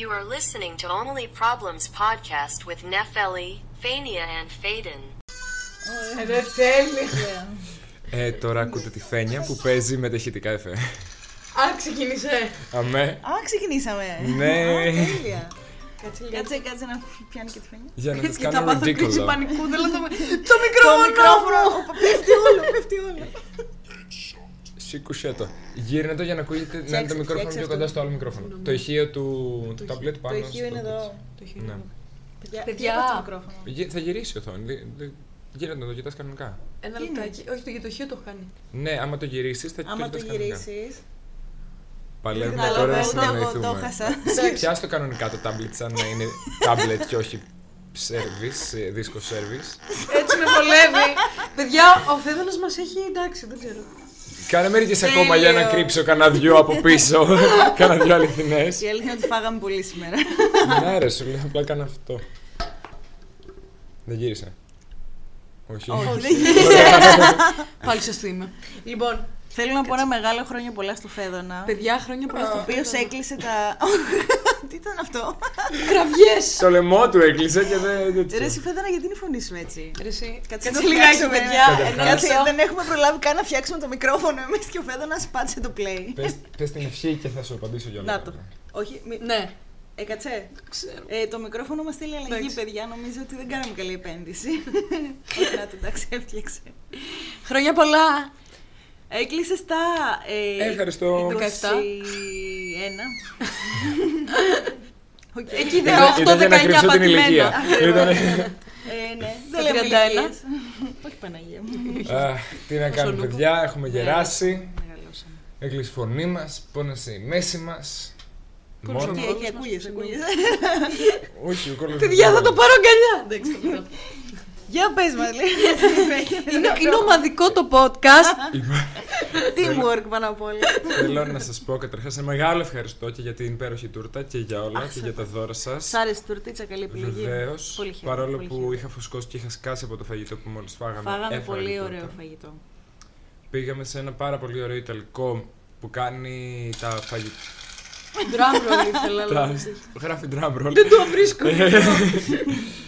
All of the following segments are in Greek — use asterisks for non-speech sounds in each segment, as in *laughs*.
You are listening to Only Problems podcast with Nefeli, Fania, and Faden. Ε, Ρε τέλεια. Ε, τώρα ακούτε τη Φένια που παίζει με τα ηχητικά εφέ. Α, ξεκίνησε. Αμέ. Α, ξεκινήσαμε. Ναι. Α, τέλεια. Κάτσε λίγο. Κάτσε, κάτσε να πιάνει και τη φωνή. Για να τις Και θα κάνω πάθω κρίση ridicolo. πανικού. Θέλω το, το Το μικρόφωνο. μικρόφωνο! Πέφτει όλο, πέφτει όλο. Σήκωσέ το. Γύρνε το για να ακούγεται να είναι το Φτιάξε- μικρόφωνο φτιάξε πιο αυτό. κοντά στο άλλο μικρόφωνο. Το ηχείο του, του ταμπλέτ πάνω. Το ηχείο στο είναι τέτοιο. εδώ. Ναι. Παιδιά, Παιδιά. διάβασε το μικρόφωνο. Γε- Θα γυρίσει η οθόνη. Δε- δε- Γύρνε να το κοιτάς κανονικά. Ένα Τι είναι; λεπτάκι. Όχι, το για το χείο το έχω κάνει. Ναι, άμα το γυρίσεις θα Άμα το κοιτάς κανονικά. γυρίσεις. Παλεύουμε Καλά, τώρα να εγώ το- εγώ το συνεννοηθούμε. χάσα. *laughs* Πιάσ' το κανονικά το τάμπλετ σαν να είναι τάμπλετ και όχι service, ε, δίσκο service. Έτσι με βολεύει. Παιδιά, ο Φέδωνας μας έχει εντάξει, δεν ξέρω. Κάνε μερικές ακόμα για να Τέλειο. κρύψω κανένα δυο από πίσω. *laughs* Κάνα δυο αληθινές. Η αλήθεια είναι ότι φάγαμε πολύ σήμερα. Ναι ρε, σου λέω απλά έκανα αυτό. Δεν γύρισε. Όχι. Όχι, δεν γύρισε. *laughs* Πάλι σωστή είμαι. Λοιπόν, Θέλω να πω ένα μεγάλο χρόνια πολλά στο Φέδωνα. παιδιά, χρόνια πολλά Ο στο οποίο έκλεισε τα. *laughs* Τι ήταν αυτό; Κραυγές. Το λαιμό του έκλεισε και δεν. δεν Ρε, εσύ Φέδωνα, γιατί είναι η φωνή σου έτσι; Ρε εσύ, Κάτσε κάτσε να λιγάκι, φτιάξουμε. παιδιά. Καταρχάς. Ένα Κάτσε, λεπτό. δεν έχουμε προλάβει καν να φτιάξουμε το μικρόφωνο εμείς και ο Φέδωνας πάτσε το play. Πες, πες την ευχή και θα σου απαντήσω για όλα. Να το. Όχι, μη... Ναι, ε, κατσέ. ξέρω. Ε, το μικρόφωνο μας στείλει αλλαγή, Εντάξει. παιδιά. Νομίζω ότι δεν κάναμε καλή επένδυση. *laughs* Όχι, να το εντάξει, έφτιαξε. Χρόνια πολλά. Έκλεισες στα. Ε, Ευχαριστώ. 21. 17. *laughs* Οκ. Εκεί Ήταν- 18, ήταν για να 19 κρυψώ την ηλικία. πατημένα. Ήτανε- Ε, ναι, δεν λέμε 31. ηλικίες. Όχι Παναγία μου. Αχ, Τι να κάνουμε, Σολούκο. παιδιά, έχουμε γεράσει. Μεγαλώσαμε. Έκλεισε η φωνή μας, πόνεσε η μέση μας. Πόνεσε Μόνο. ο Τι Όλος έχει, μας ακούγεσαι, συγγνώμη. ακούγεσαι. Όχι, ο κόλλος Παιδιά, δεν θα το μπορεί. πάρω αγκαλιά. Εντάξει, το πάρω. Για πες μας, λέει. Είναι, είναι ομαδικό το podcast. *laughs* Teamwork πάνω απ' όλα. Θέλω να σας πω καταρχάς ένα μεγάλο ευχαριστώ και για την υπέροχη τούρτα και για όλα και για τα δώρα σας. Σ' άρεσε η τουρτίτσα, καλή επιλογή. Βεβαίως. Πολύ χαίρομαι, Παρόλο πολύ που χαίρομαι. είχα φουσκώσει και είχα σκάσει από το φαγητό που μόλις φάγαμε. Φάγαμε έφαγα πολύ την ωραίο τούρτα. φαγητό. Πήγαμε σε ένα πάρα πολύ ωραίο Ιταλικό που κάνει τα φαγητά. Drum roll ήθελα, αλλά. Γράφει drum roll. Δεν το βρίσκω. *laughs* *laughs*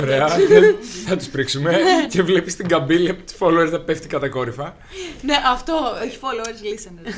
Ωραία. *laughs* θα τους πρίξουμε. και βλέπεις την καμπύλη από του followers να πέφτει κατακόρυφα. Ναι, αυτό. Όχι followers, listeners.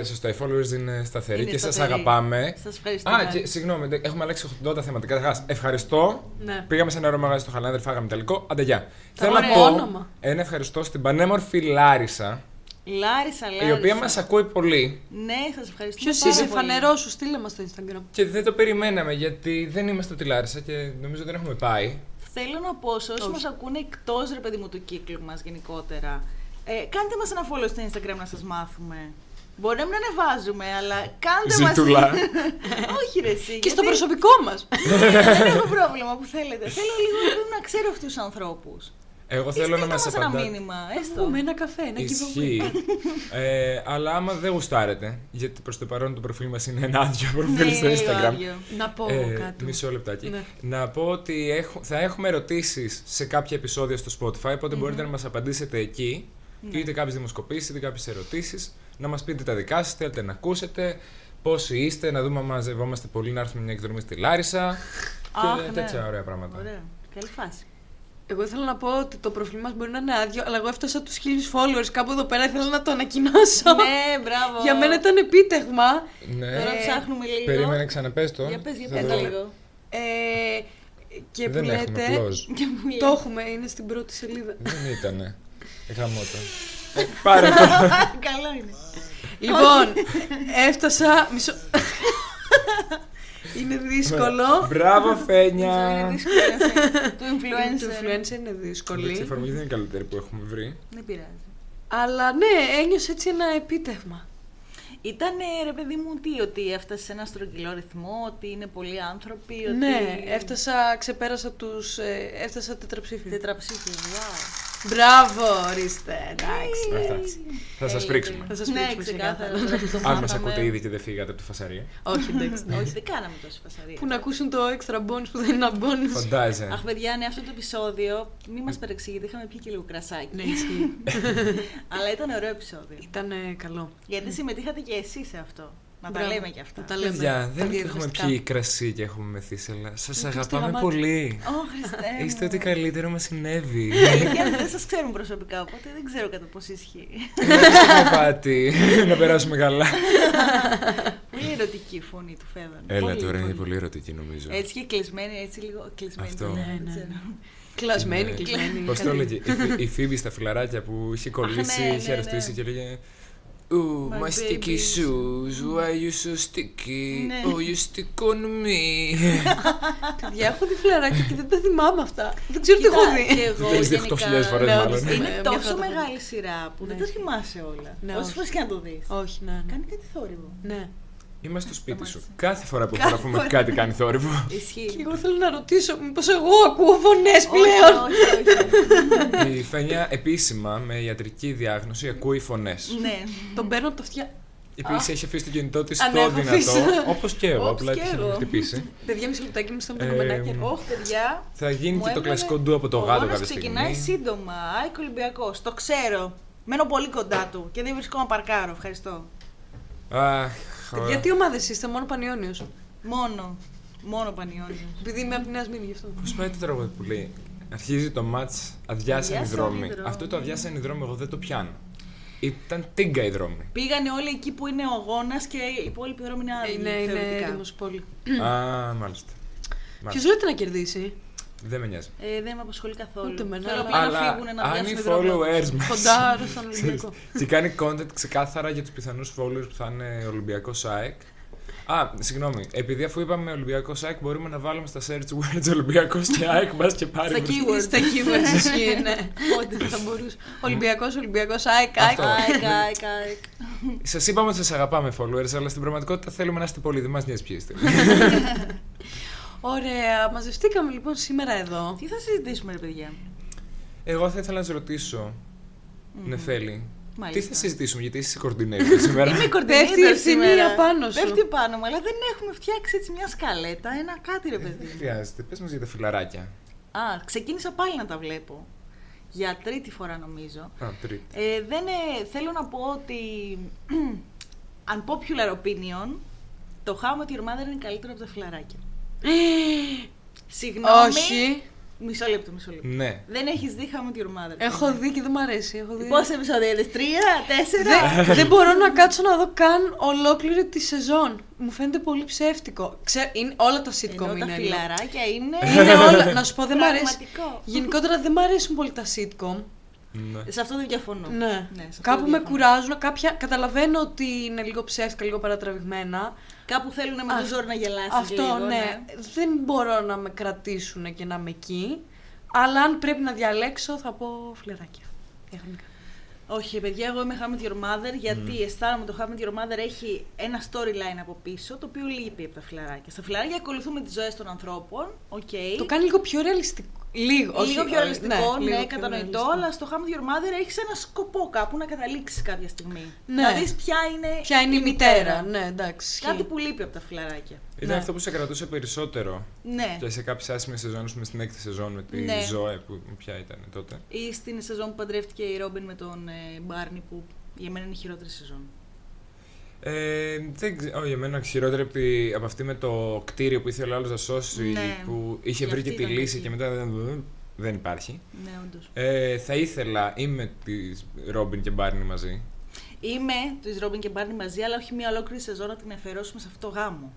Ε, σωστά, οι followers είναι σταθεροί Είναι και σας σταθεροί. αγαπάμε. Σας ευχαριστώ. Α, και συγγνώμη, δεν- έχουμε αλλάξει 80 θέματα. Καταρχάς, ευχαριστώ. Ναι. Πήγαμε σε ένα ωραίο μαγαζί στο Χαλάνδρ, φάγαμε Ιταλικό. Άντε, γεια. Τα Θέλω να ωραία πω όνομα. ένα ευχαριστώ στην πανέμορφη Λάρισα, Λάρισα, Λάρισα. η οποία μας ακούει πολύ. Ναι, σας ευχαριστώ. Ποιος είσαι, φανερός σου, στείλε μας στο Instagram. Και δεν το περιμέναμε γιατί δεν είμαστε τη Λάρισα και νομίζω δεν έχουμε πάει. Θέλω να πω σε όσους Όχι. μας ακούνε εκτός ρε παιδί μου του κύκλου μας γενικότερα. Ε, κάντε μας ένα follow στο Instagram να σας μάθουμε. Μπορεί να μην ανεβάζουμε, αλλά κάντε μας... Ζητούλα. *laughs* Όχι ρε εσύ. Και στο γιατί προσωπικό μας. *laughs* Δεν έχω πρόβλημα που θέλετε. Θέλω λίγο ρε παιδί μου, να ξέρω αυτούς τους ανθρώπους. Εγώ θέλω να μα μας ένα απαντάτε. μήνυμα, έστω. Πούμε ένα καφέ, ένα Ισχύει. giveaway. ε, αλλά άμα δεν γουστάρετε, γιατί προς το παρόν το προφίλ μας είναι ένα άδειο Ναι, προφίλ στο είναι λίγο Instagram. άδειο. Να πω Ε, κάτι. μισό λεπτάκι. Ναι. Να πω ότι έχ- θα έχουμε ερωτήσεις σε κάποια επεισόδια στο Spotify, οπότε μπορείτε να μας απαντήσετε εκεί. Ναι. Είτε κάποιες δημοσκοπήσεις, είτε κάποιες ερωτήσεις. Να μας πείτε τα δικά σας, θέλετε να ακούσετε. Πόσοι είστε, να δούμε αν μαζευόμαστε πολύ να έρθουμε μια εκδρομή στη Λάρισα. Αχ, και ναι. τέτοια ωραία πράγματα. Ωραία. Καλή φάση. Εγώ ήθελα να πω ότι το προφίλ μα μπορεί να είναι άδειο, αλλά εγώ έφτασα τους χίλιους followers κάπου εδώ πέρα. Ήθελα να το ανακοινώσω. ναι, μπράβο. Για μένα ήταν επίτευγμα. Ναι. Τώρα ψάχνουμε λίγο. Περίμενε, ξαναπες το. Για πες, για Θα πες δω. λίγο. Ε, και Δεν που έχουμε λέτε. close. Και μου λέει. Το έχουμε, είναι στην πρώτη σελίδα. Δεν ήτανε. Γαμώ το. Ε, *laughs* Πάρε το. Καλό είναι. λοιπόν, *laughs* έφτασα. Μισό. *laughs* είναι δύσκολο. *laughs* Μπράβο, Είναι Φένια. δύσκολο αυτό. Του Το influencer. influencer είναι Εντάξει, η δύσκολη. εφαρμογή δεν είναι η καλύτερη που έχουμε βρει. Δεν πειράζει. Αλλά ναι, ένιωσε έτσι ένα επίτευγμα. Ήταν ρε παιδί μου τι, ότι έφτασε σε ένα στρογγυλό ρυθμό, ότι είναι πολλοί άνθρωποι, ότι... Ναι, έφτασα, ξεπέρασα τους, ε, έφτασα τετραψήφια. Τετραψήφιο, wow. Μπράβο, ορίστε, εντάξει. Αυτά. Θα σας πρίξουμε. Θα σας Ναι, πρίξουμε ξεκάθαρα. ξεκάθαρα. τώρα που το Αν μας μάθαμε. ακούτε ήδη και δεν φύγατε από τη φασαρία. Όχι, εντάξει. ναι. Όχι, δεν κάναμε τόση φασαρία. Που να ακούσουν το extra bonus που δεν είναι ένα bonus. Φαντάζε. Αχ, παιδιά, ναι, αυτό το επεισόδιο, μη μας παρεξηγείτε, είχαμε πιει και λίγο κρασάκι. Ναι, ισχύει. *laughs* Αλλά ήταν ωραίο επεισόδιο. Ήταν καλό. Γιατί συμμετείχατε και εσείς σε αυτό. Να τα Μπράβο. λέμε κι αυτά. Να τα λέμε. Παιδιά, Τα δεν έχουμε διαδικαστικά. πιει κρασί και έχουμε μεθύσει, αλλά σας είστε αγαπάμε γαμάτι. πολύ. Ω, Χριστέ μου. Είστε ό,τι καλύτερο μας συνέβη. Η αλήθεια είναι ότι δεν σας ξέρουν προσωπικά, οπότε δεν ξέρω κατά πόσο ισχύει. Έχουμε πάτη. *laughs* Να περάσουμε καλά. Πολύ ερωτική η φωνή του Φέδων. Έλα Πολύ, τώρα, είναι πολύ. πολύ ερωτική νομίζω. Έτσι και κλεισμένη, έτσι λίγο κλεισμένη. Αυτό. το λέω, Ναι, δεν ναι, ξέρω. *laughs* Κλασμένη, Είναι- κλεισμένη. Πώς το καλή. έλεγε, η Φι- η Φίβη στα φιλαράκια που είχε κολλήσει, ναι, είχε ναι, αρρωστήσει ναι. και έλεγε Ooh, My my sticky baby shoes, why you so sticky? Ναι. Oh, you stick on me. *laughs* Παιδιά, έχω δει φλεράκια και δεν τα θυμάμαι αυτά. Δεν ξέρω τι Κοίτα, έχω και δει. εγώ Το έχεις δει γενικά- 8.000 φορές Ναι, μάλλον. όντως, ναι. Είναι μια τόσο φορά το έχω μεγάλη σειρά που δεν Ναι, τα ισχύει. θυμάσαι όλα. Ναι, Όσες όχι. φορές και να το δεις. Όχι, ναι, ναι. Κάνει κάτι θόρυβο. ναι. Είμαστε στο σπίτι σου. Σταμάτησε. Κάθε φορά που Κάθε γράφουμε φορά. κάτι κάνει θόρυβο. Ισχύει. Και εγώ θέλω να ρωτήσω, μήπως εγώ ακούω φωνές Όχι, πλέον; όχι, όχι. Η Φένια επίσημα με ιατρική διάγνωση ακούει φωνές. Ναι. Τον παίρνω από τα αυτιά. Επίση έχει αφήσει το κινητό της Α, ναι, στο έχω δυνατό, αφήσει. όπως και εγώ. Όπως Απλά και τη εγώ. έχει χτυπήσει. Παιδιά, μισό λεπτάκι μου στο Ε, μενάκι. μ. Όχι, παιδιά. Θα γίνει Μου και το έβγαλε- κλασικό ντου από το Ο γάτο αγώνας κάποια ξεκινάει στιγμή. σύντομα. Άικο Ολυμπιακός. Το ξέρω. Μένω πολύ κοντά του και δεν βρίσκω να παρκάρω. Ευχαριστώ. Αχ, Παιδιά, τι ομάδες είστε, μόνο Πανιόνιος; Μόνο. Μόνο πανιόνιος. Επειδή είμαι από τη Νέα Σμύρνη γι' αυτό. Πώ πάει το τραγούδι που λέει Αρχίζει το μάτς, αδειάσαν οι Αδειάσαν οι δρόμοι. δρόμοι. Αυτό το αδειάσαν οι δρόμοι, εγώ δεν το πιάνω. Ήταν τίγκα οι δρόμοι. Πήγανε όλοι εκεί που είναι ο αγώνα και οι υπόλοιποι δρόμοι είναι άλλοι. Είναι, είναι θεωρητικά. έτοιμος πόλη. Α, μάλιστα. Ποιος Μάλιστα. λέτε να κερδίσει; Δεν με νοιάζει. Ε, δεν με απασχολεί καθόλου. Ούτε εμένα, Θέλω αλλά- απλά να Αλλά φύγουν να αν οι αδειάσουν οι δρόμοι. followers μα. Κοντά στον *laughs* Ολυμπιακό. και κάνει content ξεκάθαρα για τους πιθανούς followers που θα είναι Ολυμπιακός ΑΕΚ. Α, συγγνώμη. Επειδή αφού είπαμε Ολυμπιακός ΑΕΚ, μπορούμε να βάλουμε στα search words Ολυμπιακός και ΑΕΚ *laughs* μα και πάρει. Στα μπροστά. keywords. Στα keywords *laughs* ισχύει, ναι. Όντως θα μπορούσε. Ολυμπιακός, Ολυμπιακός, ΑΕΚ, ΑΕΚ. Αυτό. ΑΕΚ, ΑΕΚ, ΑΕΚ. Σας είπαμε ότι σας αγαπάμε followers, αλλά στην πραγματικότητα θέλουμε να είστε πολύ. Δεν μας νοιάζει ποιοι είστε. Ωραία, μαζευτήκαμε λοιπόν σήμερα εδώ. Τι θα συζητήσουμε, ρε παιδιά; Εγώ θα ήθελα να σας ρωτήσω, Νεφέλη, Μάλιστα. τι θα συζητήσουμε, γιατί είσαι κορδινέτη *laughs* σήμερα; Είμαι Πέφτει η κορδινέτερ ευθύνη σήμερα. απάνω σου. Πέφτει πάνω μου, αλλά δεν έχουμε φτιάξει έτσι μια σκαλέτα, ένα κάτι ρε παιδί. Δεν χρειάζεται. Πες μας για τα φιλαράκια. Α, ξεκίνησα πάλι να τα βλέπω. Για τρίτη φορά νομίζω. Α, τρίτη. Ε, δεν, ε, θέλω να πω ότι *clears throat* unpopular opinion, το How I Met Your Mother είναι καλύτερο από τα φιλαράκια. Συγγνώμη. Όχι. Μισό λεπτό, μισό λεπτό. Ναι. Δεν έχεις δει How I Met Your Mother. Έχω δει και δεν μ' αρέσει. Έχω δει. Πόσα επεισόδια είδες, τρία, τέσσερα; Δεν, δεν μπορώ να κάτσω να δω καν ολόκληρη τη σεζόν. Μου φαίνεται πολύ ψεύτικο. Ξέ, είναι, όλα τα sitcom Ενώ τα είναι. λίγο. φιλαράκια είναι. *laughs* Είναι όλα. *laughs* Να σου πω, δεν μ' αρέσει. Πραγματικό. Γενικότερα δεν μ' αρέσουν πολύ τα sitcom. ναι. Σε αυτό δεν διαφωνώ. Ναι. σε αυτό Κάπου δεν με διαφωνώ. κουράζουν. Κάποια καταλαβαίνω ότι είναι λίγο ψεύτικα, λίγο παρατραβηγμένα. Κάπου θέλουν με το Α, ζόρι να γελάσεις. Αυτό λίγο, ναι. Δεν μπορώ να με κρατήσουν και να είμαι εκεί. Αλλά αν πρέπει να διαλέξω, θα πω φιλαράκια. Διαχρονικά. Όχι, παιδιά, εγώ είμαι How I Met Your Mother γιατί αισθάνομαι το How I Met Your Mother έχει ένα storyline από πίσω το οποίο λείπει από τα φιλαράκια. Στα φιλαράκια ακολουθούμε τις ζωές των ανθρώπων. οκ. Το κάνει λίγο πιο ρεαλιστικό. Λίγο, όχι, λίγο πιο ε, ρεαλιστικό, ναι, λίγο πιο κατανοητό, ρεαλιστικό. αλλά στο How I Met Your Mother έχεις ένα σκοπό κάπου να καταλήξεις κάποια στιγμή. Ναι. Να δεις ποια είναι, Ποια είναι η μητέρα. Ναι, εντάξει. ισχύει. Κάτι που λείπει από τα φιλαράκια. Ήταν Ναι. αυτό που σε κρατούσε περισσότερο Ναι. και σε κάποιες άσχημες σεζόν, με στην έκτη σεζόν με τη Ναι. Ζωέ, που ποια ήταν τότε. Ή στην σεζόν που παντρεύτηκε η Ρόμπιν με τον ε, Μπάρνι που για μένα είναι η χειρότερη σεζόν. Ε, δεν ξέρω, όχι, για μένα χειρότερη από, τη- από αυτή με το κτίριο που ήθελε ο άλλος να σώσει, Ναι. που είχε Και βρει αυτή και τη ήταν λύση κακή. και μετά δεν, δεν υπάρχει. Ναι, όντως. Ε, θα ήθελα ή με της Ρόμπιν και Μπάρνι μαζί. Είμαι της Ρόμπιν και Μπάρνι μαζί, αλλά όχι μια ολόκληρη σεζόν να την αφιερώσουμε σε αυτό το γάμο.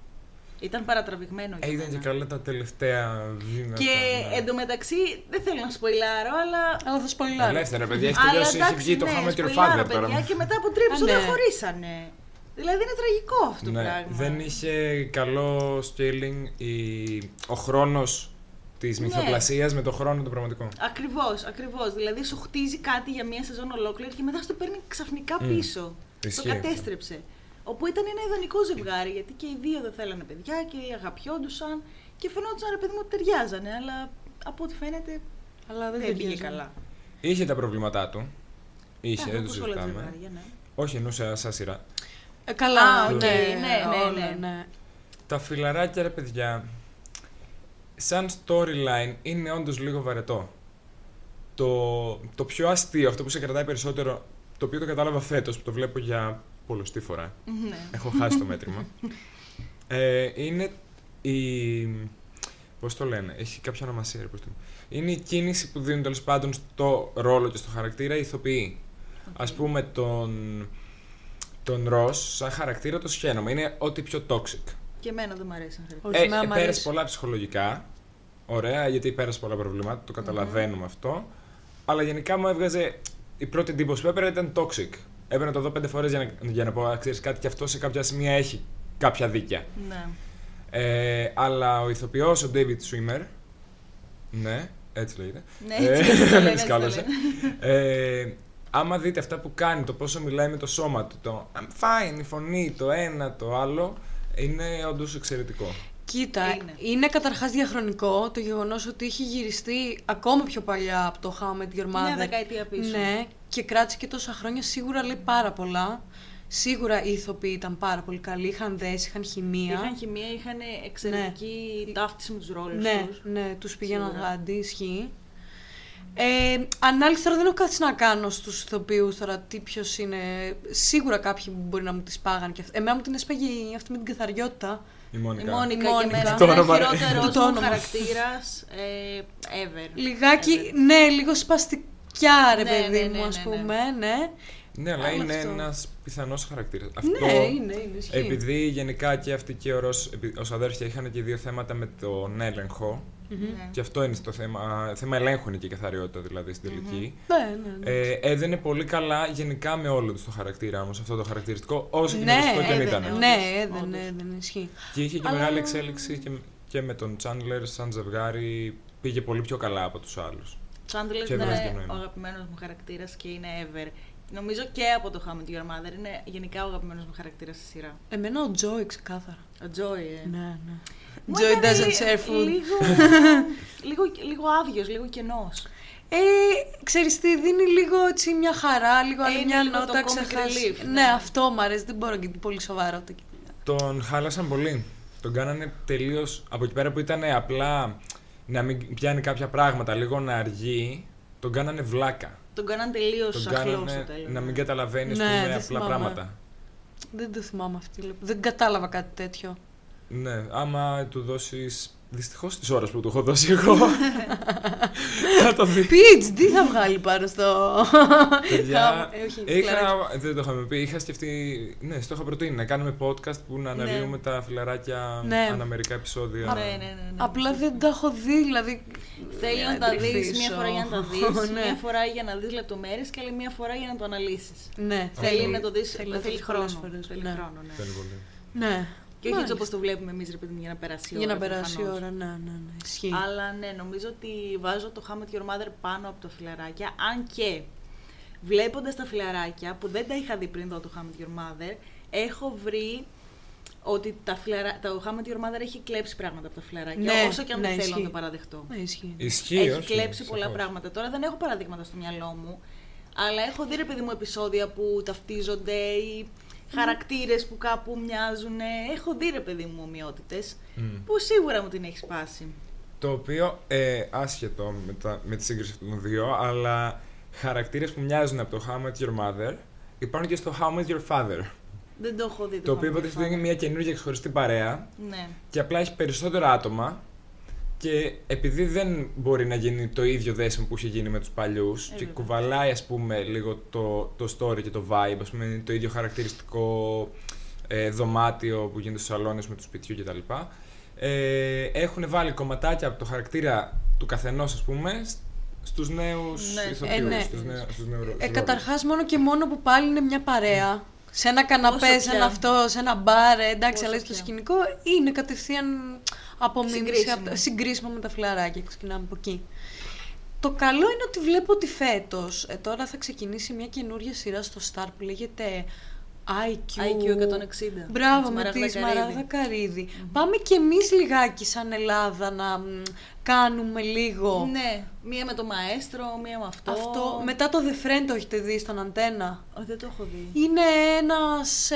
Ήταν παρατραβηγμένο για Ε, ήταν μένα. και καλά τα τελευταία βήματα. Και ναι. εντωμεταξύ δεν θέλω να σποιλάρω, αλλά. Αλλά θα σπολιλάρω. Ελεύθερα, παιδιά, έχει αλλά τελειώσει. Έχει εντάξει, βγει το ναι, How I Met Your σποιλάρω, Father παιδιά, τώρα. Και μετά από τρία Α, επεισόδια ναι. χωρίσανε. Δηλαδή είναι τραγικό αυτό το Ναι, πράγμα. δεν είχε καλό scaling η... ο χρόνος της Ναι. μυθοπλασίας με το χρόνο το πραγματικό. Ακριβώς, ακριβώς. Δηλαδή σου χτίζει κάτι για μία σεζόν ολόκληρη και μετά στο παίρνει ξαφνικά Μμ. πίσω. Ισχύει Το αυτό. κατέστρεψε. Όπου ήταν ένα ιδανικό ζευγάρι, γιατί και οι δύο δεν θέλανε παιδιά και αγαπιόντουσαν και φαινόντουσαν ρε παιδί μου ότι ταιριάζανε, αλλά από ό,τι φαίνεται Αλλά δεν, δεν πήγε ταιριάζει. καλά. Είχε τα προβλήματά του. Είχε, Ε, δεν το όπως όλα τα συζητάμε. ζευγάρια, ναι. Όχι, εννοούσα σαν σειρά. Ε, καλά, Α, οκ, ναι, ναι, ναι, όλα, ναι. ναι. Τα φιλαράκια, ρε παιδιά, σαν storyline είναι όντως λίγο βαρετό. Το, το πιο αστείο, αυτό που σε κρατάει περισσότερο, το οποίο το κατάλαβα φέτος, που το βλέπω για πολλωστή φορά. Ναι. Έχω χάσει το μέτρημα. Ε, είναι η. Πώς το λένε, έχει κάποια ονομασία. ρε, πώς το... Είναι η κίνηση που δίνουν τέλος πάντων στο ρόλο και στο χαρακτήρα οι ηθοποιοί. Α πούμε τον. Τον Ρος, σαν χαρακτήρα το σχένομαι. Είναι ό,τι πιο toxic. Και εμένα δεν μου αρέσει να χαρακτηρίζω. Όχι, Ε, εμένα ε, μ' πέρασε αρέσει. πολλά ψυχολογικά. Ωραία, γιατί πέρασε πολλά προβλήματα, το καταλαβαίνουμε αυτό. Αλλά γενικά μου έβγαζε. Η πρώτη εντύπωση που έπαιρνε ήταν toxic. Έπαιρνε να το δω πέντε φορές για να, για να πω, «Α, ξέρεις κάτι, και αυτό σε κάποια σημεία έχει κάποια δίκια. Ναι. Ε, αλλά ο ηθοποιός, ο David Swimmer, ναι, έτσι λέγεται. Ναι, Ε, έτσι *laughs* το λένε, έτσι το σκάλωσε. Ε, άμα δείτε αυτά που κάνει, το πόσο μιλάει με το σώμα του, το I'm fine, η φωνή, το ένα, το άλλο, είναι όντως εξαιρετικό. Κοίτα, είναι, Είναι. καταρχάς διαχρονικό το γεγονός ότι έχει γυριστεί ακόμα πιο παλιά από το How I Met Your Mother. Μια δεκαετία πίσω. Ναι, και κράτησε και τόσα χρόνια, σίγουρα λέει πάρα πολλά. Σίγουρα οι ηθοποιοί ήταν πάρα πολύ καλοί, είχαν δέσει, είχαν χημεία. Είχαν χημεία, είχαν εξαιρετική ταύτιση με τους ρόλους ναι, τους. ναι, τους πηγαίναν Σίγουρα. γάντι, ισχύει. Ε, ανάλυση τώρα δεν έχω κάτι να κάνω στους ηθοποιούς τώρα τι ποιος είναι. Σίγουρα κάποιοι μπορεί να μου τις πάγαν και αυτά. Εμένα μου την έσπαγε αυτή με την καθαριότητα. Η Η Μόνικα. Μόνικα, Η Μόνικα. και εμένα Το είναι ο όνομα, ρε. χειρότερος Το μου όνομα. χαρακτήρας ε, ever. Λιγάκι, Ever. ναι, λίγο σπαστικιά ρε Ναι, παιδί ναι, μου ναι, ας ναι, πούμε, ναι. Ναι, αλλά Αλλά είναι αυτό. ένας πιθανός χαρακτήρας. Ναι, Αυτό, είναι, είναι, ισχύει. επειδή γενικά και αυτή και ο Ρος, επει- ως αδέρφια είχαν και δύο θέματα με τον έλεγχο, Ναι. και αυτό είναι στο θέμα, θέμα ελέγχου είναι και η καθαριότητα δηλαδή στην τελική. Ναι, ναι, ναι. Ε, έδαινε πολύ καλά γενικά με όλο τους το χαρακτήρα όμως αυτό το χαρακτηριστικό, όσο και ναι, γνωστικό και αν έδαινε, ήταν. όντως. ναι, έδαινε, Όντως. έδαινε, ισχύει. Και είχε και Αλλά- μεγάλη εξέλιξη και, και με τον Τσάντλερ σαν ζευγάρι πήγε πολύ πιο καλά από τους άλλους. Τσάντλερ Και είναι έβγαζε και ο νόημα. αγαπημένος μου χαρακτήρας και είναι ever. Νομίζω και από το How I Met Your Mother είναι γενικά ο αγαπημένος μου χαρακτήρας στη σειρά. Εμένα ο Τζόι ξεκάθαρα. Ο Joey, ε. Ναι, ναι. Μου Joy έκανε doesn't λι- share food. Λίγο, *laughs* λίγο, λίγο άδειος, λίγο κενός. Ε, ξέρεις τι, δίνει λίγο έτσι μια χαρά, λίγο άλλη είναι μια λίγο το νότα, comic ξεχάσει. relief, Ναι, ναι. αυτό μου αρέσει, δεν μπορώ και πολύ σοβαρό το Τον χάλασαν πολύ. Τον κάνανε τελείω από εκεί πέρα που ήταν απλά να μην πιάνει κάποια πράγματα, λίγο να αργεί. Τον κάνανε βλάκα. Τον κάναν τελείως Τον αχλός στο κάνανε τέλος. να μην καταλαβαίνεις ας Ναι, πούμε, δεν απλά θυμάμαι. πράγματα. Δεν το θυμάμαι αυτή. λοιπόν. Δεν κατάλαβα κάτι τέτοιο. Ναι, άμα του δώσεις. Δυστυχώς τις ώρες που του έχω δώσει εγώ. *laughs* θα το δει. Πιτς, τι θα βγάλει πάνω στο... Παιδιά, Ε, όχι, είχα, φιλαράκι. δεν το είχαμε πει, είχα σκεφτεί, ναι, στο είχα προτείνει, να κάνουμε podcast που να αναλύουμε τα φιλαράκια Ναι. αναμερικά επεισόδια. Ναι, ναι, ναι, ναι. Απλά δεν τα έχω δει, δηλαδή... Θέλει για να τα δεις τριφθήσω. μία φορά για να τα δεις, *laughs* Ναι. μία φορά για να δεις λεπτομέρειες και άλλη μία φορά για να το αναλύσεις. Ναι, Θέλει να το δεις, θέλει θέλει, να το δεις χρόνο. πολλές φορές, Θέλει ναι. χρόνο, ναι. Θέλει πολύ. Ναι. Και όχι έτσι Μάλιστα. όπως το βλέπουμε εμείς, ρε παιδί μου, για να περάσει η ώρα. Για να περάσει η προφανώς. ώρα, ναι, ναι, ναι, ισχύει. Αλλά ναι, νομίζω ότι βάζω το How I Met Your Mother πάνω από τα φιλαράκια, αν και βλέποντας τα φιλαράκια, που δεν τα είχα δει πριν δω το How I Met Your Mother, έχω βρει ότι τα φιλαρα... το How I Met Your Mother έχει κλέψει πράγματα από τα φιλαράκια, Ναι, όσο και αν ναι, δεν θέλω να ισχύει. το παραδεχτώ. Ναι, ισχύει. Ισχύει, έχει όχι, κλέψει πολλά σαφώς. πράγματα. Τώρα δεν έχω παραδείγματα στο μυαλό μου, αλλά έχω δει ρε παιδί μου επεισόδια που ταυτίζονται ή χαρακτήρες που κάπου μοιάζουν. Έχω δει ρε παιδί μου ομοιότητες, Μμ. που σίγουρα μου την έχεις σπάσει. Το οποίο, ε, άσχετο με, τα, με τη σύγκριση αυτών των δύο, αλλά χαρακτήρες που μοιάζουν από το How I Met Your Mother υπάρχουν και στο How I Met Your Father. Δεν το έχω δει. Το οποίο How I Met Your υποτίθεται ότι είναι Father. μια καινούργια ξεχωριστή παρέα Ναι. και απλά έχει περισσότερα άτομα και επειδή δεν μπορεί να γίνει το ίδιο δέσιμο που είχε γίνει με τους παλιούς Ε, και βέβαια. κουβαλάει ας πούμε λίγο το, το story και το vibe, ας πούμε είναι το ίδιο χαρακτηριστικό ε, δωμάτιο που γίνεται στους σαλόνες με του σπιτιού κτλ. Ε, έχουν βάλει κομματάκια από το χαρακτήρα του καθενός ας πούμε σ- στους νέους Ναι. ηθοποιούς, Ε, ναι. στους νέους, στους νέους Ε, ρόλους. καταρχάς μόνο και μόνο που πάλι είναι μια παρέα. Σε ένα καναπέ, Όσο σε πια. ένα αυτό, σε ένα μπαρ, ε, εντάξει, Όσο αλλά στο πια. σκηνικό είναι κατευθείαν απομίμηση, Συγκρίσιμο. από τα- συγκρίσιμο με τα φιλαράκια. Ξεκινάμε από εκεί. Το καλό είναι ότι βλέπω ότι φέτος, ε, τώρα θα ξεκινήσει μια καινούργια σειρά στο Star που λέγεται IQ. IQ 160. Μπράβο, με Σμαράγδα τη Καρύδη. Σμαράγδα Καρύδη. Πάμε κι εμείς λιγάκι σαν Ελλάδα να μ, κάνουμε λίγο Ναι, μία με το μαέστρο, μία με αυτό. αυτό. Μετά το The Friend το έχετε δει στον Αντένα; Όχι, δεν το έχω δει. Είναι ένας ε,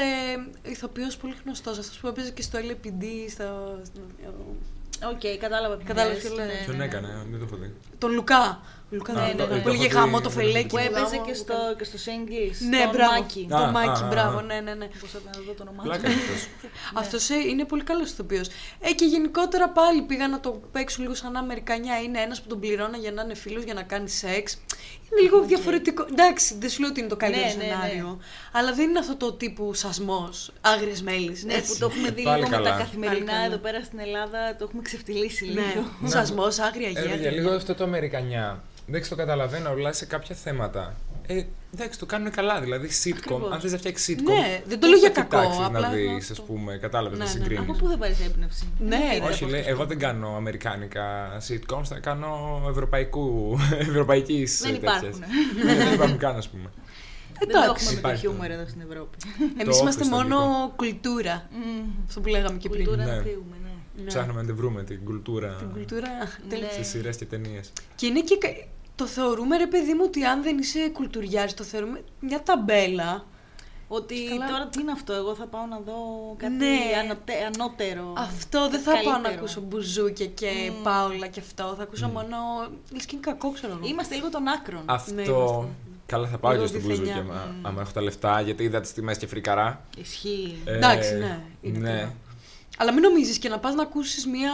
ηθοποιός πολύ γνωστός, αυτός που έπαιζε και στο LPD, στο, στο- Οκ, κατάλαβα ποιος Κατάλαβες λες. ποιος λες. Ναι, Ποιον ναι, έκανε, δεν το έχω δει. Τον Λουκά. Λουκά Ναι, δεν ναι, είναι. ναι, Που έλεγε το έχω γάμο δει, το δεν φελέκι. Που έχω έπαιζε γάμο, και στο, και στο Singles. Ναι, στον μπράβο. Μάκη. Α, Το Μάκη, α, α, μπράβο, α. ναι, ναι, ναι. Πώς θα να δω το όνομά Πλάκα του. είναι αυτός. *laughs* Αυτός είναι πολύ καλός ηθοποιός. Ε, και γενικότερα πάλι πήγαν να το παίξουν λίγο σαν Αμερικανιά. Είναι ένας που τον πληρώνα για να είναι φίλος, για να κάνει σεξ. Είναι λίγο διαφορετικό. Εντάξει, δεν σου λέω ότι είναι το καλύτερο Ναι, ναι, ναι. σενάριο. Αλλά δεν είναι αυτό το τύπου σασμός, άγριες μέλης. Ναι, που το έχουμε δει Πάλι λίγο με τα καλά. Πάλι καθημερινά καλά. εδώ πέρα στην Ελλάδα, το έχουμε ξεφτυλίσει λίγο. Ναι, σασμός, άγρια Ε, γεία. για λίγο αυτό το Αμερικανιά. Εντάξει, το καταλαβαίνω, αλλά σε κάποια θέματα. Ε, εντάξει, το κάνουν καλά. Δηλαδή, sitcom. Ακριβώς. Αν θες να φτιάξεις sitcom. Ναι, δεν το πώς λέω για θα κακό, κοιτάξεις απλά να δεις, αυτό. ας πούμε, κατάλαβες Ναι, να ναι. συγκρίνεις. Από πού δεν πάρεις έμπνευση; Ναι, Δεν ρε. πήρε Όχι, από λέει, αυτό. εγώ δεν κάνω αμερικάνικα sitcoms, θα κάνω ευρωπαϊκού, *laughs* ευρωπαϊκής Δεν τέτοιας. υπάρχουν. Ναι, δεν υπάρχουν καν, ας πούμε. Δεν το Εντάξει. έχουμε με το Υπάρχει. χιούμορ εδώ στην Ευρώπη. Εμείς Το είμαστε office το μόνο αγγλικό. κουλτούρα. Μμμ. Αυτό που λέγαμε και πριν. Κουλτούρα Ναι. να φύγουμε, ναι. Ναι. Ψάχνουμε να την βρούμε την κουλτούρα Την κουλτούρα. Ναι. τέλεια. σε σειρές και ταινίες. Και είναι και. Κα- Το θεωρούμε ρε παιδί μου ότι αν δεν είσαι κουλτουριάρης, το θεωρούμε μια ταμπέλα. Ότι Καλά. τώρα τι είναι αυτό, εγώ θα πάω να δω κάτι Ναι. ανοτε- ανώτερο. Αυτό δεν θα πάω να καλύτερο. ακούσω μπουζούκια και Μμμ. πάολα και αυτό. Θα ακούσω μόνο. λες και είναι κακό, ξέρω εγώ. Είμαστε λίγο των άκρων. Αυτό. Ναι, είμαστε. Καλά, θα πάω Λίγο και στην Μπουζούκια, διθενιά. άμα, άμα έχω τα λεφτά, γιατί είδα τις τιμές και φρικαρά. Ισχύει. Ε, Εντάξει, ναι, είναι ναι. καλό. Αλλά μην νομίζεις και να πας να ακούσεις μία,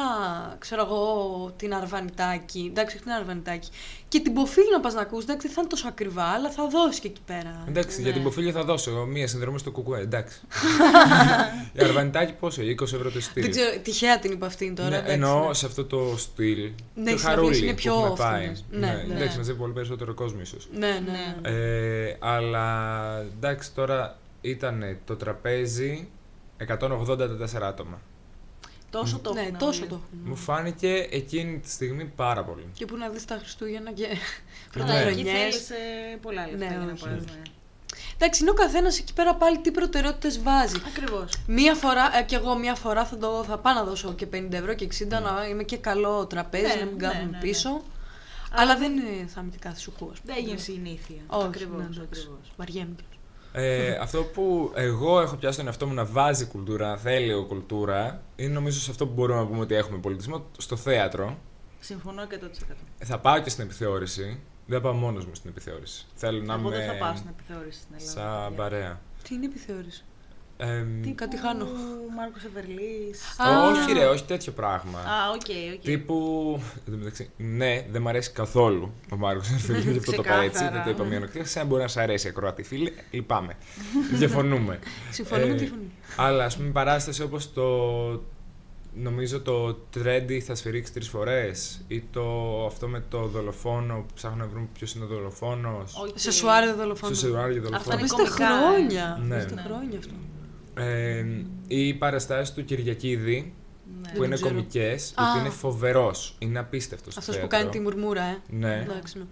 ξέρω εγώ, την Αρβανιτάκη. Εντάξει, όχι την Αρβανιτάκη. Και την Ποφίλη να πας να ακούσεις. Εντάξει, δεν θα είναι τόσο ακριβά, αλλά θα δώσεις και εκεί πέρα. Εντάξει, Ναι. για την Ποφίλια θα δώσω μία συνδρομή στο κουκουέ. Εντάξει. *laughs* Η Αρβανιτάκη πόσο, 20 ευρώ το ειστήριο. Δεν ξέρω, τυχαία την είπα αυτήν τώρα. Ναι, εντάξει, εννοώ ναι. σε αυτό το στυλ. Ναι, το οι συναυλίες χαρούλι είναι που πιο έχουμε πάει. όφθηνες. Ναι, ναι. Εντάξει, μαζεύει πολύ περισσότερο κόσμο ίσως. Ναι, ναι. Ναι. Ε, αλλά εντάξει, τώρα ήταν το τραπέζι 184 άτομα. Τόσο το Ναι, έχουν τόσο όλοι. το έχουν. Μου φάνηκε εκείνη τη στιγμή πάρα πολύ. Και που να δεις τα Χριστούγεννα και *laughs* Αλλά Ναι. εκεί πρωτοχρονιές. θέλεις ε, πολλά λεφτά Ναι, για να όχι. πας. Ναι. Εντάξει, είναι ο καθένας εκεί πέρα πάλι τι προτεραιότητες βάζει. Ακριβώς. Μία φορά, ε, κι εγώ μία φορά θα, το, θα πάω να δώσω και 50 ευρώ και 60 να είμαι και καλό τραπέζι, Ναι, να μην ναι, κάθομαι ναι, ναι. πίσω. Αλλά δεν είναι θα είμαι και κάθε σου κου, ας πούμε. Δεν έγινε συνήθεια. Όχι, Ακριβώς, ναι, εντάξει. ακριβώς. Βαριέμαι κιόλας. Ε, αυτό που εγώ έχω πιάσει τον εαυτό μου να βάζει κουλτούρα, να θέλει ο κουλτούρα, είναι νομίζω σε αυτό που μπορούμε να πούμε ότι έχουμε πολιτισμό, στο θέατρο. Συμφωνώ 100%. Θα πάω και στην επιθεώρηση. Δεν θα πάω μόνος μου στην επιθεώρηση. Θέλω να Εγώ είμαι δεν θα πάω στην επιθεώρηση στην Ελλάδα. σαν παιδιά. παρέα. Τι είναι επιθεώρηση; Εμ, Τύπου Κάτι χάνω. Μάρκος Εβερλής. Α. όχι ρε, όχι τέτοιο πράγμα. Α, οκ, οκ. Τύπου. εν τω μεταξύ, ναι, δεν μου αρέσει καθόλου ο Μάρκος Ερφελίου, γι' αυτό το είπα έτσι. Ξεκάθαρα. Δεν το είπα μειονοκτικά. Σαν μπορεί να σα αρέσει η ακροατή φίλη, λυπάμαι. *laughs* Διαφωνούμε. Συμφωνούμε Ε, τη φωνή. Αλλά ας πούμε παράσταση όπως το. Νομίζω το Trendy θα σφυρίξει τρεις φορές. Ή το αυτό με το δολοφόνο που ψάχνουν να βρουν ποιος είναι ο δολοφόνος. Οκ. Σε σουαρέ δολοφόνο. Στο σενάριο Αυτά δολοφόνο. είναι Παίζεται κομικά, ε. χρόνια. Ναι. Παίζεται Ναι. χρόνια αυτό. Ε, ή οι παραστάσεις του Κυριακίδη Ναι. που είναι ξέρω. κομικές, Α. γιατί είναι φοβερός. Είναι απίστευτος. Αυτός που κάνει τη μουρμούρα, ε. Ναι. Εντάξει, ναι.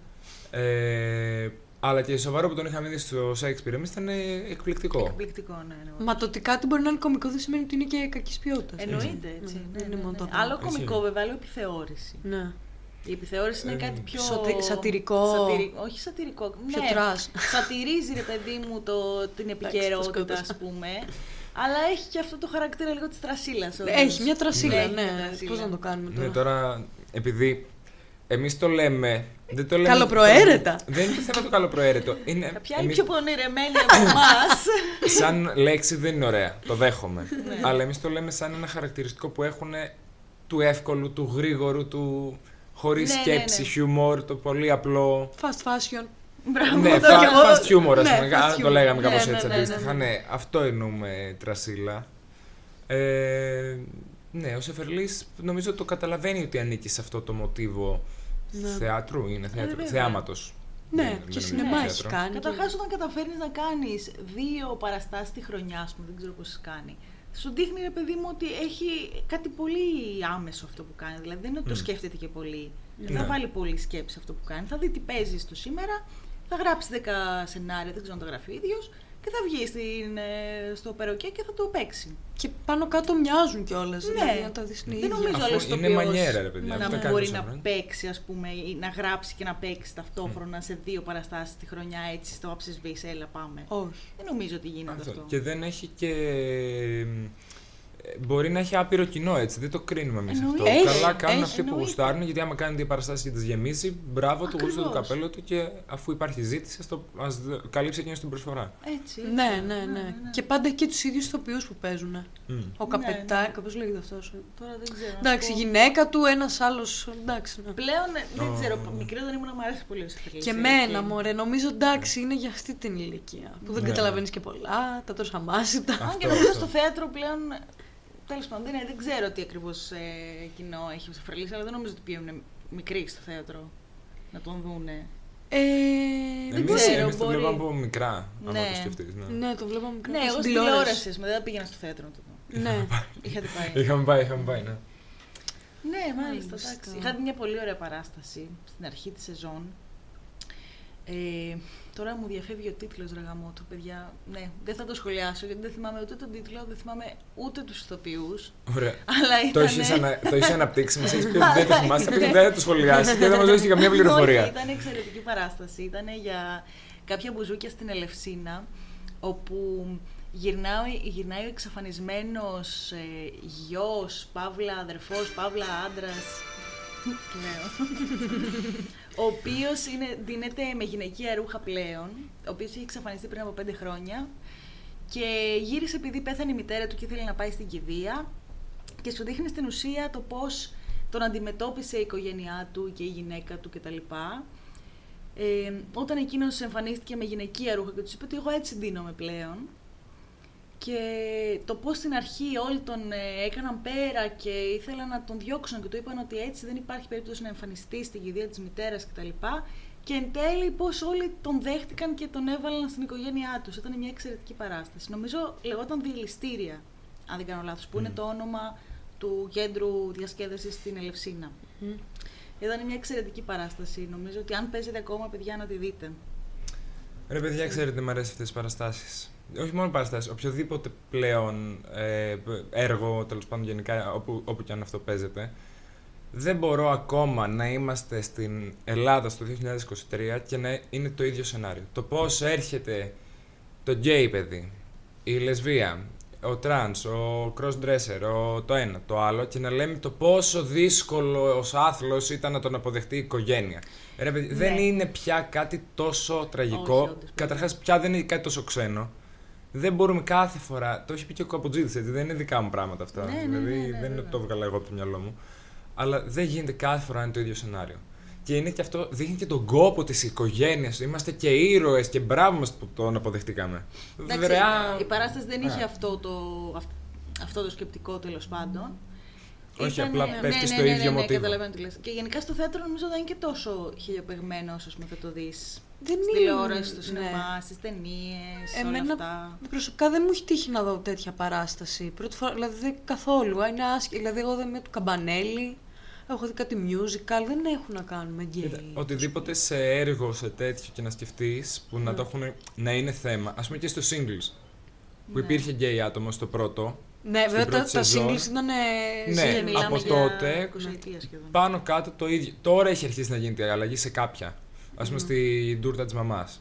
Ε, αλλά και σοβαρό που τον είχαμε δει στο Shakespeare εμείς ήταν ε, εκπληκτικό. Εκπληκτικό, ναι. ναι. Μα το ότι κάτι μπορεί να είναι κωμικό δεν σημαίνει ότι είναι και κακής ποιότητας. Εννοείται έτσι. Ναι, ναι, δεν είναι ναι, μόνο ναι. το Άλλο θέμα. κωμικό βέβαια, άλλο επιθεώρηση. Ναι. Η επιθεώρηση είναι Ε, κάτι πιο. σατι- σατυρικό. Σατυρι- Όχι σατυρικό. Πιο ναι, trash. Σατυρίζει, ρε παιδί μου, το, την το επικαιρότητα, σκότωσα. ας πούμε. Αλλά έχει και αυτό το χαρακτήρα λίγο της τρασίλας. Έχει μια τρασίλα, Έχει ναι. μια τρασίλα. Πώς να το κάνουμε Ναι, τώρα; τώρα επειδή εμείς το λέμε. Δεν το λέμε Καλοπροαίρετα. Δεν είναι θέμα το καλοπροαίρετο. Είναι, Κάποια άλλη εμείς- πιο πονηρεμένη από εμάς. *coughs* σαν λέξη δεν είναι ωραία. Το δέχομαι. Ναι. Αλλά εμείς το λέμε σαν ένα χαρακτηριστικό που έχουν του εύκολου, του γρήγορου, του χωρίς Ναι, ναι, σκέψη, ναι. χιούμορ, το πολύ απλό. Fast fashion. Μπράβο, ναι, το fa- κι εγώ. fast humor, ας Ναι, πούμε. fast Αν το humor. λέγαμε Ναι, κάπως ναι, έτσι ναι, αντίστοιχα. ναι, ναι. Ναι, αυτό εννοούμε τρασίλα. Ε, ναι, ο Σεφερλής νομίζω το καταλαβαίνει ότι ανήκει σε αυτό το μοτίβο Ναι. θεάτρου, είναι θέατρο, βέβαια. θεάματος. Ναι, Δεν- και δεν είναι σινεμά έχεις θέατρο. κάνει. Καταρχάς, όταν καταφέρει να κάνεις δύο παραστάσεις τη χρονιά, ας πούμε, δεν ξέρω πώς κάνει. Σου δείχνει, ρε παιδί μου, ότι έχει κάτι πολύ άμεσο αυτό που κάνει. Δηλαδή δεν είναι ότι το Μμ. σκέφτεται και πολύ. Δεν Ναι. θα βάλει πολύ σκέψη αυτό που κάνει. Θα δει τι παίζει στο σήμερα, θα γράψει 10 σενάρια, δεν ξέρω αν το γράφει ο ίδιος, και θα βγει στην, ε, στο περοκέ και θα το παίξει. Και πάνω κάτω μοιάζουν κιόλας. Δηλαδή, να τα δεις δεν νομίζω Αφού άλλος είναι μανιέρα, ρε παιδιά, να αυτό κάνει μπορεί τόσα να χρόνια. παίξει, ας πούμε, ή να γράψει και να παίξει ταυτόχρονα σε δύο παραστάσεις τη χρονιά έτσι στο άψε έλα πάμε. Όχι. Δεν νομίζω ότι γίνεται αυτό. Αυτό. Και δεν έχει και μπορεί να έχει άπειρο κοινό έτσι. Δεν το κρίνουμε εμείς αυτό. Εννοείται. Έχει, Καλά κάνουν έχει, αυτοί που εννοείται. γουστάρουν, γιατί άμα κάνει δύο παραστάσεις και τις γεμίσει, μπράβο του, γούστο του Ακριβώς. καπέλο του και αφού υπάρχει ζήτηση, ας το ας δ- καλύψει εκείνος την προσφορά. Έτσι. Ναι, ναι, ναι. Και πάντα έχει και τους ίδιους ηθοποιούς που παίζουν. Μμ. Ο Καπετάκα, πώ λέγεται αυτός. Τώρα δεν ξέρω. να Εντάξει, η πω. γυναίκα του, ένας άλλος. Εντάξει. ναι. Πλέον ε, δεν Ω. ξέρω, μικρή όταν ήμουν μου αρέσει πολύ ο Σεφερλής. Και εμένα, μωρέ, νομίζω εντάξει είναι για αυτή την ηλικία. Που δεν Ναι. καταλαβαίνεις και πολλά, τα τόσα μάσιτα. Αν και Αυτό, νομίζω αυτό. στο θέατρο πλέον. Τέλος πάντων, δεν, δεν ξέρω τι ακριβώς ε, κοινό έχει ο Σεφρελής, αλλά δεν νομίζω ότι πηγαίνουν μικροί στο θέατρο να τον δούνε. Ε, δεν Εμείς, ξέρω. εμείς το μπορεί. βλέπαμε από μικρά, άμα Ναι. το σκεφτείς. Ναι. Ναι, το βλέπαμε Ναι, εγώ στην τηλεόραση, ας πούμε, δεν πήγαινα στο θέατρο να το δω. Ναι. Είχατε πάει. Είχαμε πάει, είχαμε πάει, ναι. Ναι, μάλιστα, Μάλιστα. εντάξει. Είχατε μια πολύ ωραία παράσταση στην αρχή της σεζόν. Ε, τώρα μου διαφεύγει ο τίτλος Ραγαμότου, παιδιά. Ναι, δεν θα το σχολιάσω γιατί δεν θυμάμαι ούτε τον τίτλο, δεν θυμάμαι ούτε τους ηθοποιούς. Ωραία. Αλλά ήταν... Το έχεις, ανα... το έχεις αναπτύξει, μας έχεις πει ότι δεν το *laughs* θυμάσαι, θα πει ότι δεν θα το σχολιάσεις και δεν μας δώσεις καμία *laughs* πληροφορία. Όχι, ήταν εξαιρετική παράσταση. Ήταν για κάποια μπουζούκια στην Ελευσίνα, όπου γυρνάει, γυρνάει ο εξαφανισμένος ε, γιος, παύλα αδερφός, παύλα άντρας, *laughs* λέω, ο οποίος είναι, δίνεται με γυναικεία ρούχα πλέον, ο οποίος είχε εξαφανιστεί πριν από πέντε χρόνια και γύρισε επειδή πέθανε η μητέρα του και ήθελε να πάει στην κηδεία και σου δείχνει στην ουσία το πώς τον αντιμετώπισε η οικογένειά του και η γυναίκα του κτλ. Ε, όταν εκείνος εμφανίστηκε με γυναικεία ρούχα και τους είπε ότι εγώ έτσι ντύνομαι πλέον και το πώς στην αρχή όλοι τον ε, έκαναν πέρα και ήθελαν να τον διώξουν και του είπαν ότι έτσι δεν υπάρχει περίπτωση να εμφανιστεί στην κηδεία της μητέρας κτλ. Και εν τέλει πώς όλοι τον δέχτηκαν και τον έβαλαν στην οικογένειά τους. Ήταν μια εξαιρετική παράσταση. Νομίζω λεγόταν Διελιστήρια, αν δεν κάνω λάθος, που είναι το όνομα του κέντρου διασκέδασης στην Ελευσίνα. Ήταν μια εξαιρετική παράσταση. Νομίζω ότι αν παίζετε ακόμα, παιδιά, να τη δείτε. Ρε παιδιά, ξέρετε, μου αρέσει αυτές τις παραστάσεις. Όχι μόνο παραστάσεις, οποιοδήποτε πλέον ε, έργο, τέλος πάντων γενικά, όπου, όπου και αν αυτό παίζεται, δεν μπορώ ακόμα να είμαστε στην Ελλάδα στο 2023 και να είναι το ίδιο σενάριο. Το πώς έρχεται το γκέι παιδί, η λεσβία, ο τρανς, ο cross-dresser, ο το ένα, το άλλο και να λέμε το πόσο δύσκολο ως άθλος ήταν να τον αποδεχτεί η οικογένεια. Ρε παιδί, δεν Ναι. είναι πια κάτι τόσο τραγικό. Όχι, όντως. Καταρχάς πια δεν είναι κάτι τόσο ξένο. Δεν μπορούμε κάθε φορά. Το έχει πει και ο Καποτζίδης, έτσι. Δεν είναι δικά μου πράγματα αυτά. Ναι, ναι, δηλαδή ναι, ναι, δεν είναι βέβαια. ότι το έβγαλα εγώ από το μυαλό μου. Αλλά δεν γίνεται κάθε φορά να είναι το ίδιο σενάριο. Και είναι και αυτό, δείχνει και τον κόπο της οικογένειας. Είμαστε και ήρωες και μπράβο μας που τον αποδεχτήκαμε. Εντάξει, Βρεά- η παράσταση δεν είχε Α. αυτό το, αυ- αυτό το σκεπτικό τέλος πάντων. Όχι, Ήταν- απλά ναι, πέφτεις ναι, στο ναι, ίδιο ναι, ναι, μοτίβο. καταλαβαίνω τι λες. Και γενικά στο θέατρο νομίζω δεν είναι και τόσο χιλιοπεγμένο όσο ας πούμε, θα το δεις. Δεν Στη είναι, τηλεόραση, στο ναι. σινεμά, στις ταινίες, όλα Εμένα αυτά. προσωπικά δεν μου έχει τύχει να δω τέτοια παράσταση. Πρώτη φορά, δηλαδή δεν- καθόλου. Είναι άσχη. Δηλαδή, εγώ δεν είμαι του Καμπανέλη. Έχω δει κάτι musical. Δεν έχουν να κάνουν με γκέι. Κοίτα, οτιδήποτε σε έργο, σε τέτοιο και να σκεφτείς που Ναι. να το έχουν να είναι θέμα. Α πούμε και στο singles. Που Ναι. υπήρχε γκέι άτομο στο πρώτο. Ναι, στην βέβαια τα, πρώτη τα σεζόν. singles ήταν. Ναι, Και μιλάμε από για τότε, 20 ετία σχεδόν. Πάνω κάτω το ίδιο. Τώρα έχει αρχίσει να γίνεται η αλλαγή σε κάποια. Α Ναι. πούμε στη ντούρτα της μαμάς.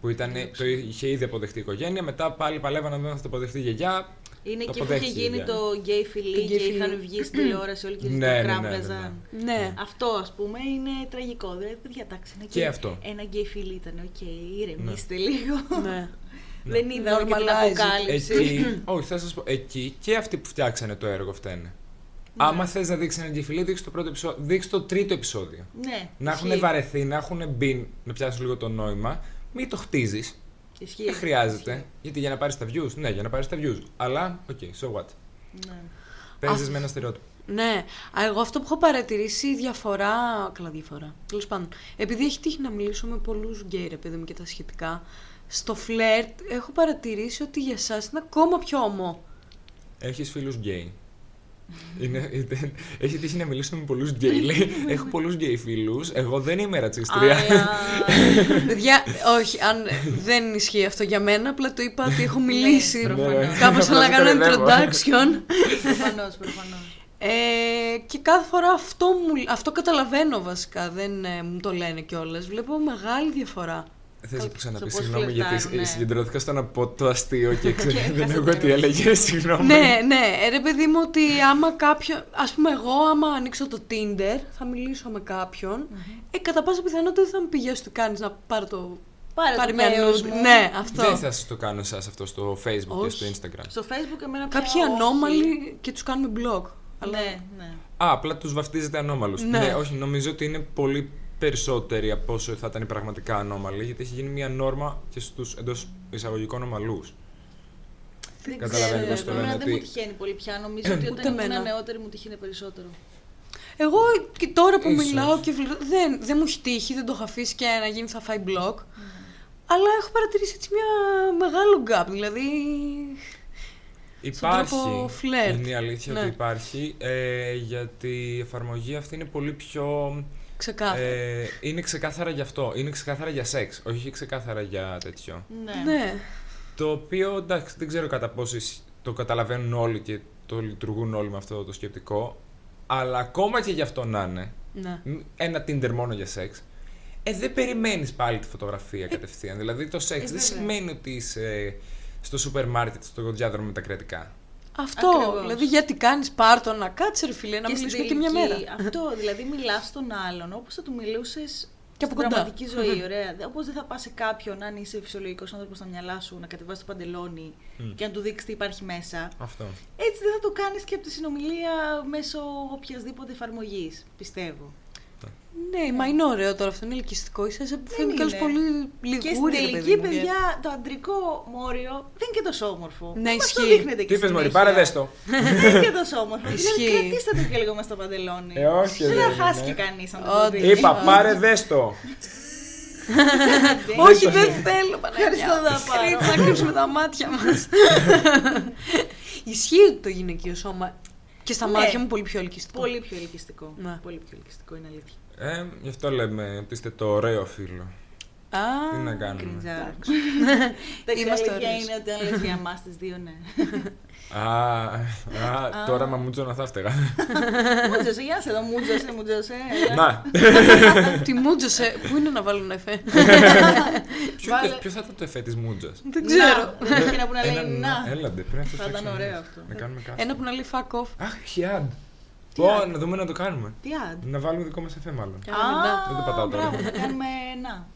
Που ήταν, το είχε ήδη αποδεχτεί η οικογένεια, μετά πάλι παλεύανε να δεν θα το αποδεχτεί η γιαγιά. Είναι το εκεί που είχε αποδέχτηκε η γίνει γιαγιά. το γκέι φιλί Το και gay είχαν φιλί. βγει *clears throat* στην τηλεόραση όλοι και Ναι, το ναι, ναι, ναι, κράμβαζαν. Ναι. Αυτό ας πούμε είναι τραγικό. Δηλαδή, παιδιά, εντάξει, ένα Και γκέι- αυτό. Ένα γκέι φιλί ήταν. Οκ, ηρεμήστε λίγο. ναι. Δεν είδα και την Normalize. αποκάλυψη. Εκεί, όχι, θα σας πω. Εκεί και αυτοί που φτιάξανε το έργο φταίνε. Ναι. Άμα θες να δείξεις ένα γκέι φιλί, δείξε το, πρώτο επεισόδιο, δείξε το τρίτο επεισόδιο. Ναι, Να έχουν ισχύει. βαρεθεί, να έχουν μπει, να πιάσουν λίγο το νόημα. Μην το χτίζεις. Ισχύει. Δεν χρειάζεται. Γιατί για να πάρεις τα views, ναι, για να πάρεις τα views. Αλλά, οκ, so what; Ναι. Παίζεις με ένα στερεότυπο. Ναι, Α, εγώ αυτό που έχω παρατηρήσει η διαφορά. Καλά, διαφορά. Τέλος πάντων, επειδή έχει τύχει να μιλήσω με πολλούς γκέι, ρε παιδί μου και τα σχετικά, στο φλερτ έχω παρατηρήσει ότι για εσάς είναι ακόμα πιο ομό. Έχεις φίλους γκέι. Είναι, είναι- έχει τύχει να μιλήσω με πολλούς γκέι. Λέει, *laughs* έχω πολλούς γκέι φίλους. Εγώ δεν είμαι ρατσίστρια. Αλλά. *laughs* Παιδιά, όχι, αν δεν ισχύει αυτό για μένα, απλά το είπα ότι έχω μιλήσει. Ναι, προφανώς. Κάπως Απλά να σε κάνω κοροϊδεύω. introduction. Προφανώς, προφανώς. Ε, και κάθε φορά αυτό, μου, αυτό καταλαβαίνω βασικά, δεν ε, μου το λένε κιόλας. Βλέπω μεγάλη διαφορά. Θες να ξαναπείς στο πώς συγγνώμη γιατί φλερτάρουν, ναι. συγκεντρωθήκα στο να πω το αστείο και *laughs* ξέρω, Και δεν χάσα έχω το τι νόημα. έλεγες. *laughs* Συγγνώμη. ναι, ναι, ε, ρε παιδί μου ότι άμα κάποιο. Α πούμε, εγώ άμα ανοίξω το Tinder, θα μιλήσω με κάποιον. Ε, κατά πάσα πιθανότητα δεν θα μου πηγαίνεις τι κάνεις να πάρω το. Πάρε το μια μέος nude. μου. Ναι, αυτό. Δεν θα σα το κάνω εσάς αυτό στο Facebook και στο Όχι. Instagram. Στο facebook εμένα πια Κάποιοι όχι. ανώμαλοι και τους κάνουμε blog. Αλλά... Ναι, ναι. Α, απλά τους βαφτίζετε ανώμαλους. Ναι. Ναι. όχι, νομίζω ότι είναι πολύ περισσότεροι από όσο θα ήταν οι πραγματικά ανώμαλοι, γιατί έχει γίνει μια νόρμα και στους εντός εισαγωγικών ομαλούς. Δεν Καταλαβαίνω ξέρω, πώς το εμένα λένε, δεν ότι- μου τυχαίνει πολύ πια. Νομίζω ότι Ούτε όταν ήμουν εμένα. νεότερη μου τυχαίνει περισσότερο. Εγώ και τώρα που Ίσως. μιλάω και βλε- δεν, δεν μου έχει τύχει, δεν το έχω αφήσει και να γίνει θα φάει blog. Αλλά έχω παρατηρήσει έτσι μια μεγάλο gap. Δηλαδή. Υπάρχει. τρόπο φλερτ. Είναι η αλήθεια Ναι. ότι υπάρχει. Ε, γιατί η εφαρμογή αυτή είναι πολύ πιο. Ξεκάθαρα. Ε, είναι ξεκάθαρα για αυτό. Είναι ξεκάθαρα για σεξ. Όχι ξεκάθαρα για τέτοιο. Ναι. ναι. Το οποίο εντάξει, δεν ξέρω κατά πόσο ισ- το καταλαβαίνουν όλοι και το λειτουργούν όλοι με αυτό το σκεπτικό. Αλλά ακόμα και γι' αυτό να είναι. ναι. μ, Ένα Tinder μόνο για σεξ. Ε, δεν περιμένεις πάλι τη φωτογραφία κατευθείαν. Δηλαδή το σεξ δεν βέβαια. σημαίνει ότι είσαι στο σούπερ μάρκετ, στο διάδρομο με τα κρατικά. Αυτό. Ακριβώς. Δηλαδή, γιατί κάνεις πάρτο να κάτσε, ρε φίλε, να Και μιλήσουμε στην και μια τελική, μέρα. Αυτό, δηλαδή μιλάς στον άλλον όπως θα του μιλούσες Και από στην κοντά. πραγματική ζωή. Ωραία. Όπως δεν θα πας σε κάποιον, αν είσαι φυσιολογικός άνθρωπος στα μυαλά σου, να κατεβάσεις το παντελόνι και να του δείξεις τι υπάρχει μέσα. Αυτό. Έτσι δεν θα το κάνεις και από τη συνομιλία μέσω οποιασδήποτε εφαρμογής, πιστεύω. Ναι, μα είναι ωραίο τώρα αυτό, είναι ελκυστικό. Ίσα που φαίνεται είναι. κιόλας πολύ και στην λιγούρι, ρε τελική, παιδί μου, παιδιά, το αντρικό μόριο δεν είναι και τόσο όμορφο. Ναι, Μας το ισχύει. δείχνετε και Τι είπες Μωρή, συνέχεια. πάρε δες το. *laughs* Δεν είναι και τόσο όμορφο. Ισχύει. Δηλαδή, κρατήστε το και λίγο μέσα στο παντελόνι. Ε, όχι, Δεν δεν θα είναι. χάσει και κανείς αν το Όντως. δεις. Είπα, πάρε δες το. *laughs* Όχι, δεν θέλω, Παναγιά. Ευχαριστώ, θα πάρω. Χρήτη, να κρύψουμε τα μάτια μας. *laughs* Ισχύει ότι το γυναικείο σώμα και στα Ναι. μάτια μου πολύ πιο ελκυστικό. Πολύ πιο ελκυστικό. Ναι. Πολύ πιο ελκυστικό, είναι αλήθεια. Ε, γι' αυτό λέμε ότι είστε το ωραίο φίλο. Α, Τι να κάνουμε; Κριντζάρα. *laughs* Είμαστε Τα αλήθεια ωραίες. είναι ότι αν λες για εμάς τις δύο, ναι. Α, α, τώρα μαμούτσο να θα έφταιγα. Μούτζωσε, για να *laughs* σε δω, μούτζωσε, μούτζωσε. έλα. Να, Τη μούτζωσε. Πού είναι να βάλουν εφέ; ποιο, Βάλε. ποιος θα ήταν το εφέ της μούτζας. Δεν ξέρω. Να, έχει ένα που να Ένα λέει να. Έλαντε, πρέπει να το Θα ήταν φτιάξουμε ωραίο εμείς. αυτό. Να κάνουμε κάτι. Ένα που να λέει fuck off. Αχ, χιάντ. Τι Πω, ad? να δούμε να το κάνουμε. Τι ad. Να βάλουμε δικό μας εφέ μάλλον. Κάναμε να. Δεν το πατάω τώρα. μπράβο, θα κάνουμε να.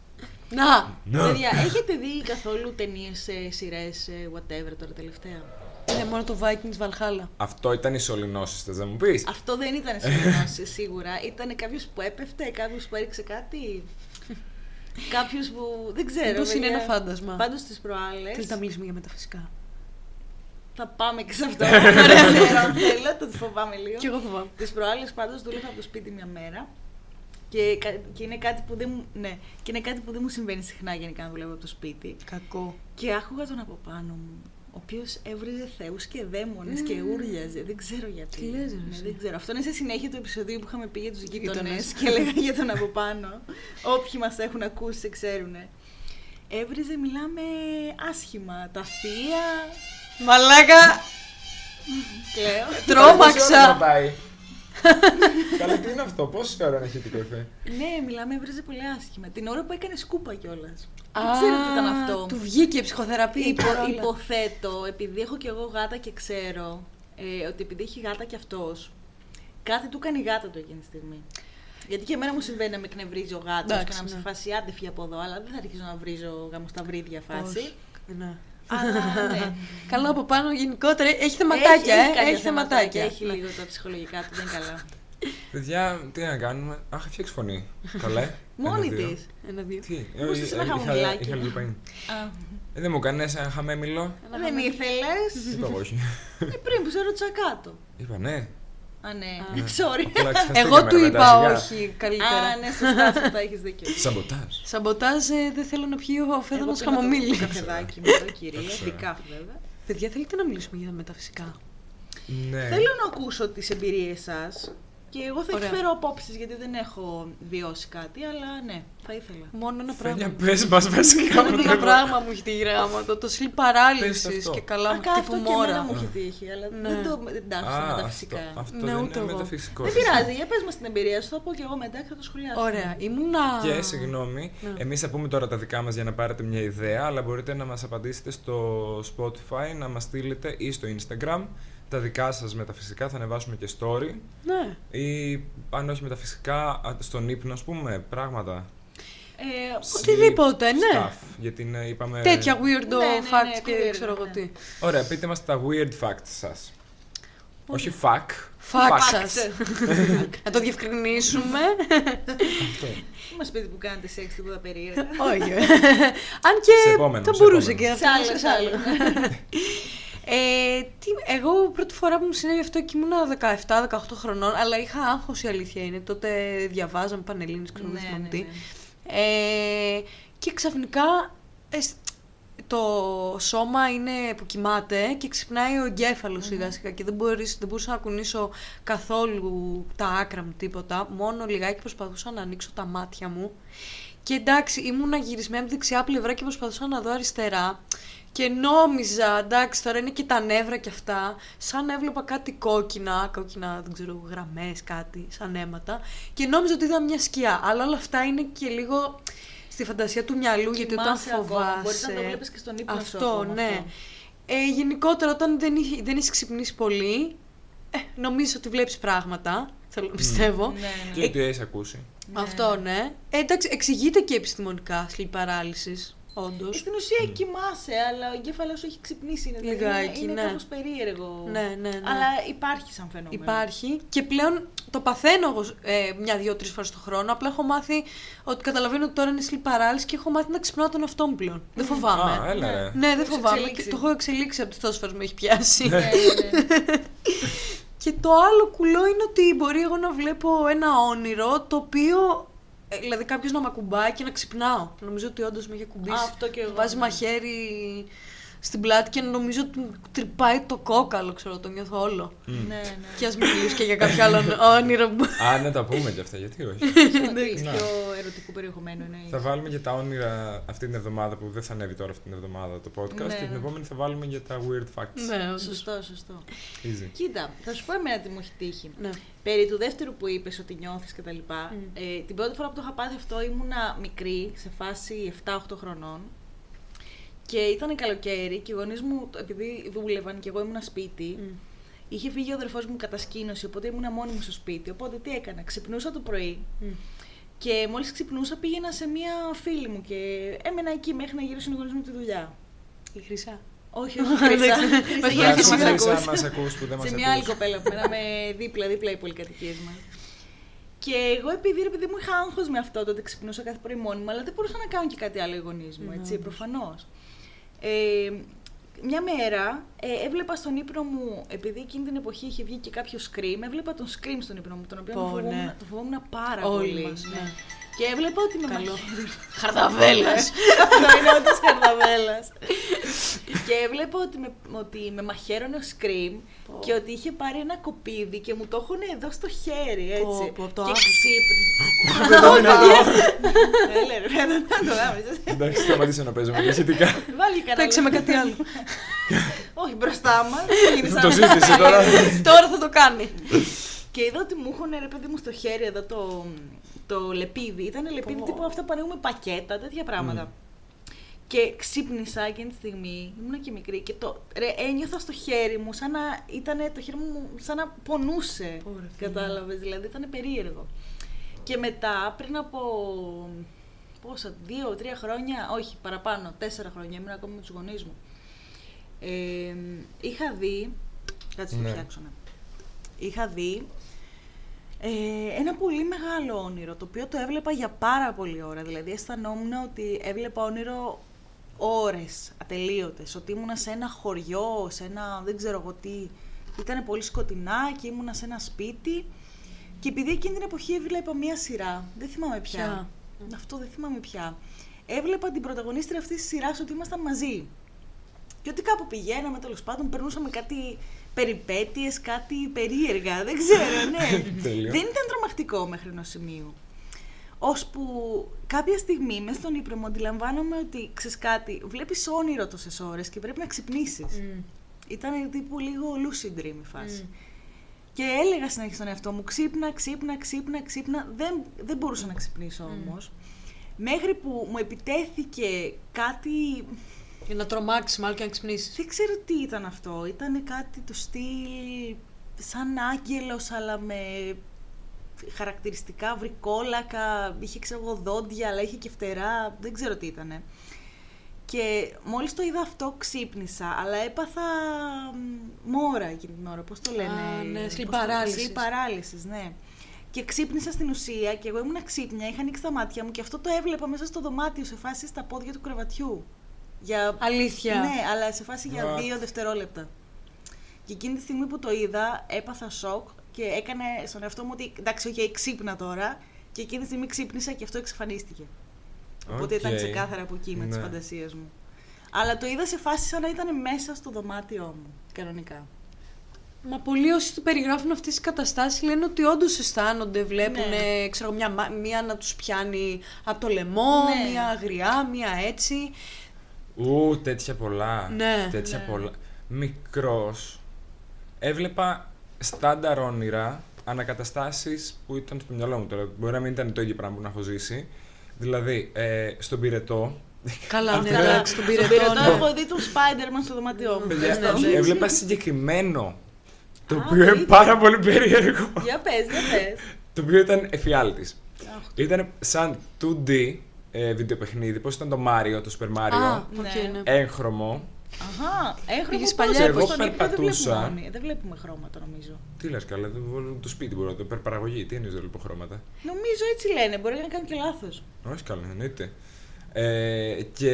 Να! Να. Παιδιά, έχετε δει καθόλου ταινίες, σειρές, whatever τώρα τελευταία; Είναι μόνο το Vikings Valhalla. Αυτό ήταν οι σωληνώσεις, θες να μου πεις; Αυτό δεν ήταν συνεννόηση *laughs* σίγουρα. Ήταν κάποιος που έπεφτε, κάποιος που έριξε κάτι. *laughs* Κάποιος που. Δεν ξέρω. Μήπως είναι παιδιά. ένα φάντασμα. Πάντως τις προάλλε. Θέλετε να μιλήσουμε για μεταφυσικά. Θα πάμε και σε αυτό. Αν θέλω, το φοβάμαι λίγο. Κι εγώ φοβάμαι. Τις προάλλες πάντως δούλευα από το σπίτι μια μέρα. Και, κα- και, είναι κάτι που δεν μου, ναι, και είναι κάτι που δεν μου συμβαίνει συχνά γενικά να δουλεύω από το σπίτι. Κακό. Και άκουγα τον από πάνω μου, ο οποίος έβριζε θεούς και δαίμονες και ούρλιαζε. Δεν ξέρω γιατί. Τι λες, ρε, Ναι, εσύ. δεν ξέρω. Αυτό είναι σε συνέχεια του επεισοδίου που είχαμε πει για τους γείτονες Γείτονες. και έλεγα για τον από πάνω. Όποιοι μας έχουν ακούσει, ξέρουν. Έβριζε, μιλάμε άσχημα. Τα θεία. Μαλάκα! Κλαίω. Τρόμαξα! Καλά, τι *laughs* είναι αυτό, πόση ώρα να έχει το εφέ. ναι, μιλάμε, έβριζε πολύ άσχημα. Την ώρα που έκανε σκούπα κιόλας. Α, Δεν ξέρω τι ήταν αυτό. Του βγήκε η ψυχοθεραπεία. Υπο, παρόλα. υποθέτω, επειδή έχω κι εγώ γάτα και ξέρω ε, ότι επειδή έχει γάτα κι αυτός, κάτι του κάνει η γάτα του εκείνη τη στιγμή. Γιατί και εμένα μου συμβαίνει να με εκνευρίζει ο γάτος και Εντάξει, να μου σε ναι. φάση άντε φύγει από εδώ, αλλά δεν θα αρχίσω να βρίζω γάμο στα βρύδια φάση. Όχι. Ναι. Αλλά *laughs* ναι. Καλά από πάνω γενικότερα έχει θεματάκια, έχει, ε. κάποια Έχει θεματάκια. Έχει Ναι. λίγο τα ψυχολογικά του, δεν είναι καλά. Παιδιά, τι να κάνουμε. Αχ, φτιάξει φωνή. Καλά. Μόνη Ένα, δύο. της. Ένα-δύο. Τι, Μήπως ε, θες ε, ένα είχα- χαμογελάκι. Είχα λίγο παγίνη. Ε, Δεν μου κάνεις ένα χαμέμιλο. Δεν ήθελες. Είπα εγώ όχι. Ε, πριν που σε ρώτησα κάτω. Είπα ναι. Α, ναι. *laughs* Sorry. Καλά, ξεχαστήκαμε, Εγώ του ρε, είπα μετά, σιγά. όχι καλύτερα. Α, ναι, σωστά, σωστά, έχεις δίκιο. *laughs* Σαμποτάζ. Σαμποτάζ, ε, δεν θέλω να πιει ο φέδωνο Εγώ πήρα χαμομήλι. Το καφεδάκι μου εδώ, κυρία. Εντάξει. Δικά βέβαια. Παιδιά, θέλετε να μιλήσουμε για τα μεταφυσικά; Ναι. Θέλω να ακούσω τις εμπειρίες σας Και εγώ θα Ωραία. εκφέρω απόψεις γιατί δεν έχω βιώσει κάτι, αλλά ναι, θα ήθελα. Μόνο ένα Φένια, πράγμα. πες μας βασικά. Μόνο ένα πράγμα μου έχει τη γράμμα. Το, το sleep Πες paralysis αυτό. και καλά Α, με κα- αυτό τύπου και εμένα μόρα. μου έχει τύχει, αλλά Ναι. δεν το εντάξω Α, με τα αυτό, φυσικά. αυτό Ναι, δεν ούτε είναι εγώ. μεταφυσικό. Δεν πειράζει, για πες μας την εμπειρία σου, θα πω και εγώ μετά και θα το σχολιάσω. Ωραία, ήμουνα. Και συγγνώμη, Ναι. εμείς θα πούμε τώρα τα δικά μας για να πάρετε μια ιδέα, αλλά μπορείτε να μας απαντήσετε στο Spotify, να μας στείλετε ή στο Instagram τα δικά σας μεταφυσικά, θα ανεβάσουμε και story. Ναι. Ή αν όχι μεταφυσικά, α, στον ύπνο, ας πούμε, πράγματα. Ε, Οτιδήποτε, ναι. Stuff, γιατί είναι, είπαμε... Τέτοια weirdo Ναι, ναι, ναι, facts και weird, ξέρω εγώ ναι. τι. Ωραία, πείτε μας τα weird facts σας. Όχι fuck. Fact Fact. σας. *laughs* Να το διευκρινίσουμε. Αυτό. Μην μας πείτε που κάνετε σεξ τίποτα περίεργα. Όχι. Αν Σε και επόμενο, θα σε μπορούσε επόμενο. και Σ' αυτό. άλλο, σε σ' άλλο. *laughs* *laughs* Ε, τι, εγώ πρώτη φορά που μου συνέβη αυτό και ήμουνα 17-18 χρονών, αλλά είχα άγχος η αλήθεια είναι. Τότε διαβάζαμε πανελλήνιες, ξέρω δεν Ναι, θυμάμαι ναι, τι. ναι. Ε, και ξαφνικά ε, σ- το σώμα είναι που κοιμάται και ξυπνάει ο εγκέφαλος σιγά σιγά και δεν, μπορείς, δεν μπορούσα να κουνήσω καθόλου τα άκρα μου τίποτα. Μόνο λιγάκι προσπαθούσα να ανοίξω τα μάτια μου. Και εντάξει, ήμουνα γυρισμένη από τη δεξιά πλευρά και προσπαθούσα να δω αριστερά. Και νόμιζα, εντάξει, τώρα είναι και τα νεύρα και αυτά, σαν να έβλεπα κάτι κόκκινα, κόκκινα, δεν ξέρω, γραμμές, κάτι, σαν αίματα. Και νόμιζα ότι είδα μια σκιά. Αλλά όλα αυτά είναι και λίγο στη φαντασία του μυαλού, γιατί όταν Κοιμάσαι ακόμα, φοβάσαι... μπορείς να το βλέπεις και στον ύπνο σου Αυτό, ακόμα ναι. αυτό. Ε, γενικότερα, όταν δεν, είχε- δεν έχεις ξυπνήσει πολύ, ε, νομίζεις ότι βλέπεις πράγματα, θέλω να πιστεύω. Ναι, ναι. Και ότι έχεις ακούσει. Ναι. Αυτό, ναι. Ε, εντάξει, εξηγείται και επιστημονικά sleep paralysis, όντως. Ε, Στην ουσία κοιμάσαι, αλλά ο εγκέφαλος σου έχει ξυπνήσει. Είναι, δηλαδή Λιγάκι, είναι, είναι ναι. κάπως περίεργο. Ναι, ναι, ναι. Αλλά υπάρχει σαν φαινόμενο. Υπάρχει και πλέον το παθαίνω εγώ ε, μια-δύο-τρει φορές το χρόνο. Απλά έχω μάθει ότι καταλαβαίνω ότι τώρα είναι sleep paralysis και έχω μάθει να ξυπνάω τον εαυτό μου πλέον. Δεν φοβάμαι. Α, έλα ρε. Ναι, δεν έχεις φοβάμαι. εξελίξει. Και το έχω εξελίξει από τις τόσες φορές με έχει πιάσει. Ναι, ναι, ναι. *laughs* και το άλλο κουλό είναι ότι μπορεί εγώ να βλέπω ένα όνειρο το οποίο. Ε, Δηλαδή κάποιος να με ακουμπάει και να ξυπνάω. Νομίζω ότι όντως με έχει ακουμπήσει. Α, αυτό και εγώ, Βάζει ναι. μαχαίρι στην πλάτη και νομίζω ότι μου τρυπάει το κόκαλο, ξέρω, το νιώθω όλο. ναι, ναι. Και ας μιλήσω και για κάποιο άλλο όνειρο που. Α, να τα πούμε κι αυτά, γιατί όχι. *laughs* Ότι Ναι. πιο ερωτικού περιεχομένου είναι. θα βάλουμε για τα όνειρα αυτή την εβδομάδα που δεν θα ανέβει τώρα αυτή την εβδομάδα το podcast Ναι, και την ναι. επόμενη θα βάλουμε για τα weird facts. Ναι, όντως. Σωστό, σωστό. Easy. Κοίτα, θα σου πω εμένα τι μου έχει τύχει. Ναι. Περί του δεύτερου που είπες ότι νιώθεις και τα λοιπά, Μμ. ε, την πρώτη φορά που το είχα πάθει αυτό ήμουνα μικρή, σε φάση 7-8 χρονών. Και ήταν καλοκαίρι και οι γονείς μου, επειδή δούλευαν και εγώ ήμουνα σπίτι, Μμ. είχε φύγει ο αδερφός μου κατασκήνωση, οπότε ήμουνα μόνη μου στο σπίτι. Οπότε τι έκανα, ξυπνούσα το πρωί Μμ. και μόλις ξυπνούσα πήγαινα σε μία φίλη μου και έμενα εκεί μέχρι να γυρίσουν οι γονείς μου τη δουλειά. Η χρυσά. Όχι, *laughs* όχι, Χρυσά. Εντάξει. Χρυσά, Μας γιατί Χρυσά, μας Χρυσά, ακούς. μας ακούς που δεν μας σε μια άλλη ακούς. κοπέλα που μέναμε δίπλα-δίπλα οι πολυκατοικίες μας. Και εγώ επειδή ρε παιδί μου είχα άγχος με αυτό το ότι ξυπνούσα κάθε πρωί μόνη μου, αλλά δεν μπορούσα να κάνω και κάτι άλλο οι γονείς μου, έτσι, Ναι, προφανώς. Ε, μια μέρα ε, έβλεπα στον ύπνο μου, επειδή εκείνη την εποχή είχε βγει και κάποιο scream, έβλεπα τον scream στον ύπνο μου, τον οποίο Πω, τον φοβόμουν, ναι. τον φοβόμουν πάρα Όλοι πολύ. μας, ναι. Και έβλεπα ότι με Καλό. μαχαίρι- Χαρδαβέλας. αυτό είναι όντως καρδαβέλας. και έβλεπα ότι με, ότι με μαχαίρωνε ο Scream Πω. και ότι είχε πάρει ένα κοπίδι και μου το έχουν εδώ στο χέρι, έτσι. Πω, πω, το και άκουσα. ξύπνησε. Το δυνατό. Έλε ρε, δεν θα το γάμισες. Εντάξει, σταματήσω να παίζω με ηχητικά. Βάλει κανένα. Παίξε με κάτι άλλο. Όχι μπροστά μας. γίνεις Το σαν- σύστησε τώρα. Τώρα θα το κάνει. Και είδα ότι μου έχουν ρε παιδί μου στο χέρι εδώ το, το λεπίδι. Ήταν λεπίδι Πω. τύπου αυτά που ανοίγουμε πακέτα, τέτοια πράγματα. Και ξύπνησα εκείνη τη στιγμή, ήμουν και μικρή και το, ρε, ένιωθα στο χέρι μου σαν να ήταν το χέρι μου σαν να πονούσε. Πω, ρε, φίλε. Κατάλαβες, δηλαδή ήταν περίεργο. Και μετά, πριν από πόσα, δύο, τρία χρόνια, όχι παραπάνω, τέσσερα χρόνια, ήμουν ακόμη με τους γονείς μου. Ε, είχα δει, κάτσε να το Ναι. φτιάξω, ναι. Είχα δει ε, ένα πολύ μεγάλο όνειρο, το οποίο το έβλεπα για πάρα πολλή ώρα. Δηλαδή αισθανόμουν ότι έβλεπα όνειρο ώρες ατελείωτες, ότι ήμουνα σε ένα χωριό, σε ένα δεν ξέρω εγώ τι, ήταν πολύ σκοτεινά και ήμουνα σε ένα σπίτι. Και επειδή εκείνη την εποχή έβλεπα μία σειρά, δεν θυμάμαι πια, Ποια; αυτό δεν θυμάμαι πια, έβλεπα την πρωταγωνίστρια αυτής της σειράς ότι ήμασταν μαζί. Και ότι κάπου πηγαίναμε, τέλος πάντων, περνούσαμε κάτι περιπέτειες, κάτι περίεργα, δεν ξέρω, ναι. *laughs* Τέλειο. δεν ήταν τρομακτικό μέχρι ενός σημείου. Ώσπου κάποια στιγμή μέσα στον ύπνο μου αντιλαμβάνομαι ότι ξέρεις κάτι, βλέπεις όνειρο τόσες ώρες και πρέπει να ξυπνήσεις. Ήταν τύπου λίγο lucid dream η φάση. Και έλεγα συνέχεια στον εαυτό μου, ξύπνα, ξύπνα, ξύπνα, ξύπνα. Δεν, δεν μπορούσα να ξυπνήσω όμως. Μέχρι που μου επιτέθηκε κάτι Για να τρομάξεις, μάλλον και να ξυπνήσεις. δεν ξέρω τι ήταν αυτό. Ήταν κάτι του στυλ σαν άγγελος αλλά με χαρακτηριστικά βρικόλακα, είχε ξέρω εγώ δόντια αλλά είχε και φτερά, δεν ξέρω τι ήτανε. Και μόλις το είδα αυτό ξύπνησα, αλλά έπαθα μ, μόρα εκείνη την ώρα, πώς το λένε; Α, ναι, πώς το- sleep paralysis. sleep paralysis, ναι. Και ξύπνησα στην ουσία και εγώ ήμουν ξύπνια, είχα ανοίξει τα μάτια μου και αυτό το έβλεπα μέσα στο δωμάτιο σε φάση στα πόδια του κρεβατιού. Για Αλήθεια. ναι, αλλά σε φάση για What? δύο δευτερόλεπτα. Και εκείνη τη στιγμή που το είδα, έπαθα σοκ και έκανε στον εαυτό μου ότι εντάξει, οκ, ξύπνα τώρα. Και εκείνη τη στιγμή ξύπνησα και αυτό εξαφανίστηκε. Οπότε ήταν Οκ. ξεκάθαρα από εκεί με τις Ναι. φαντασίες μου. Αλλά το είδα σε φάση σαν να ήταν μέσα στο δωμάτιό μου, κανονικά. Μα πολλοί όσοι του περιγράφουν αυτές τις καταστάσεις λένε ότι όντως αισθάνονται, βλέπουν Ναι. ξέρω, μια, μα- μία να τους πιάνει από το λαιμό, Ναι. μία αγριά, μία έτσι. Ου, τέτοια πολλά. Ναι. Τέτοια Ναι. πολλά. Μικρός, έβλεπα στάνταρ όνειρα, ανά καταστάσεις που ήταν στο μυαλό μου τώρα. Μπορεί να μην ήταν το ίδιο πράγμα που να έχω ζήσει. Δηλαδή, ε, στον πυρετό, Καλά, *laughs* ναι, Καλά. εντάξει, τον Στον πυρετό. πυρετό ναι. έχω δει τον Spider-Man στο δωμάτιό μου. παιδιά, Ευχαριστώ. έβλεπα συγκεκριμένο, το Α, οποίο είναι αλήθεια. πάρα πολύ περίεργο. Για πες, για πες. το οποίο ήταν εφιάλτης. Αχ, Ήταν σαν 2D ε, βιντεοπαιχνίδι, πώς ήταν το Mario, το Super Mario, Α, οκ, Ναι. ναι. έγχρωμο. Αχα, έγχρωμο Πήγες πώς, παλιά, όπως εγώ στον ύπνο δεν περπατούσα. βλέπουμε όνει- Δεν βλέπουμε χρώματα νομίζω. Τι λες καλά, το, το σπίτι μπορώ, το υπερπαραγωγή, τι εννοείς δεν βλέπω χρώματα. Νομίζω έτσι λένε, μπορεί να κάνω και λάθος. Όχι καλά, εννοείται. Ε, και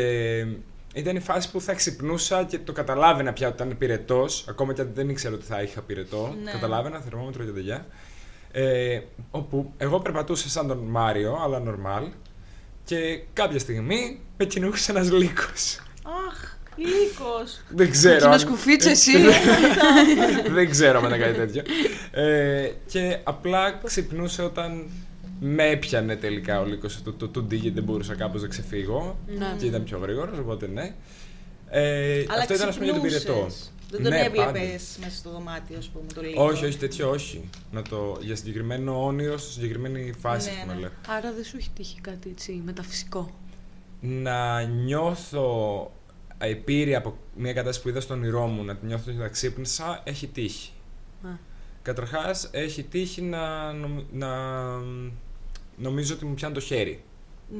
ήταν η φάση που θα ξυπνούσα και το καταλάβαινα πια ότι ήταν πυρετός, ακόμα και αν δεν ήξερα ότι θα είχα πυρετό. Ναι. Καταλάβαινα, θερμόμετρο και τέτοια. Ε, όπου εγώ περπατούσα σαν τον Μάριο, αλλά normal. Και κάποια στιγμή με κυνούχησε ένας λύκος. Αχ, λύκος. Δεν ξέρω. Εκείνο αν- σκουφίτσε εσύ. *laughs* δεν ξέρω αν ήταν κάτι τέτοιο. Ε, και απλά ξυπνούσε όταν με έπιανε τελικά ο λύκος το, το, το, γιατί δεν μπορούσα κάπως να ξεφύγω. Ναι. Και ήταν πιο γρήγορος, οπότε ναι. Ε, Αλλά αυτό ήταν ας πούμε για τον πυρετό. ξυπνούσες. Δεν τον Ναι, έβλεπες πάντα. μέσα στο δωμάτιο, ας πούμε, το λύκο. Όχι, όχι, τέτοιο όχι. Να το, για συγκεκριμένο όνειρο, σε συγκεκριμένη φάση, Ναι, ας πούμε, ναι. λέω. Άρα δεν σου έχει τύχει κάτι έτσι μεταφυσικό; Να νιώθω επίρρεια από μια κατάσταση που είδα στο όνειρό μου, να τη νιώθω ότι θα ξύπνησα, έχει τύχει. Α. Καταρχάς, έχει τύχει να, νομ- να νομίζω ότι μου πιάνει το χέρι.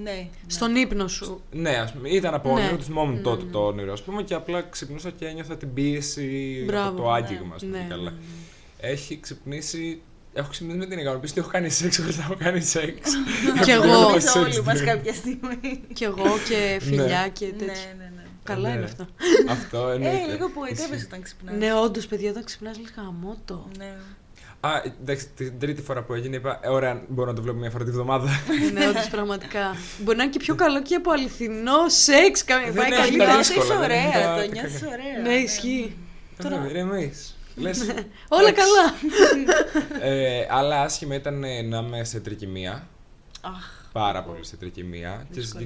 Ναι. ναι. Στον ύπνο σου. Ναι, ας πούμε, ήταν από Ναι. όνειρο, το θυμόμουν Ναι, τότε ναι. το όνειρο, ας πούμε, και απλά ξυπνούσα και ένιωθα την πίεση Μπράβο, από το ναι. άγγιγμα, ας πούμε, Ναι, και καλά. ναι, ναι. Έχει ξυπνήσει, έχω ξυπνήσει με την ικανοποίηση ότι έχω κάνει σεξ χωρίς να έχω κάνει σεξ. Κι *laughs* εγώ. Έχω Νομίζω σεξ, όλοι μας ναι. κάποια στιγμή. Κι εγώ και φιλιά Ναι. και ναι, τέτοια. ναι, ναι. Καλά Ναι. είναι αυτό. Αυτό Ε, εννοείται. λίγο που Ισχύει. ετέβεσαι όταν ξυπνάς. Ναι, όντως, παιδιά, όταν ξυπνάς, λες γαμώτο. Ναι. Α, εντάξει, την τρίτη φορά που έγινε είπα, ε, ωραία, μπορώ να το βλέπω μια φορά τη βδομάδα. ναι, *laughs* όντως, πραγματικά. Μπορεί να είναι και πιο καλό και από αληθινό σεξ. Καμία Δεν πάει έχει καλύτερα. τα Νιώθεις δύσκολα, δεν είναι τα- ωραία, τα το νιώθεις κακά. ωραία. Ναι, ισχύει. Τώρα... Ηρεμείς. Λες, Όλα εντάξει. καλά. *laughs* ε, αλλά άσχημα ήταν ε, να είμαι σε τρικυμία. Αχ, Πάρα πολύ σε τρικυμία. Και Δύσκολο.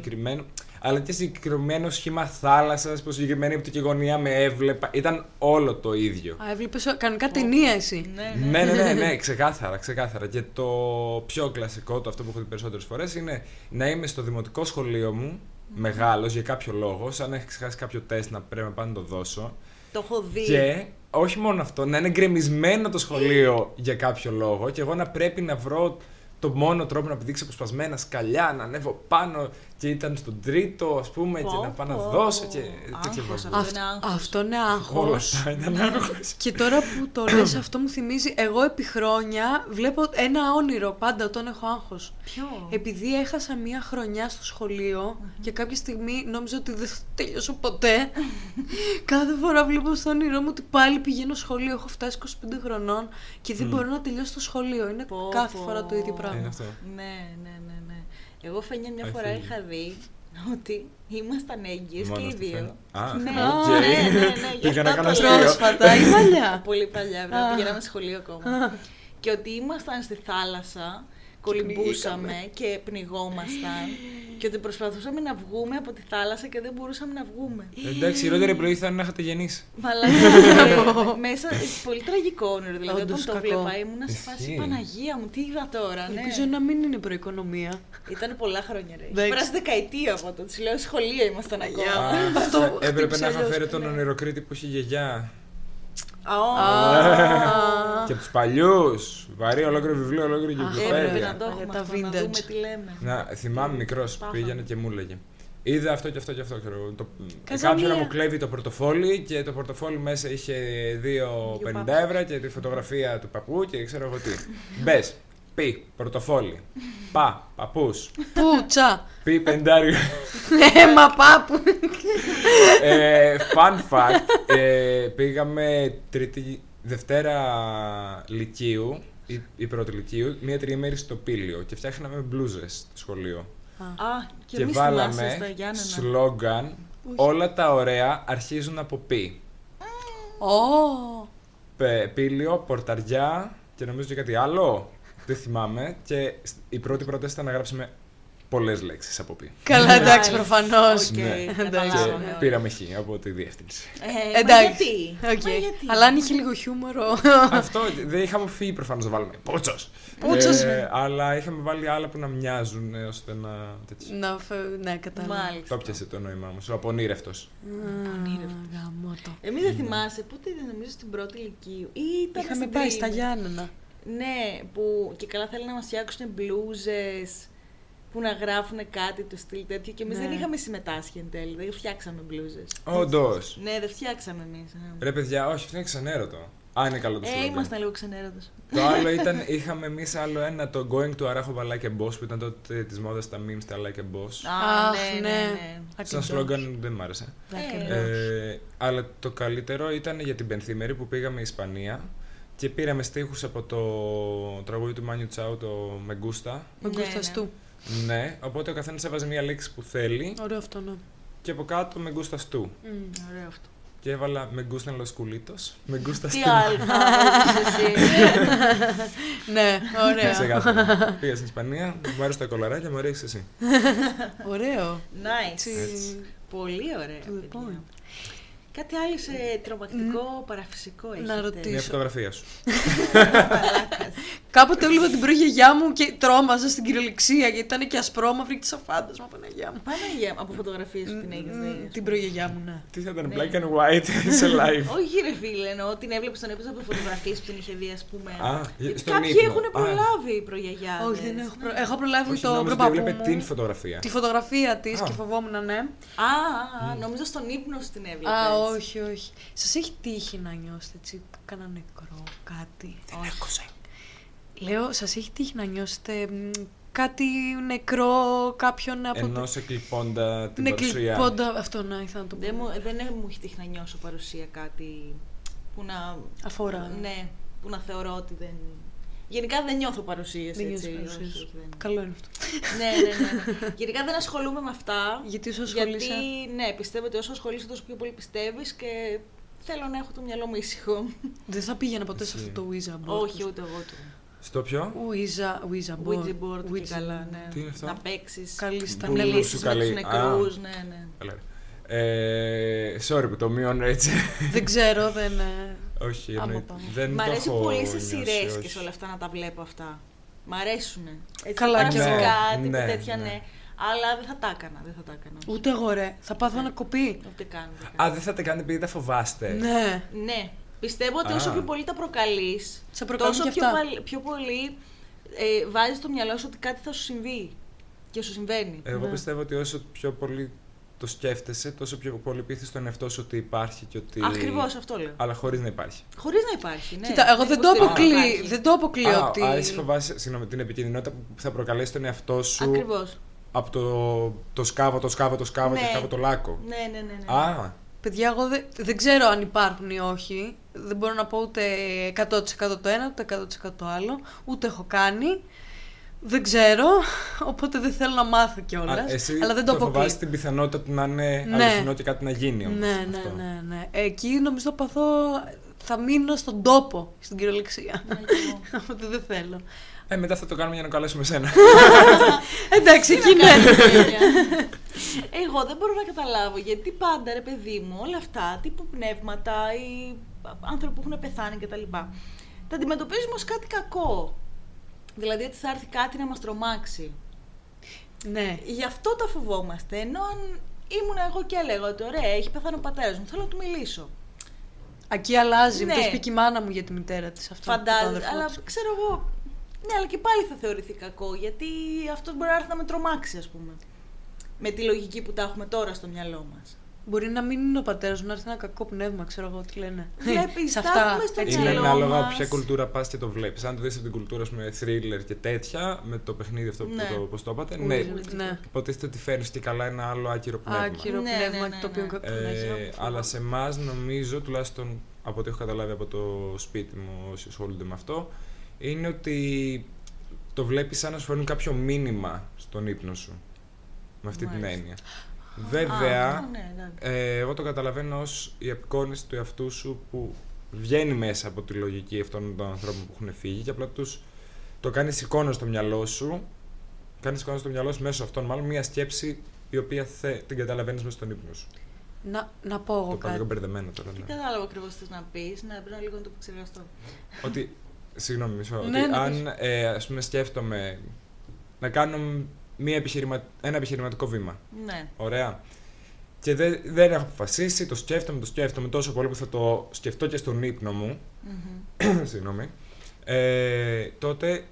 Συγκεκριμένο, αλλά και συγκεκριμένο σχήμα θάλασσας που συγκεκριμένη οπτική γωνία με έβλεπα. Ήταν όλο το ίδιο. Α, έβλεπες κανονικά ταινία εσύ. ναι, ναι, ναι. ναι, ναι, ναι, *laughs* ξεκάθαρα, ξεκάθαρα. Και το πιο κλασικό, το αυτό που έχω δει περισσότερες φορές, είναι να είμαι στο δημοτικό σχολείο μου, μεγάλος για κάποιο λόγο, σαν να έχει ξεχάσει κάποιο τεστ να πρέπει να πάω να το δώσω. Το έχω δει. Και όχι μόνο αυτό, να είναι γκρεμισμένο το σχολείο για κάποιο λόγο και εγώ να πρέπει να βρω το μόνο τρόπο να πηδήξω αποσπασμένα σκαλιά, να ανέβω πάνω και ήταν στον τρίτο, ας πούμε, και Πω, να πάω να πω. δώσω και τέτοια Άγχος πράγματα. αυτό. είναι άγχος. αυτό είναι Όλα άγχος. αυτά ήταν άγχος. Και τώρα που το λες αυτό μου θυμίζει, εγώ επί χρόνια βλέπω ένα όνειρο πάντα όταν έχω άγχος. Ποιο; Επειδή έχασα μία χρονιά στο σχολείο και κάποια στιγμή νόμιζα ότι δεν θα τελειώσω ποτέ. Κάθε φορά βλέπω στο όνειρό μου ότι πάλι πηγαίνω σχολείο. Έχω φτάσει 25 χρονών και δεν μπορώ να τελειώσω το σχολείο. Είναι Πω, κάθε πω. φορά το ίδιο Είναι πράγμα. αυτό. Ναι, ναι, ναι, ναι. Εγώ φαίνεται μια Έχει φορά φύγει. είχα δει ότι ήμασταν έγκυες και Μόνο οι στη δύο. φαίνεται. Α, ναι, οκ. ναι, ναι, ναι, *laughs* γι' Πήγα να αυτό κάνω το αστείο. λέω. Πρόσφατα ή παλιά. Πολύ παλιά, Α. βέβαια. Πηγαίναμε σχολείο ακόμα. και ότι ήμασταν στη θάλασσα, κολυμπούσαμε και πνιγόμασταν. και ότι προσπαθούσαμε να βγούμε από τη θάλασσα και δεν μπορούσαμε να βγούμε. Εντάξει, η χειρότερη επιλογή θα είναι να είχατε γεννήσει. Μαλάκα. ε, *laughs* μέσα. Πολύ τραγικό όνειρο. Δηλαδή, Όντως όταν το κακό. βλέπα, ήμουν σε φάση Ισχύει. Παναγία μου, τι είδα τώρα. Ναι. Ελπίζω να μην είναι προοικονομία. Ήταν πολλά χρόνια, ρε. Εντάξει. Πέρασε δεκαετία από τότε. Τη λέω σχολείο ήμασταν ακόμα. Α, Αυτό ε, Έπρεπε χτύπησε να είχα αλλιώς. φέρει τον ονειροκρίτη που είχε η γιαγιά. Α, Α. *laughs* Και από τους παλιούς. Βαρύ, ολόκληρο βιβλίο, ολόκληρη Αχ, Έπρεπε κυκλοπαίδεια. να το έχουμε Τα αυτό, να vintage. δούμε τι λέμε. Να, θυμάμαι μικρός, Πάθαμε. πήγαινε και μου έλεγε. Είδα αυτό και αυτό και αυτό. Ξέρω. εγώ. Το, Καζανία. κάποιον να μου κλέβει το πορτοφόλι και το πορτοφόλι μέσα είχε 2,50 πάπους. ευρώ και τη φωτογραφία του παππού και ξέρω εγώ τι. Μπες, πι, πορτοφόλι. Πα, παππούς. Πού, τσα. Πι, πεντάριο. Ε, μα πάπου. ε, fun fact. Ε, πήγαμε τρίτη, Δευτέρα Λυκείου ή, ή πρώτη Λυκείου, μία τριήμερη στο Πήλιο και φτιάχναμε μπλούζες στο σχολείο. Α, και, και εμείς θυμάσαι στα βάλαμε Γιάννενα. σλόγγαν όλα τα ωραία αρχίζουν από πι. Ω. Πε- Πήλιο, Πορταριά και νομίζω και κάτι άλλο. Δεν θυμάμαι. Και σ- η πρώτη πρόταση ήταν να γράψουμε πολλές λέξεις από πι. Καλά, εντάξει, Μάλιστα. προφανώς. Οκ, Ναι. Εντάξει. Και καταλάβαμε όλοι. πήραμε χ από τη διεύθυνση. Ε, μα Εντάξει. γιατί; Οκ. Μα γιατί; Αλλά αν είχε λίγο χιούμορο. Αυτό δεν είχαμε φύγει προφανώς να βάλουμε. Πούτσος! Πούτσος. αλλά είχαμε βάλει άλλα που να μοιάζουν ε, ώστε να. τέτοιο. Να φε- Ναι, κατάλαβα. Μάλιστα. Το πιάσε το νόημά μου. Ο απονήρευτος. Ονείρευτος. Γαμώτο. Εμείς δεν θυμάσαι, πότε ήταν νομίζω στην πρώτη ηλικίου. Ή ήταν Είχαμε στην πάει τρίτη. στα Γιάννενα. Ναι, που και καλά θέλουν να μας φτιάξουν μπλούζες που να γράφουν κάτι του στυλ τέτοιο και εμείς Ναι. δεν είχαμε συμμετάσχει εν τέλει, δεν φτιάξαμε μπλούζες. Όντως. Ναι, δεν φτιάξαμε εμείς. ναι. Ρε παιδιά, όχι, αυτό είναι ξενέρωτο. Α, είναι καλό το Ε, slogan. ήμασταν λίγο ξενέρωτες. Το άλλο ήταν, είχαμε εμείς άλλο ένα, το Going to Arachova Like a Boss που ήταν τότε της μόδας τα memes τα Like a Boss. Α, Αχ, ναι, ναι, ναι. Σαν Ακριβώς. σλόγγαν δεν μ' άρεσε. Ακριβώς. Ε, αλλά το καλύτερο ήταν για την πενθήμερη που πήγαμε Ισπανία και πήραμε στίχους από το τραγούδι του Manu Chao, το Me gusta. Me Ναι, γκούστας ναι. του. Ναι, οπότε ο καθένας έβαζε μία λέξη που θέλει Ωραίο αυτό, ναι. και από κάτω με gustas tú. Μμ. Ωραίο αυτό. Και έβαλα με γκούστα λοσκουλίτος. Με γκούστας Τι του. αλφα, έχεις εσύ. *laughs* Ναι, ωραία. Ξεκάθαρα. Πήγα στην Ισπανία, μου άρεσε τα κολαράκια, μου αρέσεις εσύ. Ωραίο. Nice. Έτσι. Πολύ ωραία. To the παιδιά. point. Κάτι άλλο σε τρομακτικό παραφυσικό έχετε; Να ρωτήσω. Μια φωτογραφία σου. Μαλάκας. *laughs* Κάποτε έβλεπα την προγιαγιά μου και τρόμαζα στην κυριολεξία γιατί ήταν και ασπρόμαυρη τη αφάντασμα, Παναγιά μου. Παναγία, από φωτογραφίες που την έχεις Μ, δει. Την προγιαγιά μου, ναι. Τι θα ήταν Ναι. black and white *laughs* σε live. Όχι ρε φίλε, εννοώ την έβλεπες στον έπαιζο από φωτογραφίες που την είχε δει ας πούμε. Α, Γιατί στον κάποιοι ύπνο. έχουν Α. προλάβει οι προγιαγιάδες. Όχι, δεν έχω, Ναι. προ... έχω προλάβει Όχι, το νόμιζα ότι προπαππού έβλεπε μου. την φωτογραφία. Τη φωτογραφία της Α. και φοβόμουν, ναι. Α, α, α, νόμιζα στον ύπνο σου την έβλεπες. Α, όχι, όχι. Σας έχει τύχει να νιώσετε έτσι κάνα νεκρό, κάτι. Άκουσα. Λέω, σας έχει τύχει να νιώσετε μ, κάτι νεκρό, κάποιον από. Ενώ σε κλειπώντα την Ναι, παρουσία. κλειπώντα. Αυτό να ήθελα να το πω. Δεν μου, δεν μου έχει τύχει να νιώσω παρουσία κάτι που να... Αφορά. Ναι, που να θεωρώ ότι δεν... Γενικά δεν νιώθω παρουσίες, Δεν έτσι. νιώθεις παρουσίες. όχι, όχι, δεν- Καλό είναι αυτό. ναι, ναι, ναι, ναι. Γενικά δεν ασχολούμαι με αυτά. Γιατί όσο ασχολείσαι. Γιατί, ναι, πιστεύω ότι όσο ασχολείσαι τόσο πιο πολύ πιστεύεις και θέλω να έχω το μυαλό μου ήσυχο. Δεν θα πήγαινα ποτέ σε Ισχύει. αυτό το Ouija board. Όχι, ούτε εγώ του. Στο ποιο; Ouija, Ouija board. Ouija board και Ouija καλά, ναι. Τι είναι αυτό; Να παίξεις. Καλή στα Που Να νέλη. σου λύσεις με τους καλεί. νεκρούς, ναι, ναι. Καλά. Ε, sorry που το μειώνω έτσι. Δεν ξέρω, δεν. Ε, όχι, Άμα εννοείται. πάμε. δεν Μ' το αρέσει έχω πολύ σε νιώσει, σειρές και όχι. σε όλα αυτά να τα βλέπω αυτά. Μ' αρέσουνε. Έτσι, Καλά, κι εγώ. παραφυσικά, τύπου Ναι, τέτοια, ναι. ναι. Αλλά δεν θα τα έκανα, δεν θα τα έκανα. Ούτε εγώ ρε. Θα πάθω ένα κοπεί. Ούτε καν. ούτε Α, καν. δεν θα τα κάνετε επειδή τα φοβάστε. Ναι. Ναι. Πιστεύω ότι όσο Α. πιο πολύ τα προκαλείς, Σε προκαλούν τόσο και πιο, αυτά. παλ- πιο πολύ ε, βάζεις στο μυαλό σου ότι κάτι θα σου συμβεί. Και σου συμβαίνει. Εγώ Ναι. πιστεύω ότι όσο πιο πολύ το σκέφτεσαι, τόσο πιο πολύ πείθεις στον εαυτό σου ότι υπάρχει και ότι. Ακριβώς αυτό λέω. Αλλά χωρίς να υπάρχει. Χωρίς να υπάρχει. Ναι. Κοίτα, εγώ δεν το υποστηρίζω ότι αποκλείω. υπάρχει. Δεν το αποκλείω Α, ότι. άρα εσύ φοβάσαι συγγνώμη, την επικίνδυνοτητα που θα προκαλέσει τον εαυτό σου Ακριβώς. από το, το σκάβο, το σκάβο, το σκάβο και Ναι. σκάβο το λάκκο. Ναι, ναι, ναι. ναι. Α, Παιδιά, εγώ δεν, δεν ξέρω αν υπάρχουν ή όχι. Δεν μπορώ να πω ούτε 100% το ένα, ούτε 100% το άλλο. Ούτε έχω κάνει. Δεν ξέρω, οπότε δεν θέλω να μάθω κιόλας. Α, Εσύ Αλλά δεν το, το αποκλείω. φοβάσαι την πιθανότητα του να είναι Ναι. αληθινό και κάτι να γίνει όμως. Ναι, ναι, αυτό. ναι, ναι. Εκεί νομίζω το παθώ. Θα μείνω στον τόπο, στην κυριολεξία. *laughs* Οπότε δεν θέλω. Ε, μετά θα το κάνουμε για να καλέσουμε σένα. *laughs* Εντάξει, εκεί ναι. *laughs* Εγώ δεν μπορώ να καταλάβω γιατί πάντα ρε παιδί μου όλα αυτά, τύπου πνεύματα ή άνθρωποι που έχουν πεθάνει κτλ. Τα αντιμετωπίζουμε ως κάτι κακό. Δηλαδή ότι θα έρθει κάτι να μας τρομάξει. ναι. Γι' αυτό τα φοβόμαστε. Ενώ αν ήμουν εγώ και έλεγα ότι ωραία, έχει πεθάνει ο πατέρας μου, θέλω να του μιλήσω. Εκεί αλλάζει. Ναι. Ναι. πει και η μάνα μου για τη μητέρα της αυτό. και τον Φαντάζομαι. αδερφό Αλλά της. ξέρω εγώ. Ναι, αλλά και πάλι θα θεωρηθεί κακό γιατί αυτό μπορεί να έρθει να με τρομάξει, ας πούμε. Με τη λογική που τα έχουμε τώρα στο μυαλό μας. Μπορεί να μην είναι ο πατέρας μου, να έρθει ένα κακό πνεύμα, ξέρω εγώ τι λένε. Βλέπεις, Σε τα αυτά. έχουμε στο έτσι Είναι μυαλό λένε. ανάλογα από μας. ποια κουλτούρα πας και το βλέπεις. Αν το δεις από την κουλτούρα με thriller και τέτοια, με το παιχνίδι αυτό που Ναι. το, πώς το είπατε, Πολύ ναι, ζωτικό. Ναι. υποτίθεται ότι φέρνεις και καλά ένα άλλο άκυρο πνεύμα. Άκυρο Ναι, πνεύμα ναι, ναι, το οποίο ναι. κακό Ε, αλλά σε εμάς νομίζω, τουλάχιστον από ό,τι έχω καταλάβει από το σπίτι μου όσοι ασχολούνται με αυτό, είναι ότι το βλέπεις σαν να σου φέρνουν κάποιο μήνυμα στον ύπνο σου. Με αυτή την Μάλιστα. έννοια. Βέβαια, Α, ναι, εντάξει. ε, εγώ το καταλαβαίνω ως η απεικόνηση του εαυτού σου που βγαίνει μέσα από τη λογική αυτών των ανθρώπων που έχουν φύγει και απλά τους το κάνεις εικόνα στο μυαλό σου κάνεις εικόνα στο μυαλό σου μέσω αυτών μάλλον μια σκέψη η οποία θε, την καταλαβαίνεις μέσα στον ύπνο σου. Να, να πω εγώ Το πάω λίγο κάτι. μπερδεμένο τώρα. Τι Ναι. κατάλαβα ακριβώς τι να πεις, να πρέπει λίγο να το επεξεργαστώ. ότι, συγγνώμη μισό, ότι Ναι, ναι, αν ε, ας πούμε σκέφτομαι να κάνω μια επιχειρημα... ένα επιχειρηματικό βήμα, Ναι. ωραία, και δεν, δεν έχω αποφασίσει, το σκέφτομαι, το σκέφτομαι τόσο πολύ που θα το σκεφτώ και στον ύπνο μου, Μμμ. *coughs* συγγνώμη, ε, τότε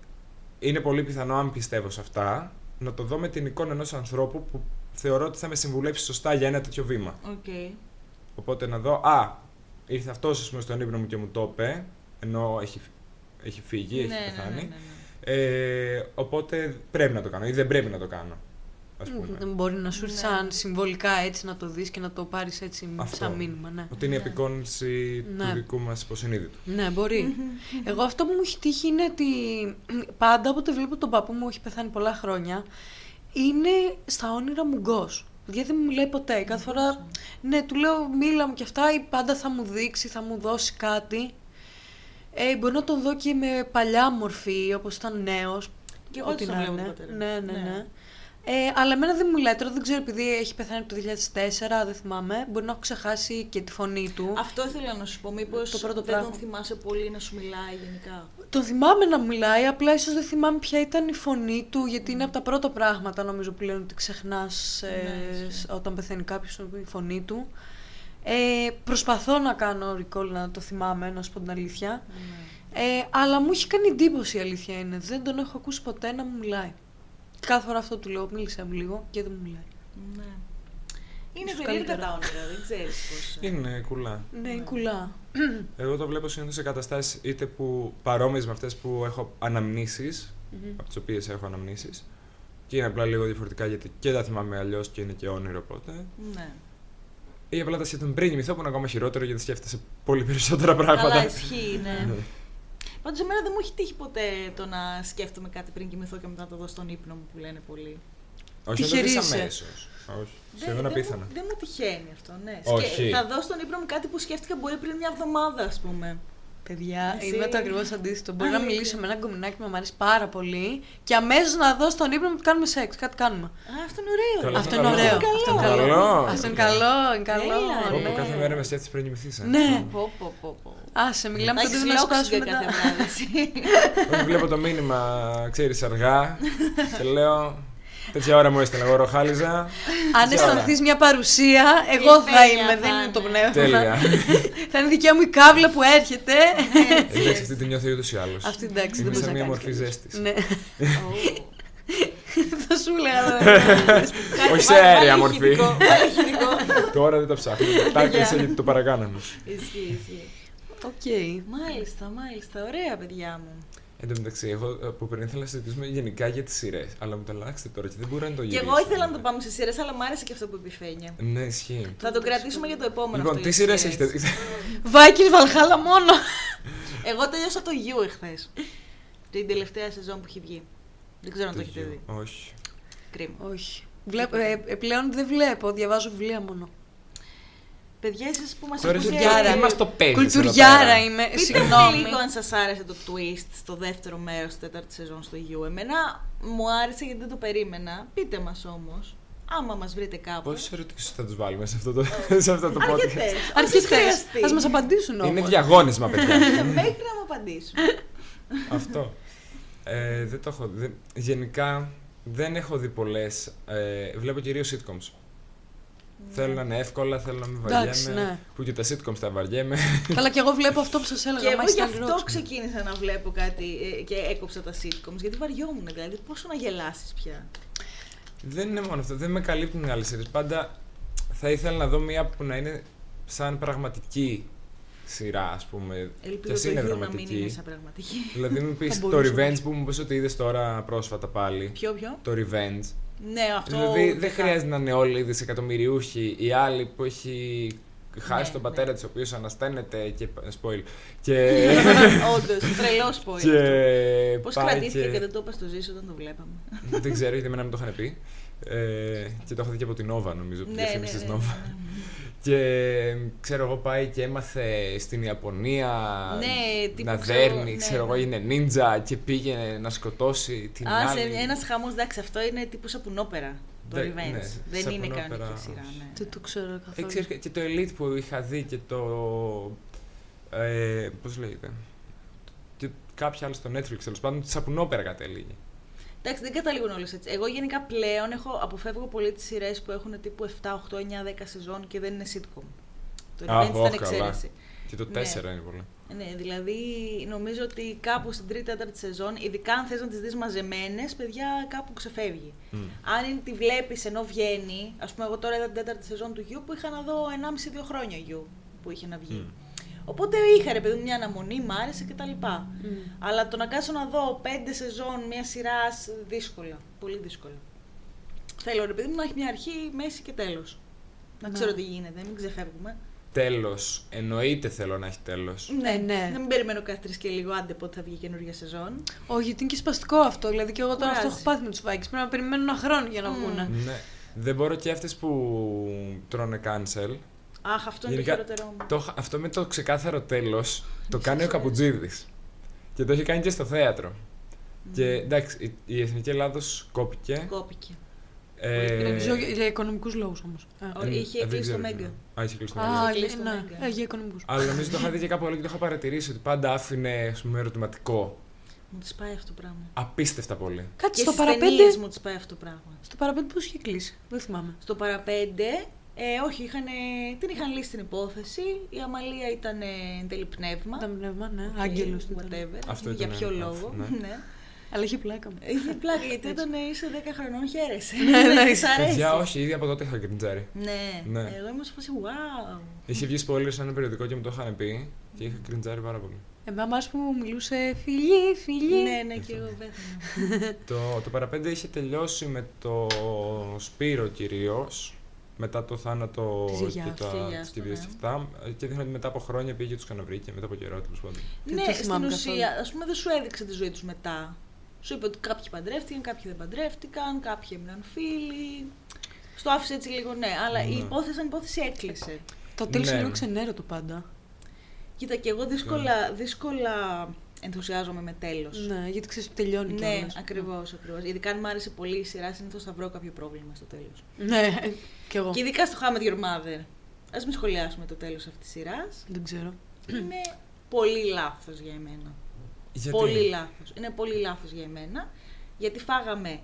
είναι πολύ πιθανό, αν πιστεύω σε αυτά, να το δω με την εικόνα ενός ανθρώπου που θεωρώ ότι θα με συμβουλέψει σωστά για ένα τέτοιο βήμα. Οκ. Οπότε να δω, α, ήρθε αυτός ας πούμε, στον ύπνο μου και μου το είπε, ενώ έχει, έχει φύγει, έχει Ναι, ναι, πεθάνει. ναι, ναι, ναι. Ε, οπότε πρέπει να το κάνω ή δεν πρέπει να το κάνω. Ας πούμε. Δεν μπορεί να σου έρθει Ναι. σαν συμβολικά έτσι να το δεις και να το πάρεις έτσι Αυτό. σαν μήνυμα, ναι. Ότι είναι η Ναι. απεικόνιση του Ναι. δικού μας υποσυνείδητου. Ναι, μπορεί. *laughs* Εγώ αυτό που μου έχει τύχει είναι ότι πάντα όποτε βλέπω τον παππού μου, έχει πεθάνει πολλά χρόνια, είναι στα όνειρα μου γκος. Γιατί δεν μου μιλάει ποτέ. Κάθε φορά, ναι, του λέω μίλα μου και αυτά ή πάντα θα μου δείξει, θα μου δώσει κάτι. Ε, μπορεί να τον δω και με παλιά μορφή, όπως ήταν νέος. Και εγώ ό,τι έτσι τον να βλέπω είναι. τον πατέρα μου. Ναι, ναι, Ναι. ναι. Ε, αλλά εμένα δεν μου μιλάει τώρα, δεν ξέρω επειδή έχει πεθάνει από το 2004, δεν θυμάμαι. Μπορεί να έχω ξεχάσει και τη φωνή του. Αυτό ήθελα να σου πω. Μήπως Το πρώτο δεν πράγμα. τον θυμάσαι πολύ να σου μιλάει γενικά; Το θυμάμαι να μιλάει, απλά ίσως δεν θυμάμαι ποια ήταν η φωνή του, γιατί είναι από τα πρώτα πράγματα νομίζω που λένε ότι ξεχνάς ε, Ναι, σ- όταν πεθαίνει κάποιος η φωνή του. Ε, προσπαθώ να κάνω recall να το θυμάμαι, να σου πω την αλήθεια. Ναι. Ε, αλλά μου έχει κάνει εντύπωση η αλήθεια είναι. Δεν τον έχω ακούσει ποτέ να μου μιλάει. Κάθε φορά αυτό του λέω, μίλησε μου λίγο και δεν μου μιλάει. Ναι. Είναι Ίσως περίεργα καλύτερα. τα όνειρα, δεν ξέρεις πώς. Είναι κουλά. Ναι, είναι κουλά. Εγώ το βλέπω συνήθως σε καταστάσεις είτε που παρόμοιες με αυτές που έχω αναμνήσεις, από τις οποίες έχω αναμνήσεις, και είναι απλά λίγο διαφορετικά γιατί και τα θυμάμαι αλλιώς και είναι και όνειρο οπότε. Ναι. Ή απλά τα σκέφτομαι πριν κοιμηθώ που είναι ακόμα χειρότερο γιατί σκέφτεσαι πολύ περισσότερα πράγματα. Καλά, ισχύει, ναι. Ναι. Πάντως, εμένα δεν μου έχει τύχει ποτέ το να σκέφτομαι κάτι πριν κοιμηθώ και μετά το δω στον ύπνο μου που λένε πολύ. Όχι, δεν το δεις Τυχερή είσαι. αμέσως. Όχι. Σχεδόν δεν, απίθανο. μου, δεν μου τυχαίνει αυτό, ναι. Όχι. Σκε- θα δω στον ύπνο μου κάτι που σκέφτηκα μπορεί πριν μια εβδομάδα, ας πούμε. Παιδιά, Εσύ- είμαι το ακριβώς αντίθετο. Μπορεί να Αλήθεια. μιλήσω με ένα κομμινάκι που μου αρέσει πάρα πολύ και αμέσως να δω στον ύπνο μου ότι κάνουμε σεξ. Κάτι κάνουμε. Α, αυτό είναι ωραίο. Καλά, Αυτό καλό. είναι ωραίο. Αυτό είναι Αυτό είναι καλό. καλό. Καλό. Αυτό είναι καλό. Είναι καλό. Έλα, Πω, ρε. πω, ναι. κάθε μέρα με σκέφτεσαι πριν κοιμηθείς. ε. Ναι. Πω, πω, πω, πω. Άσε, μιλάμε Θα και έχεις δεν να λόξιγκα σπάσουμε κάθε μετά. βράδυ. εσύ. Όχι, βλέπω το μήνυμα, ξέρεις αργά. *laughs* και λέω. Τέτοια ώρα μου έστειλε, εγώ ροχάλιζα. Αν Τέτοια ώρα. αισθανθεί μια παρουσία, εγώ θα Φαίνια είμαι. θα Δεν είναι το είναι. πνεύμα. Τέλεια. *laughs* Θα είναι δικιά μου η κάβλα που έρχεται. Εντάξει, αυτή τη νιώθω ούτως ή άλλως. Αυτή εντάξει, δεν Είναι μπορείς σαν να μια κάνεις. μορφή ζέστης. Ναι, Ω. θα σου έλεγα. *laughs* Όχι σε Βάλε- αέρια βάλε μορφή. ηχητικό, βάλε ηχητικό. *laughs* Τώρα δεν το ψάχνω. Τα έκλεισα γιατί το παρακάναμε. Ισχύει, ισχύει. Οκ. Μάλιστα, μάλιστα. Ωραία, παιδιά μου. Εν τω μεταξύ, εγώ ε, που πριν ήθελα να συζητήσουμε γενικά για τις σειρές, αλλά μου το αλλάξατε τώρα και δεν μπορεί να το Και γυρίσω. εγώ ήθελα να το πάμε σε σειρές, αλλά μου άρεσε και αυτό που είπε η Φένια. Ναι, ισχύει. Θα το κρατήσουμε για το επόμενο. Λοιπόν, αυτό τι για σειρές τις έχετε σειρές. δει; Vikings Valhalla μόνο. Εγώ τελειώσα το You εχθές. Την τελευταία σεζόν που έχει βγει. Δεν ξέρω αν το Το έχετε You. δει. Όχι. Κρίμα. Όχι. Βλέπω, ε, ε, πλέον δεν βλέπω, διαβάζω βιβλία μόνο. Παιδιά, εσείς που μας Τώρα ακούτε... Κουλτουριάρα. δεν μας το παίζεις Κουλτουριάρα εδώ πέρα. είμαι. Πείτε Συγγνώμη. μου λίγο αν σας άρεσε το twist στο δεύτερο μέρος της τέταρτης σεζόν στο You. Εμένα μου άρεσε γιατί δεν το περίμενα. Πείτε μας όμως, άμα μας βρείτε κάπου. Πόσες ερωτήσεις θα τους βάλουμε σε αυτό το, σε αυτό το podcast; Αρκετές. όσες Αρκετές. χρειαστεί. Ας μας απαντήσουν όμως. Είναι διαγώνισμα, παιδιά. Μέχρι να μου απαντήσουν. αυτό. Ε, δεν το έχω δει. Γενικά δεν έχω δει πολλές. Ε, βλέπω κυρίως sitcoms. Θέλω να είναι εύκολα, θέλω να μην Εντάξει, βαριέμαι. ναι. Που και τα sitcoms τα βαριέμαι. Καλά, και εγώ βλέπω αυτό που σας Και έλεγα. εγώ My γι' Style αυτό Rocks. ξεκίνησα να βλέπω κάτι ε, και έκοψα τα sitcoms. Γιατί βαριόμουν, δηλαδή. Πόσο να γελάσεις πια; δεν είναι μόνο αυτό. Δεν με καλύπτουν οι άλλες σειρές. Πάντα θα ήθελα να δω μία που να είναι σαν πραγματική σειρά, ας πούμε. Ελπίζω Κι το ας είναι You να μην δραματική. είναι σαν πραγματική. Δηλαδή, μου πεις Θα το μπορούσε. Revenge που μου πει ότι είδες τώρα πρόσφατα πάλι. Ποιο, ποιο; Το Revenge. Ναι, αυτό. Δηλαδή ούτε δεν καν. χρειάζεται να είναι όλοι οι δισεκατομμυριούχοι. Η άλλη που έχει χάσει Ναι, τον ναι. πατέρα της, ο οποίος ανασταίνεται και... Spoil. Και... *laughs* Όντως, τρελό spoiler. και Πώς πάει κρατήθηκε και... και... δεν το είπα στο ζήσο όταν το βλέπαμε; δεν ξέρω, γιατί εμένα μου το είχαν πει. Ε, και το έχω δει και από την Nova, νομίζω, τη ναι, ναι, διαφήμιση ναι, της ναι, Nova. ναι. Και ξέρω εγώ πάει και έμαθε στην Ιαπωνία Ναι, τύπου να ξέρω, δέρνει, ναι, ξέρω εγώ ναι. είναι νίντζα και πήγαινε να σκοτώσει την Α, άλλη. σε ένας χαμός, εντάξει, αυτό είναι τύπους σαπουνόπερα. Το Δε- Revenge. ναι, δεν είναι σαπουνόπερα, κανονική σειρά, όχι. ναι. Δεν το ξέρω Ε, καθόλου. ξέρεις, και το Elite που είχα δει και το. Ε, Πώς λέγεται. Και κάποια άλλα στο Netflix τέλος πάντων, της σαπουνόπερα κατέληγε. Εντάξει, δεν καταλήγουν όλες έτσι. Εγώ γενικά πλέον έχω, αποφεύγω πολύ τις σειρές που έχουν τύπου 7, 8, 9, 10 σεζόν και δεν είναι sitcom. Το Α, Revenge ωχ, ήταν καλά. εξαίρεση. Και το Ναι. 4 είναι πολύ. Ναι, δηλαδή νομίζω ότι κάπου στην τρίτη, τέταρτη σεζόν, ειδικά αν θες να τις δεις μαζεμένες, παιδιά κάπου ξεφεύγει. Μμ. Αν είναι, τη βλέπεις ενώ βγαίνει, ας πούμε, εγώ τώρα είδα την τέταρτη σεζόν του γιου που είχα να δω 1,5-2 χρόνια γιου που είχε να βγει. Μμ. Οπότε είχα ρε παιδί μου μια αναμονή, μ' άρεσε κτλ. Μμ. Αλλά το να κάτσω να δω 5 σεζόν μια σειρά δύσκολα. Πολύ δύσκολα. Θέλω ρε παιδί μου να έχει μια αρχή, μέση και τέλος. Να Ναι. ξέρω τι γίνεται, μην ξεφεύγουμε. Τέλος. Εννοείται θέλω να έχει τέλος. Ναι, ναι. Να μην περιμένω κάθε τρεις και λίγο, άντε πότε θα βγει καινούργια σεζόν. Όχι, γιατί είναι και σπαστικό αυτό. Δηλαδή και εγώ τώρα αυτό Κουράζει. έχω πάθει με τους Vikings. Πρέπει να περιμένω ένα χρόνο για να Μμ. βγουν. Ναι. Δεν μπορώ και αυτές που τρώνε cancel. Αχ, αυτό είναι Γενικά, το χειρότερό μου. Το, αυτό με το ξεκάθαρο τέλος το κάνει ο Σωστό. Καπουτζίδη. Και το έχει κάνει και στο θέατρο. Και εντάξει, η, η Εθνική Ελλάδος κόπηκε. Κόπηκε. Ε, Νομίζω για, για οικονομικούς λόγους όμως. Ωραία, ε, είχε δεν κλείσει το ξέρω. Μέγκα. Α, είχε κλείσει το Α, Mega. Είχε κλείσει το ναι, Mega. ε, για οικονομικούς. Αλλά νομίζω το είχα δει και κάπου άλλο και το είχα παρατηρήσει ότι πάντα άφηνε ας πούμε, ερωτηματικό. Μου τη σπάει αυτό το πράγμα. Απίστευτα πολύ. Κάτι Και στο στις παραπέντε. ταινίες μου τη σπάει αυτό το πράγμα. Στο παραπέντε πώς είχε κλείσει. Δεν θυμάμαι. Στο παραπέντε, ε, όχι, είχαν, την είχαν λύσει την υπόθεση. Η Αμαλία ήταν ε, εν τέλει πνεύμα. Ήταν πνεύμα, ναι. Οκ, Άγγελος. Whatever. Αυτό Για ήταν, ποιο ναι, λόγο. ναι. ναι. Αλλά είχε πλάκα μου. Είχε πλάκα γιατί *laughs* όταν είσαι 10 χρονών χαίρεσαι. Ναι, *laughs* ναι. Της αρέσεις. Παιδιά, όχι, ήδη από τότε είχα κριντζάρει. Ναι. Ναι. Εγώ είμαι σε φάση wow. Είχε βγει spoiler σε ένα περιοδικό και μου το είχαν πει και είχα κριντζάρει πάρα πολύ. Εμένα που μου μιλούσε φιλί, φιλί. Ναι, ναι, και εγώ πέθανα. το, το παραπέντε είχε τελειώσει με το Σπύρο κυρίως. Μετά το θάνατο Της γιαγιάς, και της τα γιαγιάς της του, κυρίας ναι. και αυτά. Και δείχνει ότι μετά από χρόνια πήγε τους ξαναβρήκε και μετά από καιρό τέλος πάντων. Δεν ναι, το στην θυμάμαι ουσία, καθόλου. ας πούμε, δεν σου έδειξε τη ζωή τους μετά. Σου είπε ότι κάποιοι παντρεύτηκαν, κάποιοι δεν παντρεύτηκαν, κάποιοι έμειναν φίλοι. Στο άφησε έτσι λίγο, ναι. Αλλά η Ναι. υπόθεση, σαν υπόθεση έκλεισε. Το τέλος Ναι. είναι λίγο ξενέρωτο πάντα. Κοίτα, και εγώ δύσκολα, δύσκολα ενθουσιάζομαι με τέλος. Ναι, γιατί ξέρεις ότι τελειώνει Ναι, κιόλας. ακριβώς, ακριβώς. Ειδικά αν μου άρεσε πολύ η σειρά, συνήθως θα βρω κάποιο πρόβλημα στο τέλος. Ναι, κι εγώ. Και ειδικά στο How I Met Your Mother. Α μην σχολιάσουμε το τέλος αυτής της σειράς. Δεν ξέρω. Είναι πολύ λάθος για εμένα. Γιατί; Πολύ λάθος. Είναι πολύ λάθος για εμένα. Γιατί φάγαμε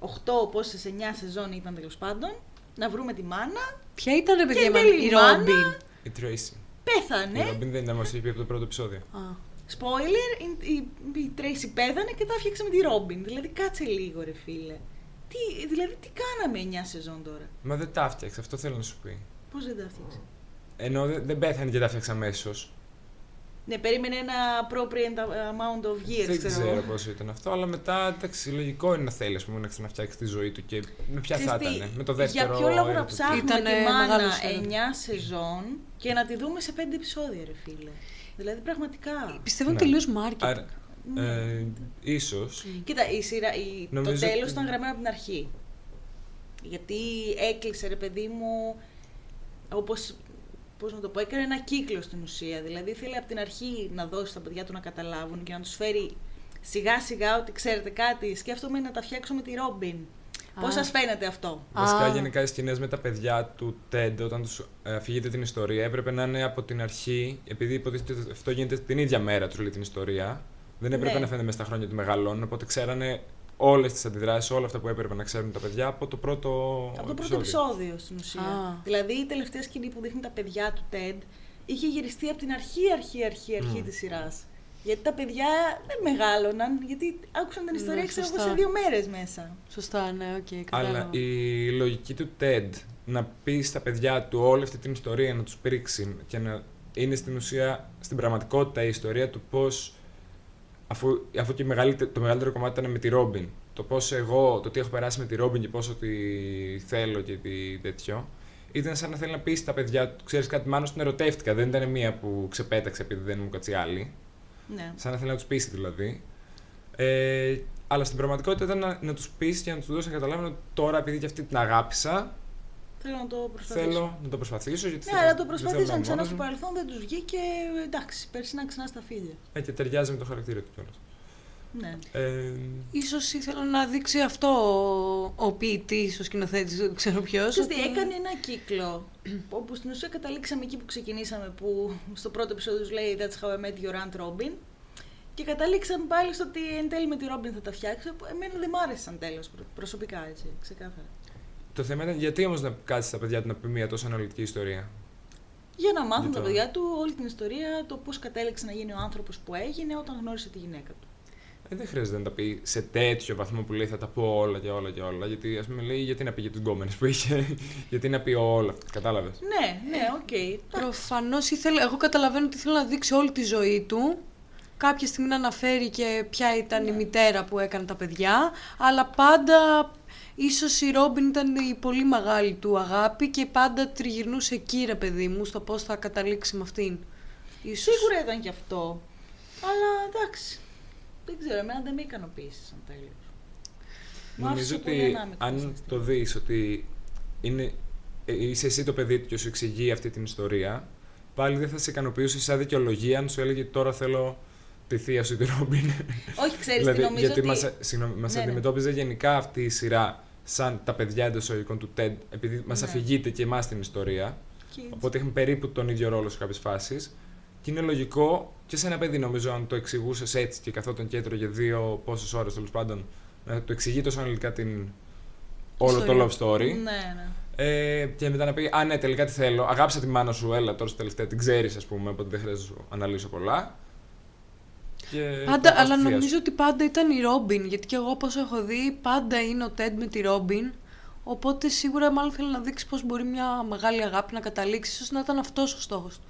8 πόσε 9 σεζόν ήταν τέλος πάντων. Να βρούμε τη μάνα. Ποια ήταν, ρε παιδιά, Και η Μα- τέλει η η μάνα. Ρόμπιν; Η Tracy. Πέθανε. Η Robin δεν ήταν μα είπε από το πρώτο επεισόδιο. Α, Spoiler, η, η, η Tracy πέθανε και τα έφτιαξε με τη Ρόμπιν. Δηλαδή κάτσε λίγο ρε φίλε. Τι, δηλαδή τι κάναμε 9 σεζόν τώρα; Μα δεν τα έφτιαξε, αυτό θέλω να σου πει. Πώς δεν τα έφτιαξες; Ενώ δεν, δεν πέθανε και τα έφτιαξε αμέσως. Ναι, περίμενε ένα appropriate amount of years, Δεν ξέρω. ξέρω πόσο ήταν αυτό, αλλά μετά εντάξει, λογικό είναι να θέλει ας πούμε, να ξαναφτιάξεις τη ζωή του και με ποια θα Ξέρεις τι, ήταν. Με το δεύτερο. Για ποιο λόγο να έρωτα. ψάχνουμε Ήτανε τη μάνα μεγάλος 9 έρωτας. σεζόν και να τη δούμε σε 5 επεισόδια, ρε φίλε. Δηλαδή πραγματικά. πιστεύω είναι Ναι. τελείω marketing. Άρα, Ε, ίσως. Κοίτα, η σειρά, η, το Νομίζω τέλος ότι- ήταν γραμμένο από την αρχή. Γιατί έκλεισε, ρε παιδί μου, όπως, πώς να το πω, έκανε ένα κύκλο στην ουσία. Δηλαδή ήθελε από την αρχή να δώσει στα παιδιά του να καταλάβουν και να τους φέρει σιγά σιγά ότι ξέρετε κάτι, σκέφτομαι να τα φτιάξω με τη Ρόμπιν. Πώς Α. σας φαίνεται αυτό; Βασικά, Α. γενικά οι σκηνές με τα παιδιά του TED, όταν τους αφηγείται την ιστορία, έπρεπε να είναι από την αρχή, επειδή υποτίθεται ότι αυτό γίνεται την ίδια μέρα τους λέει την ιστορία. Δεν έπρεπε Ναι. να φαίνεται μέσα στα χρόνια ότι μεγαλώνουν, οπότε ξέρανε όλες τις αντιδράσεις, όλα αυτά που έπρεπε να ξέρουν τα παιδιά από το πρώτο Από το πρώτο επεισόδιο στην ουσία. Α. Δηλαδή η τελευταία σκηνή που δείχνει τα παιδιά του Ted είχε γυριστεί από την αρχή, αρχή, αρχή, αρχή Μμ. της σειράς. Γιατί τα παιδιά δεν μεγάλωναν, γιατί άκουσαν την ιστορία, Ναι, ξέρω εγώ, σωστά. σε δύο μέρες μέσα. Σωστά, ναι, οκ, Αλλά κατάλαβα. η λογική του Ted να πει στα παιδιά του όλη αυτή την ιστορία, να τους πρήξει και να είναι στην ουσία, στην πραγματικότητα η ιστορία του πώς. Αφού, αφού και η μεγαλύτερη- το μεγαλύτερο κομμάτι ήταν με τη Ρόμπιν. Το πώς εγώ, το τι έχω περάσει με τη Ρόμπιν και πόσο τη θέλω και τι τέτοιο. Ήταν σαν να θέλει να πει στα παιδιά του: Ξέρεις κάτι, μάλλον την ερωτεύτηκα. Δεν ήταν μία που ξεπέταξε επειδή δεν μου κάτσει άλλη. Ναι. Σαν να θέλει να τους πείσει δηλαδή. Ε, αλλά στην πραγματικότητα ήταν να, να τους πείσει και να τους δώσει να καταλάβουν ότι τώρα επειδή και αυτή την αγάπησα, Θέλω να το προσπαθήσω. θέλω να το προσπαθήσω. Γιατί Ναι, θέλω- αλλά το δεν θέλω να προσπαθήσαν είμαι ξανά μόνος στο μου. παρελθόν, δεν τους βγήκε, εντάξει, πέρσι να ξανά στα φίλια. Ε, και ταιριάζει με το χαρακτήρα του κιόλας. Ναι. Ε, Ίσως ήθελα να δείξει αυτό ο, ο ποιητής, ο σκηνοθέτης, δεν ξέρω ποιος. Ξέρεις τι, ότι- έκανε ένα κύκλο, *clears throat* όπου στην ουσία καταλήξαμε εκεί που ξεκινήσαμε, που στο πρώτο επεισόδιο τους λέει That's how I met your aunt Robin. Και καταλήξαμε πάλι στο ότι εν τέλει με τη Robin θα τα φτιάξω, που εμένα δεν μ' άρεσε σαν τέλος, προ- προσωπικά έτσι, ξεκάθαρα. Το θέμα ήταν γιατί όμως να κάτσει στα παιδιά του να πει μια τόσο αναλυτική ιστορία; Για να μάθουν Για τα το- παιδιά του όλη την ιστορία, το πώς κατέληξε να γίνει ο άνθρωπος που έγινε όταν γνώρισε τη γυναίκα του. Ε, δεν χρειάζεται να τα πει σε τέτοιο βαθμό που λέει θα τα πω όλα και όλα και όλα. Γιατί ας πούμε λέει γιατί να πει για τους γκόμενες που είχε, γιατί να πει όλα. Κατάλαβες; Ναι, ναι, οκ. εντάξει. Προφανώς ήθελε, εγώ καταλαβαίνω ότι ήθελε να δείξει όλη τη ζωή του. Κάποια στιγμή να αναφέρει και ποια ήταν Ναι. η μητέρα που έκανε τα παιδιά. Αλλά πάντα ίσως η Ρόμπιν ήταν η πολύ μεγάλη του αγάπη και πάντα τριγυρνούσε εκεί ρε παιδί μου στο πώς θα καταλήξει με αυτήν. Ίσως. Σίγουρα ήταν και αυτό. Αλλά εντάξει. Δεν ξέρω, εμένα δεν με ικανοποίησες σαν τέλος. Μου Νομίζω άφησε πολύ ότι ανάμεικτα αν σαν στιγμή. το δεις ότι είναι, ε, είσαι εσύ το παιδί του και σου εξηγεί αυτή την ιστορία, πάλι δεν θα σε ικανοποιούσε σαν δικαιολογία αν σου έλεγε τώρα θέλω τη θεία σου τη Ρόμπιν. Όχι, ξέρεις *laughs* δηλαδή, τι νομίζω γιατί ότι... μας, συγγνώμη, μας Ναι, ναι. αντιμετώπιζε γενικά αυτή η σειρά σαν τα παιδιά εντός εισαγωγικών του TED, επειδή μας Ναι. αφηγείται και εμάς την ιστορία. Και- Οπότε έχουμε περίπου τον ίδιο ρόλο σε κάποιες φάσεις. Και είναι λογικό και σε ένα παιδί, νομίζω, αν το εξηγούσες έτσι και καθόταν και έτρωγε δύο πόσες ώρες τέλος πάντων, να το εξηγεί τόσο αναλυτικά την... όλο Ιστορία. το love story. Ναι, ναι. Ε, και μετά να πει: Α, ναι, τελικά τι θέλω. Αγάπησα τη μάνα σου, έλα τώρα στο τελευταίο, την ξέρεις, ας πούμε, οπότε δεν χρειάζεται να σου αναλύσω πολλά. Και Πάντα, θα πας αλλά στη θεία νομίζω σου. ότι πάντα ήταν η Ρόμπιν, γιατί και εγώ όπως έχω δει πάντα είναι ο Τέντ με τη Ρόμπιν, οπότε σίγουρα μάλλον θέλει να δείξει πώς μπορεί μια μεγάλη αγάπη να καταλήξει, ίσως να ήταν αυτός ο στόχος του.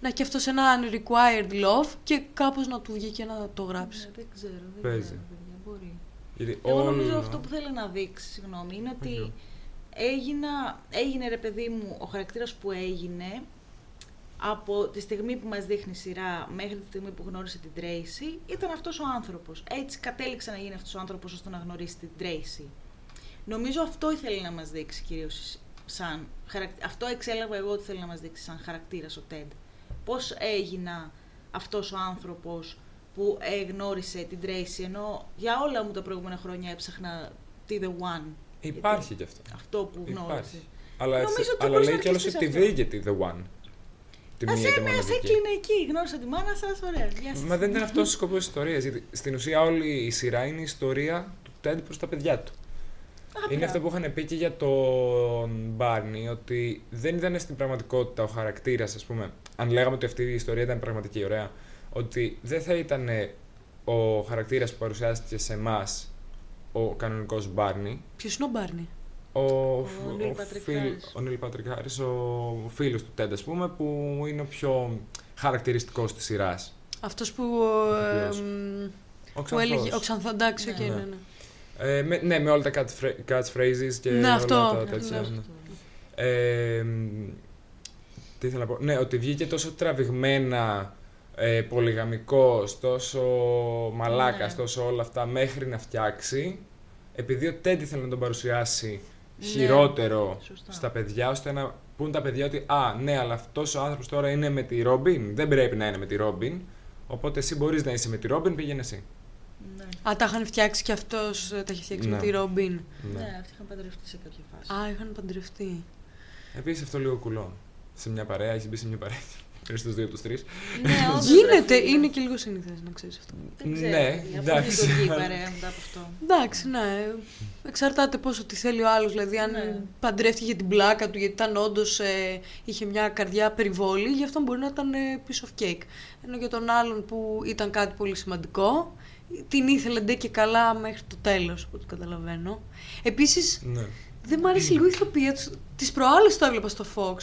Να έχει αυτός ένα unrequited love και κάπως να του βγει και να το γράψει. Ναι, δεν ξέρω, δεν Παίζει. ξέρω, παιδιά, μπορεί. Γιατί Εγώ όλο- νομίζω αυτό που θέλει να δείξει, συγγνώμη, είναι ότι Οκ. έγινα, έγινε ρε παιδί μου ο χαρακτήρας που έγινε από τη στιγμή που μας δείχνει η σειρά μέχρι τη στιγμή που γνώρισε την Tracy ήταν αυτός ο άνθρωπος. Έτσι κατέληξε να γίνει αυτός ο άνθρωπος ώστε να γνωρίσει την Tracy. Νομίζω αυτό ήθελε να μας δείξει κυρίως σαν χαρακ- Αυτό εξέλαβα εγώ ότι θέλει να μας δείξει σαν χαρακτήρας ο Ted. Πώς έγινα αυτός ο άνθρωπος που ε, γνώρισε την Tracy ενώ για όλα μου τα προηγούμενα χρόνια έψαχνα τη The One. Υπάρχει κι αυτό. Αυτό που γνώρισε. Υπάρχει. Αλλά, Νομίζω ότι αλλά μπορείς λέει να κιόλα αρκεστείς ότι τη αυτό. βρήκε τη The One. Τη Ας μία και έμεινε, σε μοναδική. έκλεινε εκεί. Γνώρισα τη μάνα σας, ωραία. Γεια σας. Μα δεν ήταν αυτός ο σκοπός της ιστορίας. Γιατί στην ουσία όλη η σειρά είναι η ιστορία του Ted προς τα παιδιά του. Α, είναι μπράβο. αυτό που είχαν πει και για τον Μπάρνι, ότι δεν ήταν στην πραγματικότητα ο χαρακτήρας, ας πούμε. Αν λέγαμε ότι αυτή η ιστορία ήταν πραγματική, ωραία. Ότι δεν θα ήταν ο χαρακτήρας που παρουσιάστηκε σε εμάς ο κανονικός Μπάρνι. Ποιος είναι ο Μπάρνι; Ο, Neil Patrick Harris. ο Neil Patrick Harris, ο φίλος του Τεντ, ας πούμε, που είναι ο πιο χαρακτηριστικός της σειράς. Αυτός που, Ο ε, οποίος. μ, Ο που έλεγε, Ξανθός. ο Ξανθαντάξ, Ναι. οκ, Ναι. ναι, ναι. Ε, με, ναι, με όλα τα catchphra- catchphrases και Ναι, όλα αυτό. τα Ναι, τέτοια. ναι. ναι. Ε, μ, τι ήθελα να πω; Ναι, ότι βγήκε τόσο τραβηγμένα ε, πολυγαμικός, τόσο μαλάκας, Ναι. τόσο όλα αυτά μέχρι να φτιάξει. Επειδή ο Τέντι θέλει να τον παρουσιάσει Ναι. Χειρότερο Σωστά. στα παιδιά, ώστε να πούν τα παιδιά ότι «Α, ναι, αλλά αυτός ο άνθρωπος τώρα είναι με τη Ρόμπιν, δεν πρέπει να είναι με τη Ρόμπιν, οπότε εσύ μπορείς να είσαι με τη Ρόμπιν, πήγαινε εσύ». Ναι. Α, τα είχαν φτιάξει και αυτός τα είχε φτιάξει με Ναι. τη Ρόμπιν. ναι, αυτοί είχαν παντρευτεί σε κάποια φάση. Α, είχαν παντρευτεί. Επίσης αυτό λίγο κουλό. Σε μια παρέα, έχεις μπει σε μια παρέα. Είναι στους δύο από τους τρεις. Ναι, *laughs* όντως, Γίνεται, ρε φίλε. είναι και λίγο συνήθε να ξέρεις αυτό. Δεν ξέρω, Ναι, αφού εντάξει. λειτουργεί η παρέα μετά από αυτό. Εντάξει, ναι. Εξαρτάται πόσο τι θέλει ο άλλος. Δηλαδή, αν Ναι. παντρεύτηκε για την πλάκα του, γιατί ήταν όντως είχε μια καρδιά περιβόλη, γι' αυτό μπορεί να ήταν ε, piece of cake. Ενώ για τον άλλον που ήταν κάτι πολύ σημαντικό, την ήθελε ντε και καλά μέχρι το τέλος, από ό,τι καταλαβαίνω. Επίσης, Ναι. δεν μου άρεσε λίγο η ηθοποιία του. Τις προάλλες το έβλεπα στο Fox.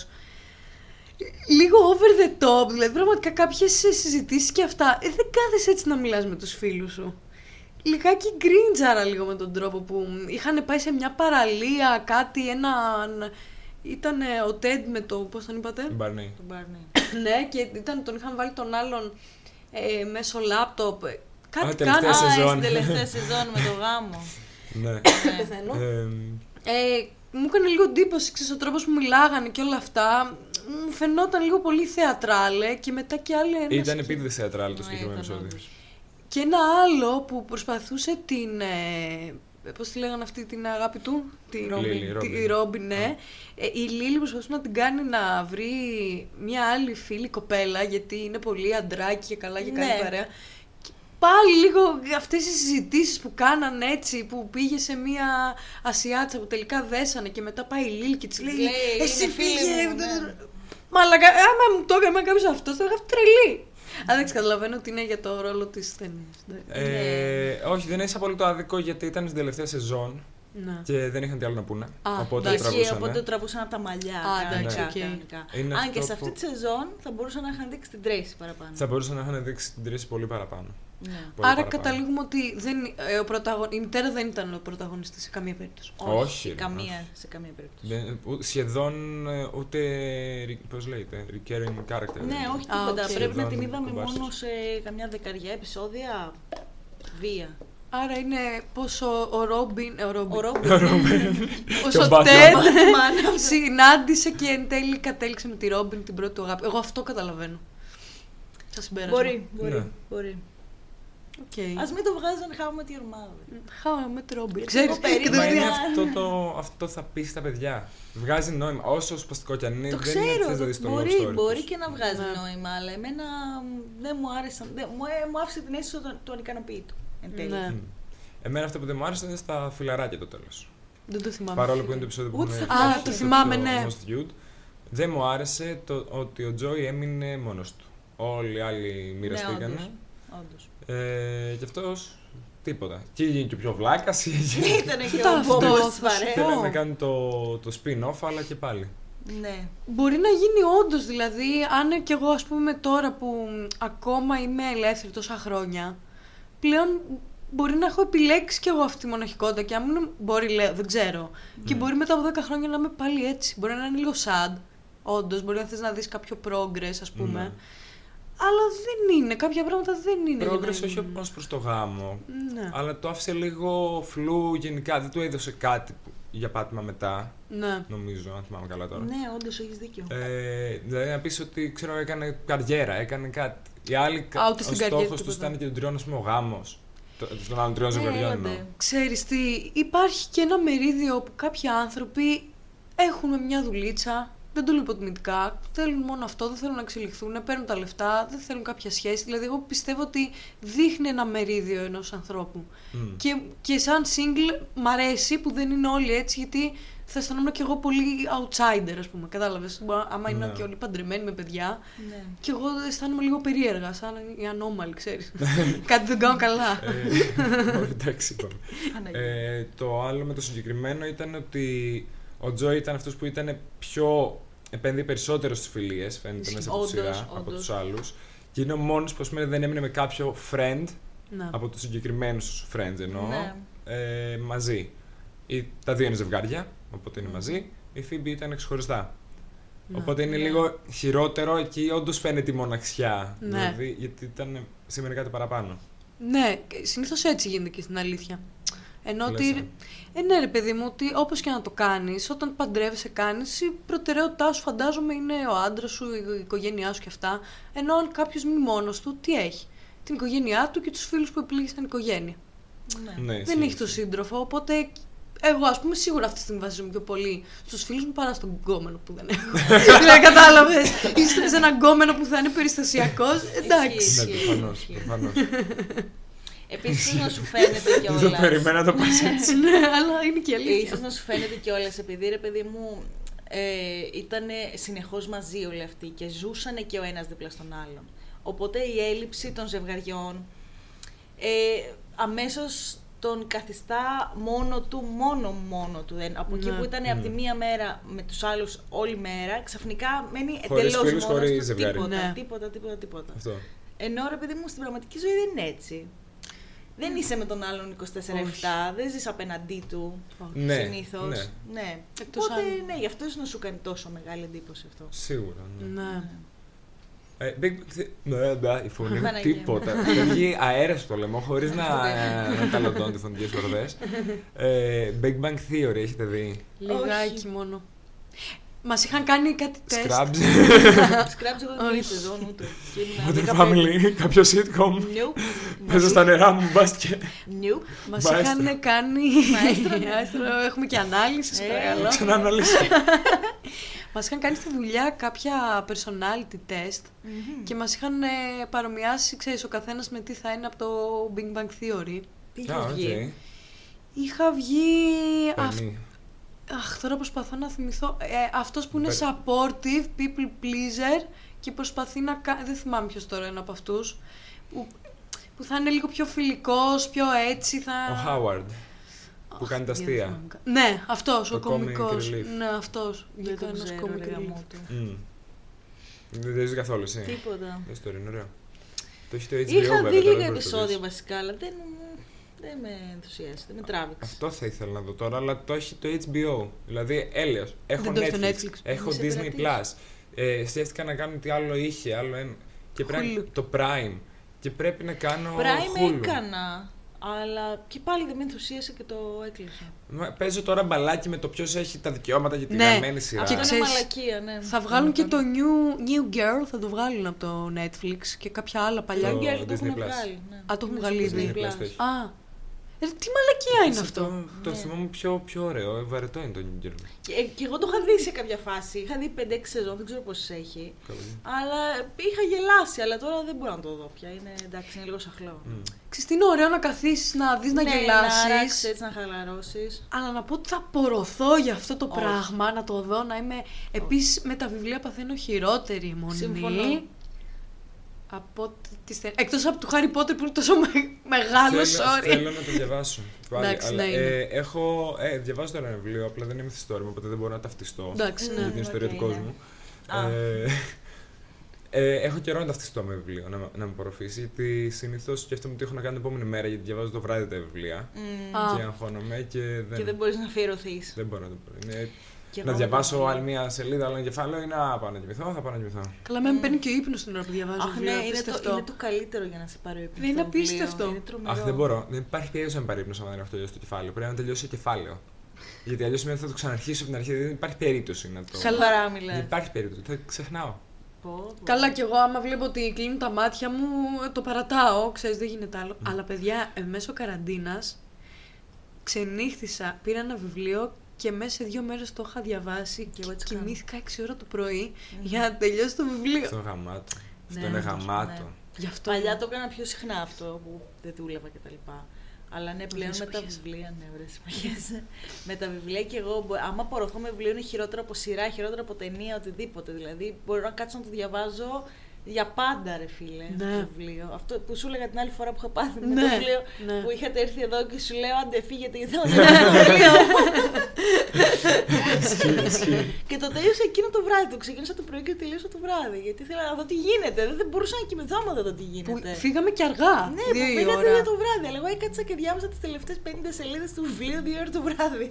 Λίγο over the top, δηλαδή πραγματικά κάποιες συζητήσεις και αυτά. Ε, δεν κάθεσαι έτσι να μιλάς με τους φίλους σου. Λιγάκι γκριντζάρα λίγο με τον τρόπο που είχαν πάει σε μια παραλία, κάτι, έναν. Ήταν ο Τέντ με το. Πώς τον είπατε; Μπαρνί. Τον Μπάρνι. *coughs* ναι, και ήταν, τον είχαν βάλει τον άλλον ε, μέσω λάπτοπ. Ε, Κάτι τελευταία κάνανε. σεζόν. Α, στην τελευταία *laughs* σεζόν με το γάμο. Ναι. Πεθαίνω. Ε, Ε, μου έκανε λίγο εντύπωση, ξέρεις, ο τρόπος που μιλάγανε και όλα αυτά. Μου φαινόταν λίγο πολύ θεατράλε και μετά και άλλη ένας ήταν σκη- επίτηδες θεατράλ το Ναι, συγκεκριμένο ήταν επεισόδιο. όντως. Και ένα άλλο που προσπαθούσε την... Ε, πώς τη λέγανε αυτή την αγάπη του; Τη Ρόμπιν. Λίλι, Τη Ρόμπιν. Ρόμπιν, ναι. Ε, η Λίλη προσπαθούσε να την κάνει να βρει μια άλλη φίλη κοπέλα γιατί είναι πολύ αντράκι και καλά και καλή Ναι. παρέα. Και πάλι λίγο αυτές οι συζητήσεις που κάναν έτσι, που πήγε σε μια Ασιάτισσα που τελικά δέσανε και μετά πάει η Λίλη και της λέει, λέει, εσύ «Είναι φίλη πήγε, μου», ναι. Μαλάκα, άμα μου το έκανε κάποιος αυτός, θα είχα τρελή. Αλλά δεν καταλαβαίνω ότι είναι για το ρόλο της ταινίας. Ε, όχι, δεν έχει απόλυτο άδικο γιατί ήταν στην τελευταία σεζόν Ναι. και δεν είχαν τι άλλο να πούνε. Α, οπότε εντάξει. το Εκεί, τραβούσαν. οπότε το τραβούσαν από τα μαλλιά. Α, εντάξει, κανονικά, οκ. κανονικά. Είναι Αν αυτό και σε αυτή που- τη σεζόν θα μπορούσαν να είχαν δείξει την Τρέισι παραπάνω. Θα μπορούσαν να είχαν δείξει την Τρέισι πολύ παραπάνω. Ναι. Πολύ Άρα παραπάνω. καταλήγουμε ότι δεν, ε, ο πρωταγων... η μητέρα δεν ήταν ο πρωταγωνιστής σε καμία περίπτωση. Όχι, σε ρε, καμία, σε καμία περίπτωση. Δεν- ου- σχεδόν ε, ούτε. Πώς λέγεται, recurring character. Ναι, όχι Α, τίποτα. οκ. Πρέπει να Σχεδόν την είδαμε κομπάρσος. μόνο σε καμιά δεκαριά επεισόδια. Βία. Άρα είναι πως ο, ο Ρόμπιν, ε, ο Ρόμπιν, Ο Ρόμπιν. πως *laughs* Και ο ο Batman. Τέντ Batman. συνάντησε και εν τέλει κατέληξε με τη Ρόμπιν την πρώτη του αγάπη. Εγώ αυτό καταλαβαίνω. Σα συμπέρασμα. Μπορεί, μπορεί. Ναι. μπορεί. Οκ. Α μην το βγάζουν How I Met Your Mother. How I Met Robin. Γιατί Ξέρεις, εγώ και περίμενα- Μα το είναι δια- αυτό, το, αυτό θα πει στα παιδιά. Βγάζει νόημα. Όσο σπαστικό κι αν είναι, Το δεν είναι ξέρω, θες να το- δεις το μπορεί, love story μπορεί τους. και να βγάζει Ναι. νόημα, αλλά εμένα μ, δεν μου άρεσαν. Δεν, μου, ε, μου άφησε την αίσθηση του, του ανικανοποίητου. Εν τέλει. Ναι. Μμ. Εμένα αυτό που δεν μου άρεσε ήταν στα φιλαράκια το τέλος. Δεν το θυμάμαι. Παρόλο που είναι το επεισόδιο που Ούτε έχουμε στα Α, φιλαράκια. το στο θυμάμαι, πιο ναι. Most Viewed, δεν μου άρεσε το ότι ο Τζόι έμεινε μόνος του. Όλοι οι άλλοι μοιραστήκανε. Ναι, όντως. ε, και αυτός τίποτα. Και έγινε και ο πιο βλάκας. *laughs* Ήταν και Κοίτα ο αυτός, Μπόμπος θα της σου παρέας. πω. Θέλανε να κάνουν το, το spin-off, αλλά και πάλι. Ναι. Μπορεί να γίνει όντως, δηλαδή, αν και εγώ, ας πούμε, τώρα που ακόμα είμαι ελεύθερη τόσα χρόνια, πλέον μπορεί να έχω επιλέξει κι εγώ αυτή τη μοναχικότητα και αν μου είναι- μπορεί, λέω, δεν ξέρω. Και Ναι. μπορεί μετά από 10 χρόνια να είμαι πάλι έτσι. Μπορεί να είναι λίγο sad, όντως. Μπορεί να θες να δεις κάποιο progress, ας πούμε. Ναι. Αλλά δεν είναι. Κάποια πράγματα δεν είναι. για να Progress όχι γίνουν. ως προς το γάμο. Ναι. Αλλά το άφησε λίγο φλού γενικά. Δεν του έδωσε κάτι που- για πάτημα μετά, ναι. νομίζω, αν θυμάμαι καλά τώρα. Ναι, όντως έχεις δίκιο. Ε, δηλαδή να πεις ότι ξέρω, έκανε καριέρα, έκανε κάτι. Οι άλλοι, Α, ούτε ο στην καριέρα στόχος τους τίποτα. ήταν και των τριών, ας πούμε, ο γάμος. Το- Των άλλων τριών Ναι, ζευγαριών έλατε. εννοώ. Ξέρεις τι, υπάρχει και ένα μερίδιο που κάποιοι άνθρωποι έχουν μια δουλίτσα, δεν το λέω υποτιμητικά, θέλουν μόνο αυτό, δεν θέλουν να εξελιχθούν, παίρνουν τα λεφτά, δεν θέλουν κάποια σχέση. Δηλαδή, εγώ πιστεύω ότι δείχνει ένα μερίδιο ενός ανθρώπου. Μμ. Και, και σαν single μ' αρέσει που δεν είναι όλοι έτσι, γιατί θα αισθανόμουν κι εγώ πολύ outsider, ας πούμε. Κατάλαβες, Μπο- άμα είναι Ναι. και όλοι παντρεμένοι με παιδιά, Ναι. και εγώ αισθάνομαι λίγο περίεργα, σαν οι ανώμαλοι, ξέρεις. *laughs* Κάτι δεν κάνω καλά. Ε, *laughs* όχι, εντάξει, είπαμε. Παναγία. Ε, το άλλο με το συγκεκριμένο ήταν ότι ο Τζόι ήταν αυτός που ήταν πιο επένδυε περισσότερο στις φιλίες, φαίνεται μέσα από τη Όντως, σειρά, από όντως. τους άλλους. Και είναι ο μόνος που ας πούμε, δεν έμεινε με κάποιο friend, Να. από τους συγκεκριμένους friends εννοώ, Ναι. ε, μαζί. Η, τα δύο είναι ζευγάρια, οπότε είναι μαζί. Η Phoebe ήταν ξεχωριστά. Ναι. Οπότε είναι λίγο χειρότερο εκεί, όντως φαίνεται η μοναξιά. Ναι. Δηλαδή, γιατί ήταν σήμερα κάτι παραπάνω. Ναι, συνήθως έτσι γίνεται και στην αλήθεια. Ενώ Λες, ότι. Ε, ναι, ρε παιδί μου, ότι όπως και να το κάνεις, όταν παντρεύεσαι, κάνεις, η προτεραιότητά σου φαντάζομαι είναι ο άντρας σου, η οικογένειά σου και αυτά. Ενώ αν κάποιος μη μόνος του, τι έχει; Την οικογένειά του και τους φίλους που επιλέγεις σαν οικογένεια. Ναι. Ναι, Δεν ισχύει, έχει το ισχύει. σύντροφο, οπότε εγώ ας πούμε σίγουρα αυτή τη στιγμή βασίζομαι πιο πολύ στους φίλους μου παρά στον γκόμενο που δεν έχω. *laughs* δηλαδή κατάλαβες. Είστε σε έναν γκόμενο που θα είναι περιστασιακός. Εντάξει. Ναι, Ισχύει, προφανώς. *laughs* ισχύει. Προφανώς. Επίση, να σου φαίνεται *laughs* Δεν το κιόλας; περιμένα να το πας έτσι. *laughs* ναι, αλλά είναι και αλήθεια. Ίσως να σου φαίνεται κιόλας, επειδή ρε παιδί μου ε, ήταν συνεχώς μαζί όλοι αυτοί και ζούσαν και ο ένας δίπλα στον άλλον. Οπότε η έλλειψη των ζευγαριών ε, αμέσως τον καθιστά μόνο του, μόνο μόνο του. Δεν- Από εκεί Ναι. που ήταν από τη μία μέρα με τους άλλους όλη μέρα, ξαφνικά μένει Χωρίς εντελώς φίλους, μόνος χωρίς του, ζευγάρι. τίποτα, Ναι. τίποτα, τίποτα, τίποτα. Αυτό. Ενώ ρε παιδί μου στην πραγματική ζωή δεν είναι έτσι. Δεν είσαι με τον άλλον 24-7, δεν ζεις απέναντί του Ναι, συνήθως. ναι. ναι. Εκτός Οπότε αν- ναι, γι' αυτός ίσως να σου κάνει τόσο μεγάλη εντύπωση αυτό. Σίγουρα. Ναι. Ναι. Ε, Big Bang Theory- Ναι, ναι, η φωνή μου Παναγία μου. τίποτα. Φεύγει αέρας στο λαιμό χωρίς να, ε, να ταλαντώνει τις φωνικέ ορδέ. Ε, Big Bang Theory, έχετε δει; Λιγάκι Όχι. μόνο. Μας είχαν κάνει κάτι τεστ. Scrubs, *laughs* Scrubs εγώ δεν Όχι. είδα σεζόν ούτε. Και ήμουν Modern 15. Family, κάποιο sitcom. Nope. Παίζω στα νερά μου, μπάσκετ. Nope. Μας Μαέστρο. είχαν κάνει. Μαέστρο, ναι. Μαέστρο, Έχουμε και ανάλυση, σας Ε, παρακαλώ. Ξανά αναλύσει. *laughs* Μας είχαν κάνει στη δουλειά κάποια personality test και μας είχαν ε, παρομοιάσει, ξέρεις, ο καθένας με τι θα είναι από το Big Bang Theory. Τι Α, είχε οκ. βγει. Είχα βγει. Αυ- Παινί. Αχ, τώρα προσπαθώ να θυμηθώ. Ε, αυτός που είναι Πε- supportive, people pleaser και προσπαθεί να κάνει. Δεν θυμάμαι ποιος τώρα είναι από αυτούς. Που, που θα είναι λίγο πιο φιλικός, πιο έτσι. Θα... Ο Howard. Που Αχ, κάνει τα δεν αστεία. θυμάμαι κα- Ναι, αυτός, ο Το comic κομικός. relief. Ναι, αυτός. Δεν Βγήκα το ένας ξέρω, comic ρε relief. γαμό του. Μμ. Δεν δεν ζει καθόλου εσύ; Τίποτα. Δεν στο είναι ωραίο. Το έχεις το HBO Είχα βέβαια, δει τώρα λίγα δεν μπορεί να το επεισόδια δεις. βασικά, αλλά δεν, δεν με ενθουσίασε, δεν με τράβηξε. Αυτό θα ήθελα να δω τώρα, αλλά το έχει το HBO. Δηλαδή, έλεος. Έχω Δεν το έχει Netflix, το Netflix. έχω Δεν σε Disney πειρατείς. Plus. Ε, σκέφτηκα να κάνω τι άλλο είχε, άλλο ένα. Και πρέπει Hulu. το Prime. Και πρέπει να κάνω Prime Hulu. έκανα, αλλά και πάλι δεν με ενθουσίασε και το έκλεισα. Μα Παίζω τώρα μπαλάκι με το ποιος έχει τα δικαιώματα για τη Ναι. γραμμένη σειρά. Αυτό Και είναι ξέρεις, μαλακία, ναι. Θα βγάλουν και το new, new Girl, θα το βγάλουν από το Netflix και κάποια άλλα παλιά. Το Το Girl το Disney έχουν Plus. βγάλει. Ναι. Α, το έχουν Είναι βγάλει στο ήδη. Disney Plus Plus. το έχει. Α, ε, τι μαλακία είναι Σε αυτό; Το Ναι. θυμάμαι πιο, πιο ωραίο. ε, Βαρετό είναι το New Girl. Και, ε, και εγώ το είχα δει σε κάποια φάση. Είχα δει 5-6 σεζόν, δεν ξέρω πόσε έχει. Καλό. Αλλά είχα γελάσει, αλλά τώρα δεν μπορώ να το δω πια. Είναι εντάξει, είναι λίγο σαχλό. Μμ. Ξέρεις τι είναι ωραίο να καθίσεις, να δεις, να ναι, Να γελάσεις. αράξεις έτσι, να χαλαρώσεις. Αλλά να πω ότι θα απορροθώ για αυτό το Όχι. πράγμα, να το δω, να είμαι... Επίσης με τα βιβλία παθαίνω χειρότερη μονή. Συμφωνώ. Από ό,τι τις θε- Εκτός από του Χάρι Πότερ που είναι τόσο με... μεγάλος, θέλω, sorry. θέλω να το διαβάσω. Πάλι, Εντάξει, αλλά, ναι, είναι. ε, έχω, ε, διαβάζω τώρα ένα βιβλίο, απλά δεν είναι μυθιστόρημα, οπότε δεν μπορώ να ταυτιστώ Εντάξει, για ναι. την ιστορία οκ, του ναι. κόσμου. Α. Ε, ε, έχω καιρό να ταυτιστώ με βιβλίο, να, με- να με απορροφήσει, γιατί συνήθως σκέφτομαι ό,τι έχω να κάνω την επόμενη μέρα, γιατί διαβάζω το βράδυ τα βιβλία. Α. Και αγχώνομαι και δεν, Και δεν μπορείς να αφιερωθείς. δεν μπορώ να το πω. Είναι, να διαβάσω άλλη μια σελίδα, άλλο ένα κεφάλαιο ή να πάω να κοιμηθώ, θα πάω να κοιμηθώ. Καλά, με παίρνει και ο ύπνος την ώρα που διαβάζω Αχ, ναι, βιβλία, είναι το, απίστευτο. είναι το καλύτερο για να σε πάρει ο ύπνος Είναι το βιβλίο. απίστευτο. Είναι τρομερό. Αχ, δεν μπορώ. Δεν υπάρχει περίπτωση να με παρύπνω άμα δεν έχω τελειώσει το κεφάλαιο. Πρέπει να τελειώσει το κεφάλαιο. Γιατί αλλιώς σημαίνει ότι θα το ξαναρχίσω από την αρχή. Δεν υπάρχει περίπτωση να το. Καλά. Χαρά Δεν μιλάς. υπάρχει περίπτωση. Θα ξεχνάω. Πω, πω. Καλά κι εγώ άμα βλέπω ότι κλείνουν τα μάτια μου, το παρατάω, ξέρεις, δεν γίνεται άλλο. Αλλά παιδιά, ε, μέσω καραντίνας, ξενύχτησα, πήρα ένα βιβλίο και μέσα σε δύο μέρες το είχα διαβάσει Και και, εγώ έτσι κάνω. κοιμήθηκα 6 ώρα το πρωί για να τελειώσει το βιβλίο. Αυτό είναι γαμάτο. Αυτό Ναι, είναι αυτό, γαμάτο. ναι. Γι' αυτό. Παλιά το έκανα πιο συχνά αυτό που δεν δούλευα κτλ. Αλλά ναι, πλέον Ωραίες με τα εποχές. βιβλία, ναι, ωραίες εποχές. με τα βιβλία και εγώ, μπο- άμα απορροφώ με βιβλίο είναι χειρότερο από σειρά, χειρότερο από ταινία, οτιδήποτε. Δηλαδή, μπορώ να κάτσω να το διαβάζω για πάντα, ρε φίλε, αυτό Ναι. το βιβλίο. Αυτό που σου έλεγα την άλλη φορά που είχα πάθει με Ναι, το βιβλίο, ναι. που είχατε έρθει εδώ και σου λέω, άντε φύγετε γιατί θα διαβάσω το βιβλίο. και το τέλειωσα εκείνο το βράδυ. Το ξεκίνησα το πρωί και το τελείωσα το βράδυ. Γιατί ήθελα να δω τι γίνεται. Δεν, δεν μπορούσα να κοιμηθώ άμα δεν δω τι Που γίνεται. φύγαμε και αργά. Ναι, δύο που η πήγατε ώρα. για το βράδυ. Αλλά εγώ έκατσα και διάβασα τις τελευταίες 50 σελίδες του βιβλίου δύο ώρες το βράδυ.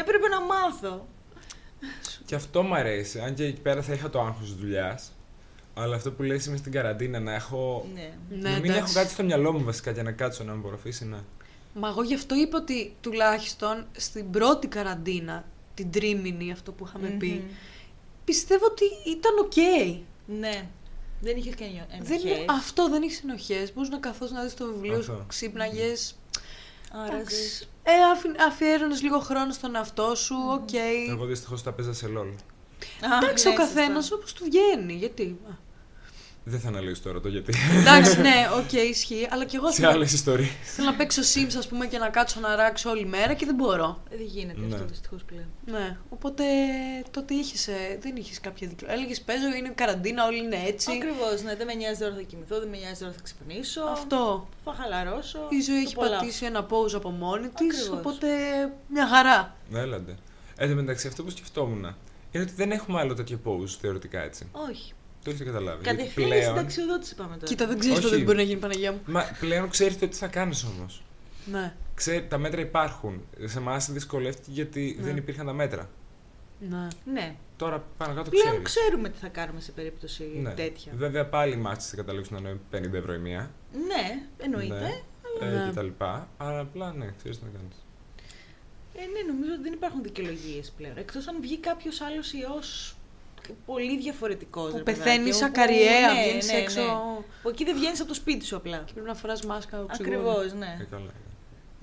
Έπρεπε να μάθω. Και αυτό μου αρέσει. Αν και εκεί πέρα θα είχα το άγχος της δουλειάς. Αλλά αυτό που λες είμαι στην καραντίνα να έχω. Ναι. Ναι, να μην εντάξει. έχω κάτι στο μυαλό μου βασικά για να κάτσω να με απορροφήσει. Ναι. Μα εγώ γι' αυτό είπα ότι τουλάχιστον στην πρώτη καραντίνα, την τρίμηνη αυτό που είχαμε πει, Μμμ. πιστεύω ότι ήταν οκ. Ναι. Δεν είχες και νιώ- Δεν, ενοχές. αυτό δεν έχει ενοχές. Μπορείς να καθώς να δεις το βιβλίο σου, Αυτό. ξύπναγες. Άραζες. Ε, αφιέρωνες λίγο χρόνο στον εαυτό σου, οκ. Εγώ δυστυχώς τα παίζα σε LOL. Α, Εντάξει, ναι, ο καθένας σωστά. όπως του βγαίνει. Γιατί. Α, Δεν θα αναλύσω τώρα το γιατί. Εντάξει, ναι, οκ, ισχύει. Αλλά και εγώ σε θέλω, άλλες ιστορίες. θέλω να παίξω Sims, ας πούμε, και να κάτσω να ράξω όλη μέρα και δεν μπορώ. Ε, Δεν γίνεται Ναι. αυτό δυστυχώς πλέον. Ναι, οπότε τότε είχες, ε, δεν είχες κάποια δικαιολογία. Έλεγες παίζω, είναι καραντίνα, όλοι είναι έτσι. Ακριβώς, ναι. Δεν με νοιάζει ώρα θα κοιμηθώ, δεν με νοιάζει ώρα θα ξυπνήσω. Αυτό. Θα χαλαρώσω. Η ζωή το έχει απολαύσω. πατήσει ένα pause από μόνη της, Ακριβώς. οπότε μια χαρά. Έλαντε. Εν τω μεταξύ, αυτό που σκεφτόμουν είναι ότι δεν έχουμε άλλο τέτοιο pose θεωρητικά έτσι. Όχι. Το έχετε καταλάβει. Γιατί Κατευθείαν στην συνταξιοδότηση πάμε τώρα. Κοίτα, δεν ξέρεις Όχι. πότε μπορεί να γίνει Παναγία μου. Μα πλέον ξέρεις το τι θα κάνεις όμως. Ναι, Τα μέτρα υπάρχουν. Σε εμάς δυσκολεύτηκε γιατί Ναι. δεν υπήρχαν τα μέτρα. ναι. Ναι. Τώρα πάνω κάτω Πλέον ξέρεις. ξέρουμε τι θα κάνουμε σε περίπτωση Ναι. τέτοια. Βέβαια πάλι οι μάτσες θα καταλήξουν να είναι 50 ευρώ η μία. Ναι, εννοείται. Ναι. Ναι. Ε, και τα λοιπά. Αλλά απλά ναι, ξέρεις τι να κάνεις. Ε, ναι, νομίζω ότι δεν υπάρχουν δικαιολογίες πλέον. Εκτός αν βγει κάποιος άλλος ιός πολύ διαφορετικό. Που πεθαίνεις ακαριέα, βγαίνεις έξω. Που εκεί δεν βγαίνεις από το σπίτι σου απλά. Και πρέπει να φοράς μάσκα οξυγόνο. Ακριβώς, Ε, ναι. καλά.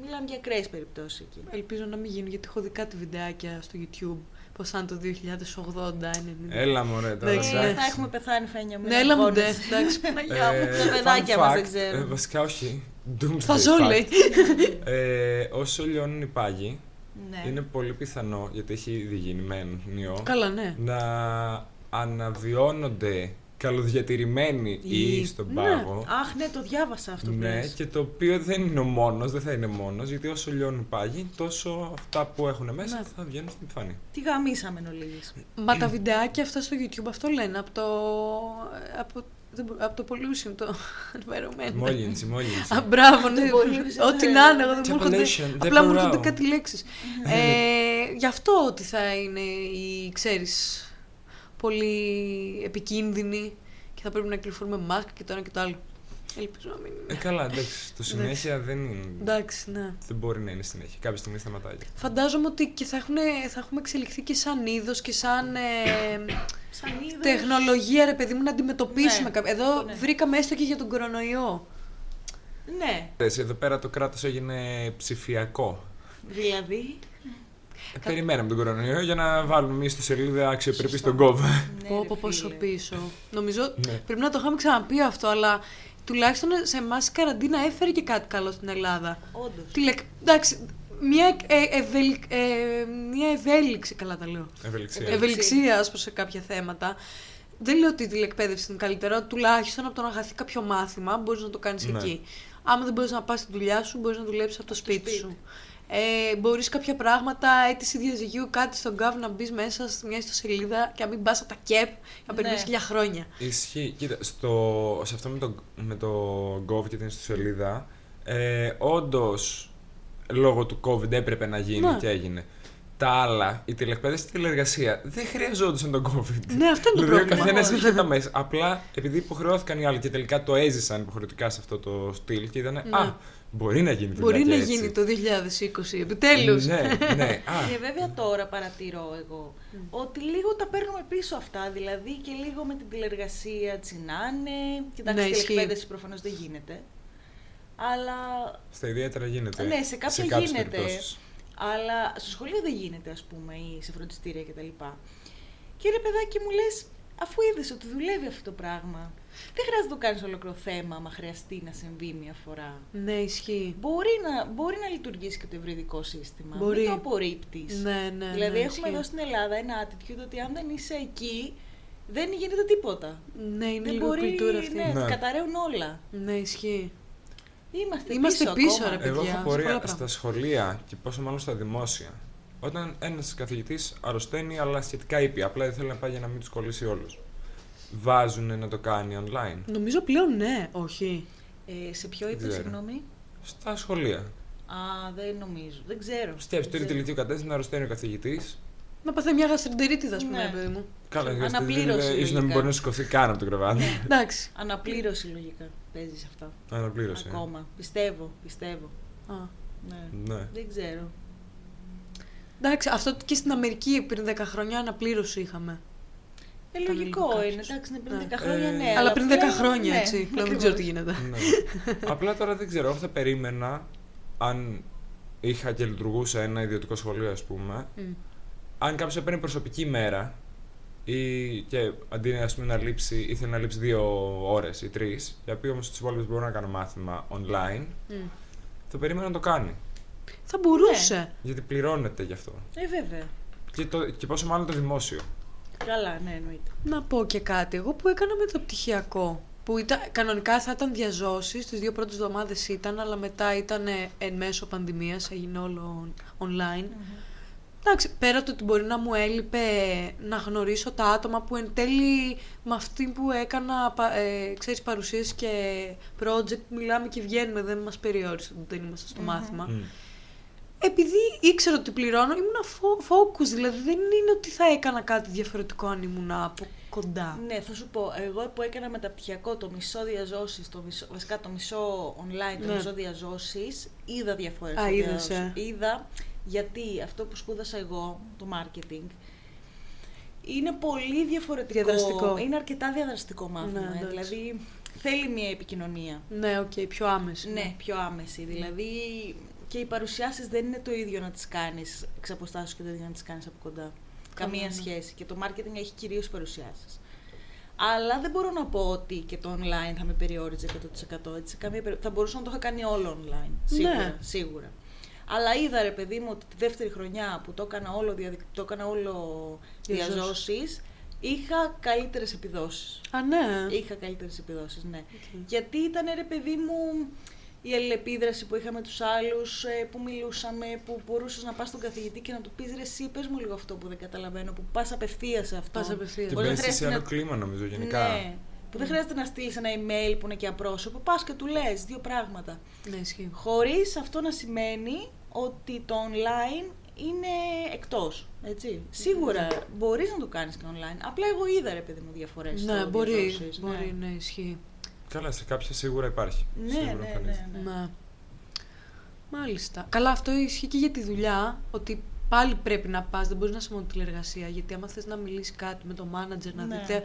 Μιλάμε για ακραίε περιπτώσεις εκεί. Ελπίζω να μην γίνει γιατί έχω δει κάτι βιντεάκια στο YouTube. Πώ θα είναι το 2080-90. Έλα μωρέ τώρα. Εντάξει, Ε, ναι. Θα έχουμε πεθάνει φαίνια μου. Ναι, έλα μου ντε. Εντάξει, Παναγιά *laughs* μου. Ε, Τα παιδάκια fun μας fact, δεν ξέρουν. ε, βασικά όχι. Doomsday Θα ζω, fact. λέει. Ε, όσο λιώνουν οι πάγοι, Ναι. είναι πολύ πιθανό, γιατί έχει ήδη γίνει μεν ιό, Καλά, ναι. να αναβιώνονται καλοδιατηρημένοι Ή- ή στον ναι. πάγο. Αχ, ναι, το διάβασα αυτό που Ναι, λες. και το οποίο δεν είναι ο μόνος, δεν θα είναι μόνος, γιατί όσο λιώνουν οι πάγοι, τόσο αυτά που έχουν μέσα Ναι. θα βγαίνουν στην επιφάνεια. Τι γαμίσαμε εν ολίγης. Μα τα βιντεάκια αυτά στο YouTube αυτό λένε από το. Από, δεν μπορώ- από το pollution, το *laughs* environment. Μόλυνση, μόλυνση. Α, μπράβο, ναι. Το pollution, Ό,τι ναι. να είναι, εγώ δεν μου έρχονται. Population, Απλά μου δεν έρχονται μπορώ. κάτι λέξεις. ε, γι' αυτό ότι θα είναι η, ξέρεις, πολύ επικίνδυνη και θα πρέπει να κυκλοφορούμε μάσκα και το ένα και το άλλο. Ελπίζω να μην Ε, είναι. καλά, εντάξει, το συνέχεια δεν είναι. Εντάξει, ναι. Δεν μπορεί να είναι συνέχεια. Κάποια στιγμή σταματάει. Φαντάζομαι ότι και θα, έχουν, θα έχουμε εξελιχθεί και σαν είδος και σαν ε, Σαν είδος- τεχνολογία, ρε παιδί μου, να αντιμετωπίσουμε Ναι, κάποια. Εδώ αυτό ναι. βρήκαμε έστω και για τον κορονοϊό. Ναι, Εδώ πέρα το κράτος έγινε ψηφιακό. δηλαδή; Ε, περιμέναμε τον κορονοϊό για να βάλουμε μια στη σελίδα αξιοπρεπή Σωστά. στον κόβ. Ναι, Πω, ρε πω, πόσο φίλε. πίσω. Νομίζω Ναι. πρέπει να το είχαμε ξαναπεί αυτό, αλλά τουλάχιστον σε εμάς η καραντίνα έφερε και κάτι καλό στην Ελλάδα. Όντως. Τηλεκ... Εντάξει, μια, ε, ευελ... ε, μια ευέλιξη, καλά τα λέω. Ευελιξία. Ευελ- Ευελιξία ας προς σε κάποια θέματα. Δεν λέω ότι η τηλεκπαίδευση είναι καλύτερα, τουλάχιστον από το να χαθεί κάποιο μάθημα μπορείς να το κάνεις Ναι. εκεί. Άμα δεν μπορείς να πας στη δουλειά σου, μπορείς να δουλέψεις από το σπίτι, σπίτι. σου. Ε, μπορείς κάποια πράγματα, αίτηση διαζυγίου, κάτι στον γκάβ να μπεις μέσα σε μια ιστοσελίδα και να μην πας από τα ΚΕΠ να περιμένεις Ναι. χίλια χρόνια. Ισχύει. Κοίτα, στο, σε αυτό με το, με το Gov και την ιστοσελίδα, ε, όντως λόγω του COVID έπρεπε να γίνει Ναι. και έγινε. Τα άλλα, η τηλεκπαίδευση και η τηλεργασία δεν χρειαζόντουσαν τον COVID. Ναι, αυτό είναι το δηλαδή, ο πρόβλημα. καθένας είχε τα μέσα. Απλά επειδή υποχρεώθηκαν οι άλλοι και τελικά το έζησαν υποχρεωτικά σε αυτό το στυλ και είδανε. Ναι. Α, μπορεί να γίνει δουλειά Μπορεί και να έτσι». γίνει το 2020, επιτέλους. Ναι, ναι. Α, Και βέβαια τώρα παρατηρώ εγώ ότι λίγο τα παίρνουμε πίσω αυτά. Δηλαδή και λίγο με την τηλεργασία τσινάνε. Κοιτάξτε, Ναι, η ισχύει. τηλεκπαίδευση προφανώς δεν γίνεται. Αλλά, στα ιδιαίτερα γίνεται. Ναι, σε κάποια κάποιες γίνεται. περιπτώσεις. αλλά στο σχολείο δεν γίνεται, ας πούμε, ή σε φροντιστήρια κτλ. Και ρε παιδάκι μου λες, αφού είδες ότι δουλεύει αυτό το πράγμα, δεν χρειάζεται να το κάνεις ολόκληρο θέμα, άμα χρειαστεί να συμβεί μια φορά. Ναι, ισχύει. Μπορεί να, μπορεί να λειτουργήσει και το ευρυδικό σύστημα. Μπορεί. Μην το απορρίπτεις. Ναι, ναι. δηλαδή, ναι, έχουμε ισχύει. εδώ στην Ελλάδα ένα attitude ότι αν δεν είσαι εκεί, δεν γίνεται τίποτα. Ναι, είναι δεν λίγο μπορεί, κουλτούρα αυτή. ναι, Ναι. καταραίουν όλα. Ναι, ισχύει. Είμαστε, Είμαστε πίσω, πίσω, ακόμα. ρε παιδιά. Εγώ σε έχω πολλά πορεία πράγματα. στα σχολεία και πόσο μάλλον στα δημόσια. Όταν ένας καθηγητής αρρωσταίνει, αλλά σχετικά ήπια, απλά δεν θέλει να πάει για να μην τους κολλήσει όλους. Βάζουν να το κάνει online. Νομίζω πλέον ναι, όχι. Ε, σε ποιο Δεν είπε, ξέρω. συγγνώμη; Στα σχολεία. Α, δεν νομίζω. Δεν ξέρω. Σκέψτε, Δεν τρίτη ξέρω. ηλικίου κατάσταση να αρρωσταίνει ο καθηγητής; Να πάθει μια γαστρεντερίτιδα, α πούμε, Ναι. ρε παιδί μου. Καλά, Αναπλήρωση, ίσως να μην λογικά. μπορεί να σηκωθεί καν από το κρεβάτι. *laughs* Εντάξει. Αναπλήρωση λογικά παίζεις σε αυτά. Αναπλήρωσε. Ακόμα. Πιστεύω, πιστεύω. Α. Ναι. Ναι. Δεν ξέρω. Εντάξει, αυτό και στην Αμερική πριν 10 χρόνια αναπλήρωση είχαμε. Ε, Ήταν λογικό λίγο είναι. κάποιος. Εντάξει, είναι πριν Ναι. 10 χρόνια, Ε, ναι. Αλλά πριν 10 πλέον, χρόνια, ναι, έτσι. Πλέον δεν ξέρω τι ακριβώς. γίνεται. Ναι. *laughs* Απλά τώρα δεν ξέρω. Εγώ θα περίμενα αν είχα και λειτουργούσα ένα ιδιωτικό σχολείο, ας πούμε. Μμ. Αν κάποιος έπαιρνε προσωπική μέρα ή και αντί ας πούμε, να λείψει, ήθελε να λείψει δύο ώρες ή τρεις, για οποίο όμως τι υπόλοιπε μπορώ να κάνω μάθημα online, Μμ. θα περίμενα να το κάνει. Θα μπορούσε. Γιατί πληρώνεται γι' αυτό. Ε, βέβαια. Και, το, και πόσο μάλλον το δημόσιο. Καλά, ναι, εννοείται. Να πω και κάτι. Εγώ που έκανα μεταπτυχιακό, που ήταν, κανονικά θα ήταν διαζώσεις, τις δύο πρώτες εβδομάδες ήταν, αλλά μετά ήταν ε, εν μέσω πανδημίας, έγινε όλο online. Εντάξει, πέρα το ότι μπορεί να μου έλειπε να γνωρίσω τα άτομα που εν τέλει με αυτή που έκανα, πα- ε, ξέρεις, παρουσίες και project, μιλάμε και βγαίνουμε, δεν μας περιόρισε ότι δεν είμαστε στο μάθημα. Μμ. Επειδή ήξερα ότι πληρώνω, ήμουν fo- focus, δηλαδή δεν είναι ότι θα έκανα κάτι διαφορετικό αν ήμουν από κοντά. Ναι, θα σου πω. Εγώ που έκανα μεταπτυχιακό το μισό διαζώσεις, το μισό, βασικά το μισό online, το Ναι. μισό διαζώσεις, είδα διαφορές. Α, είδες, ε. Είδα γιατί αυτό που σπούδασα εγώ, το marketing, είναι πολύ διαφορετικό. Διαδραστικό. Είναι αρκετά διαδραστικό μάθημα. Ναι, ε, εντάξει. δηλαδή θέλει μια επικοινωνία. Ναι, οκ, πιο άμεση. Ναι, πιο άμεση. Δηλαδή και οι παρουσιάσεις δεν είναι το ίδιο να τις κάνεις εξ αποστάσεως και το ίδιο να τις κάνεις από κοντά. Καμία ναι. σχέση. Και το marketing έχει κυρίως παρουσιάσεις. Αλλά δεν μπορώ να πω ότι και το online θα με περιόριζε 100%. Έτσι, καμία περι... Θα μπορούσα να το είχα κάνει όλο online. Σίγουρα. Ναι. σίγουρα. Αλλά είδα ρε παιδί μου ότι τη δεύτερη χρονιά που το έκανα όλο, διαδικ... το έκανα όλο Διαζώσεις. διαζώσεις, είχα καλύτερες επιδόσεις. Α, ναι. Είχα καλύτερες επιδόσεις, ναι. Γιατί ήταν ρε παιδί μου η αλληλεπίδραση που είχαμε τους άλλους, ε, που μιλούσαμε, που μπορούσες να πας στον καθηγητή και να του πεις ρε εσύ πες μου λίγο αυτό που δεν καταλαβαίνω, που πας απευθείας σε αυτό. Πας απευθείας. Και Που δεν μπαίνει σε χρειάζεται άλλο να- κλίμα, νομίζω, γενικά. Ναι, που δεν χρειάζεται να στείλεις ένα email που είναι και απρόσωπο, πας και του λες δύο πράγματα. Ναι, ισχύει. Χωρίς αυτό να σημαίνει ότι το online είναι εκτός, έτσι. Σίγουρα μπορείς να το κάνεις και online, απλά εγώ είδα ρε παιδί μου διαφορές. Ναι, στο μπορεί, διαδόσεις, ναι. μπορεί, ναι, ισχύει. Καλά, σε κάποια σίγουρα υπάρχει. Ναι, Σίγουρα ναι, εμφανίζεται. ναι, ναι. Ναι. Μάλιστα. Καλά, αυτό ισχύει και για τη δουλειά, ότι πάλι πρέπει να πας, δεν μπορείς να είσαι μόνο τηλεργασία, γιατί άμα θες να μιλήσεις κάτι με τον μάνατζερ, να Ναι. δείτε,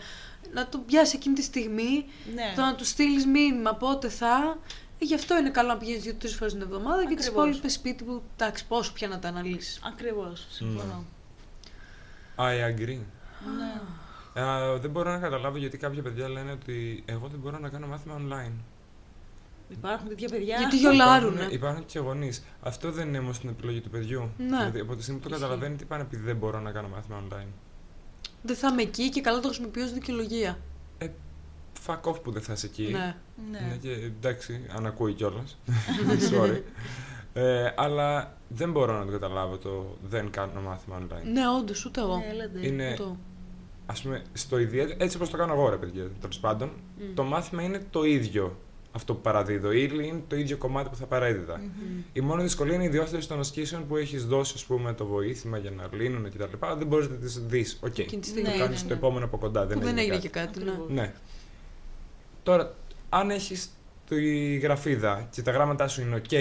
να το πιάσεις εκείνη τη στιγμή, Ναι. το να του στείλεις μήνυμα πότε θα, ε, γι' αυτό είναι καλό να πηγαίνεις δύο-τρει φορές την εβδομάδα και τις Ακριβώς. υπόλοιπες σπίτι που, εντάξει, πόσο πια να τα αναλύσεις. Ακριβώς, συμφωνώ. I agree. Ναι. Ε, δεν μπορώ να καταλάβω γιατί κάποια παιδιά λένε ότι εγώ δεν μπορώ να κάνω μάθημα online. Υπάρχουν τέτοια παιδιά. Γιατί γιολάρουνε. Υπάρχουν, υπάρχουν και γονείς. Αυτό δεν είναι όμως την επιλογή του παιδιού. Ναι. Δηλαδή, από τη στιγμή που το Ισχύει. καταλαβαίνει, τι πάνε επειδή δεν μπορώ να κάνω μάθημα online. Δεν θα είμαι εκεί και καλά το χρησιμοποιώ ως δικαιολογία. Ε, fuck off που δεν θα είσαι εκεί. Ναι. Ναι. Είναι και, εντάξει, αν ακούει κιόλας. *laughs* Sorry. Ε, αλλά δεν μπορώ να το καταλάβω το δεν κάνω μάθημα online. Ναι, όντως, ούτε εγώ. Ναι, έλα ντε. Είναι- Ούτε εγώ. Ας πούμε, στο ιδιαίτερο, έτσι όπως το κάνω εγώ, ρε παιδιά, τέλος πάντων, Μμ. το μάθημα είναι το ίδιο αυτό που παραδίδω. Ή είναι το ίδιο κομμάτι που θα παρέδιδα. Μμ. Η μόνη δυσκολία είναι η διόρθωση των ασκήσεων που έχεις δώσει, ας πούμε, το βοήθημα για να λύνουν κτλ. Δεν μπορείς να τις δεις. Οκ. Εκείνη τη Το στιγμή. Ναι, κάνεις ναι, το ναι. επόμενο από κοντά. Δεν Που δεν έγινε έγινε κάτι. και κάτι. Ναι. Ακριβώς. Ναι. Τώρα, αν έχεις τη γραφίδα και τα γράμματά σου είναι OK,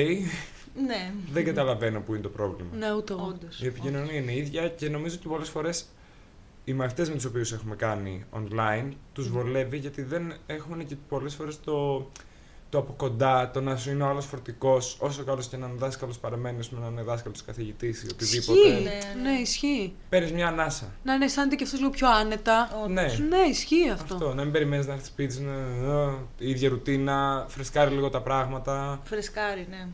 Ναι. δεν καταλαβαίνω πού είναι το πρόβλημα. Ναι, ούτε εγώ. Όντως. Η επικοινωνία είναι ίδια και νομίζω ότι πολλές φορές οι μαθητές με τους οποίους έχουμε κάνει online τους βολεύει γιατί δεν έχουν και πολλές φορές το, το από κοντά, το να σου είναι ο άλλος φορτικός, όσο καλό και να είναι δάσκαλος παραμένεις, με να είναι δάσκαλος καθηγητής ή οτιδήποτε. Ισχύει. Ναι, Ναι, ναι. ισχύει. Παίρνεις μια ανάσα. Να είναι αισθάνεται και αυτός λίγο πιο άνετα. Όντως. Ναι. Ναι, ισχύει αυτό. Αυτό. Να μην περιμένεις να έρθει σπίτι σου, να «Α, η ίδια ρουτίνα, φρεσκάρει λίγο τα πράγματα. Φρεσκάρι, ναι.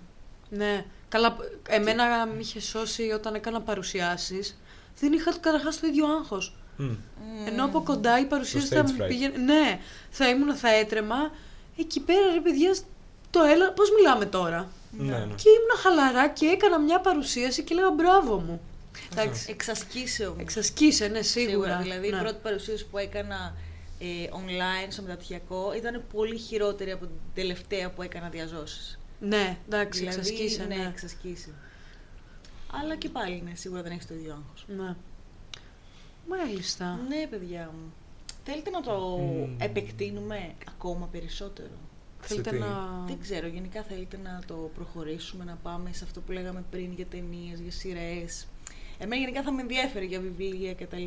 Ναι. Καλά, εμένα με είχε σώσει όταν έκανα παρουσιάσεις. Δεν είχα καταρχάς το ίδιο άγχος. Μμ. Ενώ από κοντά η παρουσίαση Το θα stage μου fright. πήγαινε. Ναι, θα ήμουν, θα έτρεμα. Εκεί πέρα, ρε παιδιά, το έλα. Πώς μιλάμε τώρα; Ναι, ναι. Και ήμουν χαλαρά και έκανα μια παρουσίαση και έλεγα μπράβο μου. Εντάξει. Εξασκήσεω. Εξασκήσε, ναι, σίγουρα. Δηλαδή ναι. η πρώτη παρουσίαση που έκανα ε, online στο μεταπτυχιακό ήταν πολύ χειρότερη από την τελευταία που έκανα διαζώσεις. Ναι, εντάξει, δηλαδή, εξασκήσε, ναι, ναι. εξασκήσει. Αλλά και πάλι, ναι, σίγουρα δεν έχεις το ίδιο άγχος. ναι. Μάλιστα. Ναι, παιδιά μου. Θέλετε να το Μμμ. επεκτείνουμε ακόμα περισσότερο; Θέλετε τι; να... Δεν ξέρω, γενικά θέλετε να το προχωρήσουμε, να πάμε σε αυτό που λέγαμε πριν για ταινίες, για σειρές; Εμένα γενικά θα με ενδιαφέρει για βιβλία κτλ.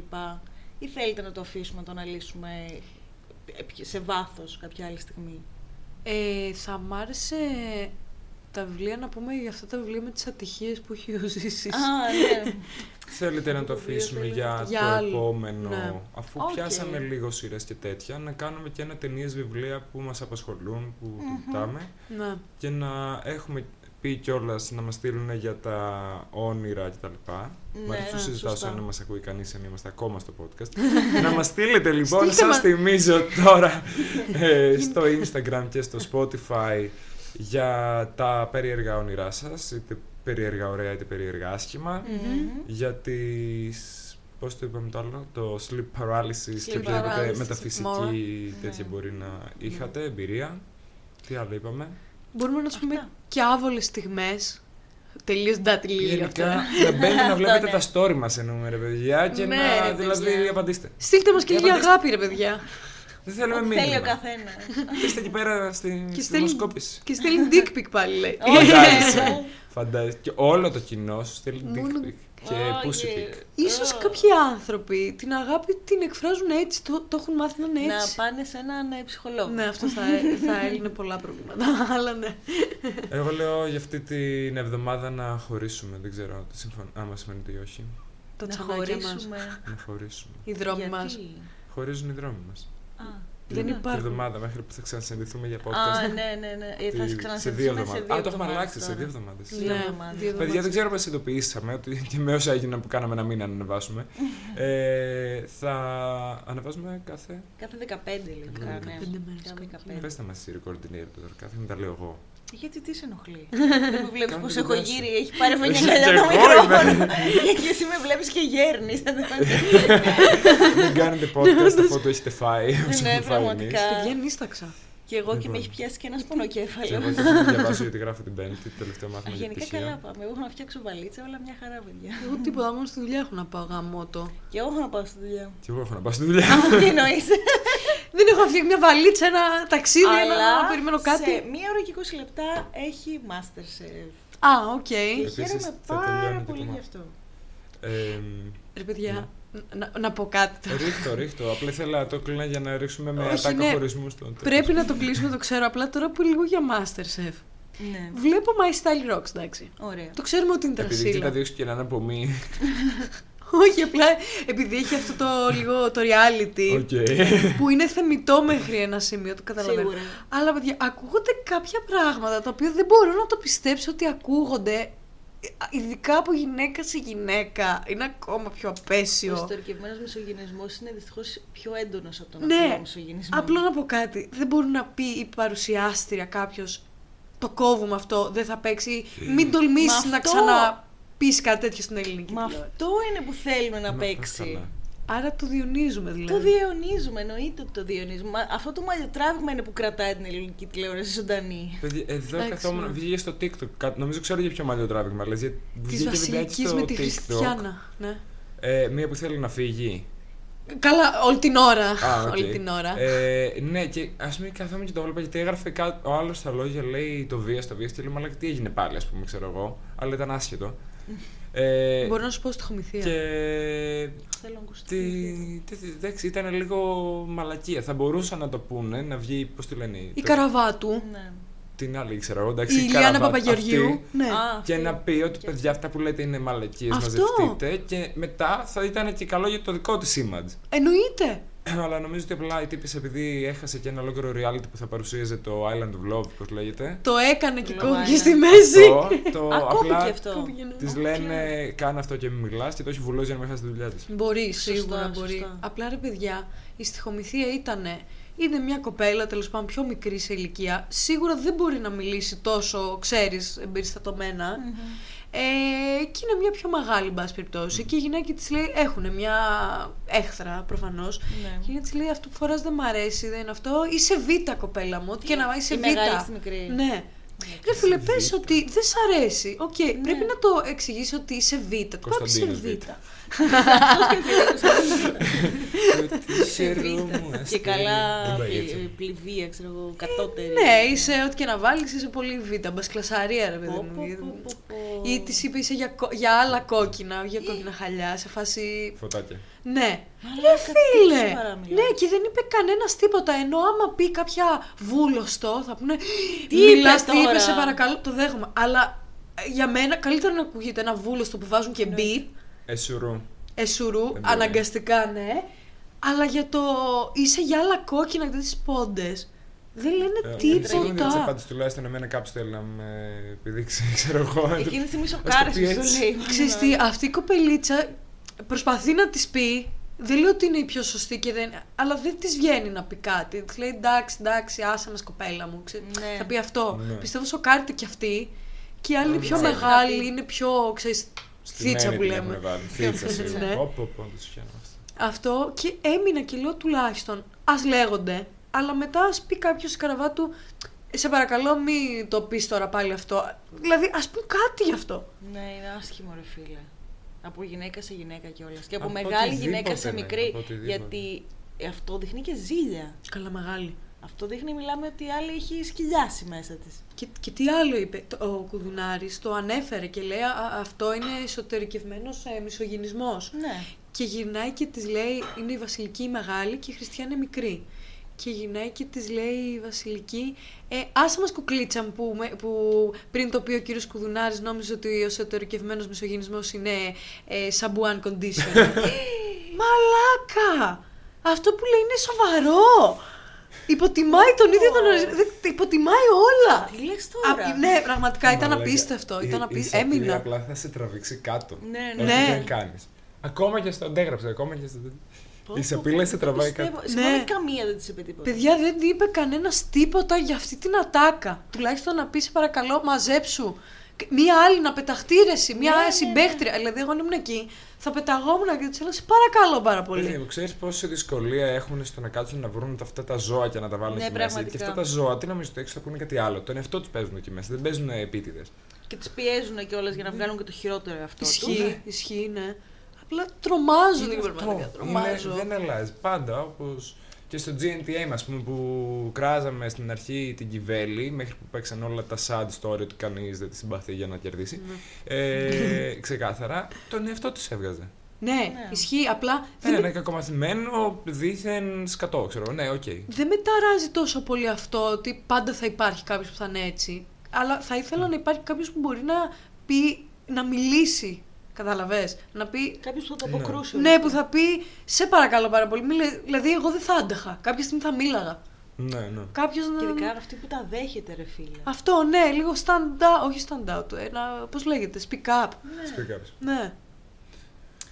Ή θέλετε να το αφήσουμε, να το αναλύσουμε σε βάθος κάποια άλλη στιγμή; Ε, θα μ' άρεσε τα βιβλία να πούμε για αυτά τα βιβλία με τις ατυχίες που έχει ο Ζήσης. Α, ναι. *laughs* Θέλετε να το βιβλίο αφήσουμε θέλετε. για, Για το άλλο. επόμενο, Ναι. αφού Οκ. πιάσαμε λίγο σειρές και τέτοια, να κάνουμε και ένα ταινίες βιβλία που μας απασχολούν, που κοιτάμε Ναι. και να έχουμε πει κιόλας να μας στείλουν για τα όνειρα κτλ. Μ' Ναι, αρέσει που συζητάω σωστά. σαν να μας ακούει κανείς αν είμαστε ακόμα στο podcast. *laughs* να μας στείλετε λοιπόν, Στείλτε σας μας. θυμίζω τώρα *laughs* ε, στο Instagram και στο Spotify για τα περίεργα όνειρά σας, είτε περίεργα ωραία είτε περίεργα άσχημα Μμμ. για τις... Πώς το είπαμε το άλλο, το sleep paralysis και Sleep οποιαδήποτε paralysis, μεταφυσική more. τέτοια Ναι. μπορεί να είχατε, εμπειρία. Τι άλλο είπαμε; Μπορούμε να τους πούμε Αυτά. και άβολες στιγμές. Τελείως ντάτιλι Γενικά, αυτά. να μπαίνετε να *laughs* Αυτό, βλέπετε ναι. τα story μας εννοούμε ρε παιδιά και Ναι, να ρε δηλαδή παιδιά. απαντήστε. Στείλτε μας και Και λίγη απαντήστε. αγάπη ρε παιδιά. Δεν θέλουμε Ό,τι θέλει ο μήνυμα. καθένας. Είστε εκεί πέρα στην Και στη στέλνει, δημοσκόπηση. και στέλνει dick pic πάλι λέει. Φαντάζεσαι. Φαντάζεσαι. Και όλο το κοινό σου στέλνει dick Μόνο- pic και Ω, pussy γε. pic. Ίσως Ω. κάποιοι άνθρωποι την αγάπη την εκφράζουν έτσι, το, το έχουν μάθει να είναι Να έτσι. πάνε σε έναν ε, ψυχολόγο. Ναι, αυτό θα, θα έλυνε πολλά προβλήματα. *laughs* Αλλά ναι. Εγώ λέω για αυτή την εβδομάδα να χωρίσουμε. Δεν ξέρω τι συμφων... άμα συμφωνείτε ή όχι. Τα να τσανάκια μας. χωρίσουμε. Να χωρίσουμε. Οι δρόμοι Γιατί; μας. Χωρίζουν οι δρόμοι μας. Α, Δεν ναι. Την υπάρχουν. εβδομάδα μέχρι που θα ξανασυνδεθούμε για podcast. Α, ναι, ναι, ναι. Ε, Θα Τη- σε σε ξανασυνδεθούμε δύο εβδομάδες. Α, το έχουμε εβδομάδες αλλάξει σε τώρα. δύο εβδομάδες. Δύο Ναι, εβδομάδες. δύο Παιδιά, δεν εβδομάδες. ξέρω πώς ειδοποιήσαμε ότι και με όσα έγιναν που κάναμε ένα μήνα να ανεβάσουμε. *laughs* ε, θα ανεβάζουμε κάθε. Κάθε 15 λεπτά, Κάθε ναι. 15 μέρες Κάθε κάπου. 15. Πες τα μας η coordinator τώρα, κάθε μην τα λέω εγώ. Γιατί τι σε ενοχλεί; *laughs* Δεν με βλέπεις Κάνω πω τη έχω δουλειά σου. γύρει, έχει πάρει φωνή Εσύ αγκαλιά και το εγώ μικρόφωνο. *laughs* είμαι. Και εσύ με βλέπεις και γέρνεις. *laughs* Μην κάνετε podcast αφού το έχετε φάει. όπως Ναι, έχουμε φάει πραγματικά. εμείς. Παιδιά, νύσταξα. Και εγώ και Λοιπόν. με έχει πιάσει και ένα Και πονοκέφαλο. εγώ θα σας διαβάσω γιατί γράφω την Πέμπτη, το τελευταίο μάθημα για Γενικά πτυχία. καλά πάμε. Εγώ έχω να φτιάξω βαλίτσα, όλα μια χαρά, παιδιά. Εγώ τίποτα, μόνο στη δουλειά έχω να πάω γαμώτο. Και εγώ έχω να πάω στη δουλειά. Και εγώ έχω να πάω στη δουλειά. Τι εννοείς. Δεν έχω φτιάξει μια βαλίτσα, ένα ταξίδι, ένα Αλλά να περιμένω κάτι. Σε μία ώρα και 20 λεπτά έχει Masterchef. Α, οκ. Και Επίσης, χαίρομαι θα τελειώνει πάρα και πολύ το γι' μάθημα. αυτό. Ε, Ρε παιδιά, να, να πω κάτι τώρα. ρίχτω, ρίχτω. Απλά ήθελα να το κλείναμε για να ρίξουμε με Όχι, ατάκα ναι. χωρισμούς στον Πρέπει να το κλείσουμε, το ξέρω. Απλά τώρα που λίγο για Masterchef. Ναι. Βλέπω My Style Rocks, εντάξει. Ωραία. Το ξέρουμε ότι είναι Επειδή trash-ίλα. κοίτα δύο και έναν από μη. *laughs* Όχι, απλά επειδή έχει αυτό το λίγο το reality Οκ. που είναι θεμητό μέχρι ένα σημείο, το καταλαβαίνω. Σίγουρα. Αλλά παιδιά, ακούγονται κάποια πράγματα τα οποία δεν μπορώ να το πιστέψω ότι ακούγονται. ε, Ειδικά από γυναίκα σε γυναίκα. Είναι ακόμα πιο απαίσιο. εσωτερικευμένος μισογυνισμός είναι δυστυχώς πιο έντονος από τον Ναι, απλό μισογενισμό. Απλό να πω κάτι. Δεν μπορεί να πει η παρουσιάστρια κάποιος το κόβουμε αυτό, δεν θα παίξει. Μην τολμήσεις Μα να αυτό- ξαναπεί κάτι τέτοιο στην ελληνική Μα τηλεόραση. αυτό είναι που θέλουμε να Να παίξει. πας καλά. Άρα το διαιωνίζουμε δηλαδή. Το διαιωνίζουμε, εννοείται ότι το διαιωνίζουμε. Μα Αυτό το μαλλιοτράβηγμα είναι που κρατάει την ελληνική τηλεόραση ζωντανή. Παιδιά, εδώ Εντάξει, καθόμουν, ναι. βγήκε στο TikTok. κα- Νομίζω ξέρω για ποιο μαλλιοτράβηγμα. Λες, γιατί Της βγήκε βιντεάκι Βασιλικής στο με τη TikTok. Χριστιάνα. Ναι. Ε, μία που θέλει να φύγει. Καλά, όλη την ώρα. Α, *laughs* οκ. Όλη την ώρα. Ε, ναι, και ας πούμε καθόμουν και το έβλεπα γιατί έγραφε κά... ο άλλος στα λόγια λέει το βία, το βία και λέει Μαλάκα τι έγινε πάλι, ας πούμε, ξέρω εγώ. Αλλά ήταν άσχετο. Ε, Μπορώ να σου πω στοιχομηθεία. και. Θέλω να ακούσω. Τι, τι, τι, εντάξει, ήταν λίγο μαλακία. Θα μπορούσαν να το πούνε, να βγει, πώς τη λένε. Η το- Καραβάτου. Ναι. Την άλλη, ξέρω εγώ, εντάξει. Η Ηλιάνα Καραβάτ, Παπαγεωργιού. αυτή, Ναι. Α, Και αυτή. να πει ότι Και- παιδιά αυτά που λέτε είναι μαλακίες, Αυτό. μαζευτείτε και μετά θα ήταν και καλό για το δικό της image. Εννοείται. *clears throat* Αλλά νομίζω ότι απλά η τύπης επειδή έχασε και ένα ολόκληρο reality που θα παρουσίαζε το Island of Love, πώς λέγεται. Το έκανε και Λοβάνα. κόβηκε στη μέση. Αυτό, *laughs* το Α, κόπηκε απλά αυτό. Κόπηκε, ναι. της Οκ. λένε κάνε αυτό και μην μιλάς και το έχει βουλώσει για να μην χάσει τη δουλειά της. Μπορεί, Σωστά, σίγουρα μπορεί. σωστά. Απλά ρε παιδιά, η στοιχομηθεία ήταν. Είναι μια κοπέλα τέλος πάντων πιο μικρή σε ηλικία. Σίγουρα δεν μπορεί να μιλήσει τόσο, ξέρεις, εμπεριστατωμένα. Ε, και είναι μια πιο μεγάλη, εν πάση περιπτώσει. Και η γυναίκα της λέει: Έχουν μια έχθρα προφανώς. Ναι. Και η γυναίκα της λέει: Αυτό που φοράς δεν μ' αρέσει, δεν είναι αυτό. Είσαι β' κοπέλα μου. Ό,τι και να είσαι Η β'. μεγάλη στη μικρής. Ναι. Ρε φίλε, πες Β. ότι δεν σ' αρέσει. Οκ, πρέπει να το εξηγήσει ότι είσαι Β. Τι πάει να είσαι Κωνσταντίνος Β. *laughs* Β. Και καλά Δεν πάει πλη- έτσι. πληβία, ξέρω εγώ, κατώτερη. Ναι, είσαι ό,τι και να βάλεις, είσαι πολύ Β. Μπασκλασαρία, ρε παιδί Πω, μου. πω, γιατί- πω, πω, πω. Ή της είπε είσαι για, κο- για άλλα κόκκινα, για κόκκινα χαλιά, σε φάση. Φωτάκια. Ναι. Μαλάκα, Ρε τι φίλε! σοβαρά μιλάς. Ναι, και δεν είπε κανένας τίποτα. Ενώ άμα πει κάποια βούλωστο, θα πούνε. Τι Μιλάς, είπε τι είπες, τώρα;» σε παρακαλώ, το δέχομαι. Αλλά ε, για μένα καλύτερα να ακούγεται ένα βούλωστο που βάζουν και beep, Εσουρού. εσουρού, μπορεί. αναγκαστικά ναι. Αλλά για το είσαι για άλλα κόκκινα και τις πόντες. Δεν λένε Ε, Συγγνώμη για τις τίποτα. απάντησεις, τουλάχιστον εμένα κάποιος θέλει να με επιδείξει, *laughs* ξέρω εγώ. Εκείνη τη στιγμή Ας το σοκάρεσαι πει που το έτσι. λέει. Ξέρεις τι, αυτή η κοπελίτσα προσπαθεί να της πει. Δεν λέω ότι είναι η πιο σωστή και δεν. Αλλά δεν της βγαίνει να πει κάτι. Της λέει εντάξει, εντάξει, άσε με κοπέλα μου. Ξέ, Ναι. Θα πει αυτό. Ναι. Πιστεύω σοκάρεται κι αυτή. Και η άλλη είναι Ναι. πιο Ξέρει να μεγάλη, πει. είναι πιο, ξέρεις, θίτσα που λέμε. Θίτσα, Ναι. σίγουρα. Πω, πω, πω, τους πιάνω αυτό. Αυτό και έμεινα και λέω τουλάχιστον ας λέγονται, αλλά μετά ας πει κάποιος στη καραβά του σε παρακαλώ μη το πεις τώρα πάλι αυτό. Δηλαδή ας πούν κάτι γι' αυτό. Ναι, είναι άσχημο ρε φίλε. Από γυναίκα σε γυναίκα κιόλας. Και από, Από μεγάλη οτιδήποτε, γυναίκα σε ναι, μικρή. από οτιδήποτε. γιατί αυτό δείχνει και ζήλια. Καλά μεγάλη. Αυτό δείχνει, μιλάμε, ότι η άλλη έχει σκυλιάσει μέσα της. Και, και τι άλλο είπε το- ο Κουδουνάρης, το ανέφερε και λέει «Α, αυτό είναι εσωτερικευμένος ε, μισογυνισμός. Ναι. Και γυρνάει και της λέει, είναι η Βασιλική η μεγάλη και η Χριστιανή είναι μικρή. Και γυρνάει και της λέει η Βασιλική, ε, άσε μας κουκλίτσα μου που, με- που πριν το πει ο κύριος Κουδουνάρης νόμιζε ότι ο εσωτερικευμένος μισογυνισμός είναι ε, σαμπουάν condition. *laughs* Μαλάκα! Αυτό που λέει είναι σοβαρό! Υποτιμάει τον ίδιο τον ορισμό. δεν- Υποτιμάει όλα! Τι λες τώρα; Α, ναι, πραγματικά ήταν Μαλάκα, απίστευτο. η- Ήταν η απίστευτο. σατυρία Έμεινα. απλά θα σε τραβήξει κάτω. Ναι, Ό,τι ναι. δεν κάνεις. Ακόμα και στο αντέγραψε, ακόμα και στο... Πω, Η πω, σαπίλα πω, σε το τραβάει πιστεύω. κάτω. Συγγνώμη, Ναι. καμία δεν της είπε τίποτα. Παιδιά δεν είπε κανένας τίποτα για αυτή την ατάκα. Τουλάχιστον να πει σε παρακαλώ μαζέψου. Μία άλλη να πεταχτεί ρε εσύ, μία Ναι, ναι, συμπαίχτρια. Δηλαδή, εγώ αν ήμουν εκεί, θα πεταγόμουν και της έλεγα σε παρακαλώ πάρα Παιδί πολύ. μου, ξέρεις πόση δυσκολία έχουν στο να κάτσουν να βρουν αυτά τα ζώα και να τα βάλουν Ναι, εκεί μέσα. πραγματικά. Και αυτά τα ζώα, τι νομίζω, το έξω θα πούνε κάτι άλλο. Τον εαυτό τους παίζουν εκεί μέσα. Δεν παίζουν επίτηδες. Και τις πιέζουν κιόλας για να βγάλουν και το χειρότερο εαυτό τους. Ισχύει, ισχύει, ναι. Απλά τρομάζω πραγματικά. Τρομάζω. δεν αλλάζει. Πάντα όπως και στο GNTM, ας πούμε, που κράζαμε στην αρχή την Κιβέλη, μέχρι που παίξαν όλα τα sad story ότι κανείς δεν τη συμπαθεί για να κερδίσει. Ναι. Ε, ξεκάθαρα, τον εαυτό της έβγαζε. Ναι, ισχύει. Απλά δεν, Ένα με, ένα κακομαθημένο, δίθεν σκατό, ξέρω. Ναι, οκ. δεν με ταράζει τόσο πολύ αυτό ότι πάντα θα υπάρχει κάποιος που θα είναι έτσι. Αλλά θα ήθελα να υπάρχει κάποιος που μπορεί να πει, να μιλήσει. Καταλαβες, να πει Κάποιος που θα το Ναι. αποκρούσει. Ναι, που θα πει σε παρακαλώ πάρα πολύ. Μίλε... Δηλαδή, εγώ δεν θα άντεχα. Κάποια στιγμή θα μίλαγα. Ναι, ναι. Κάποιος να. Και ειδικά αυτή που τα δέχεται, ρε φίλε. Αυτό, ναι, λίγο stand out. Όχι stand out. Ένα. Πώς λέγεται, speak up. Speak up. Ναι.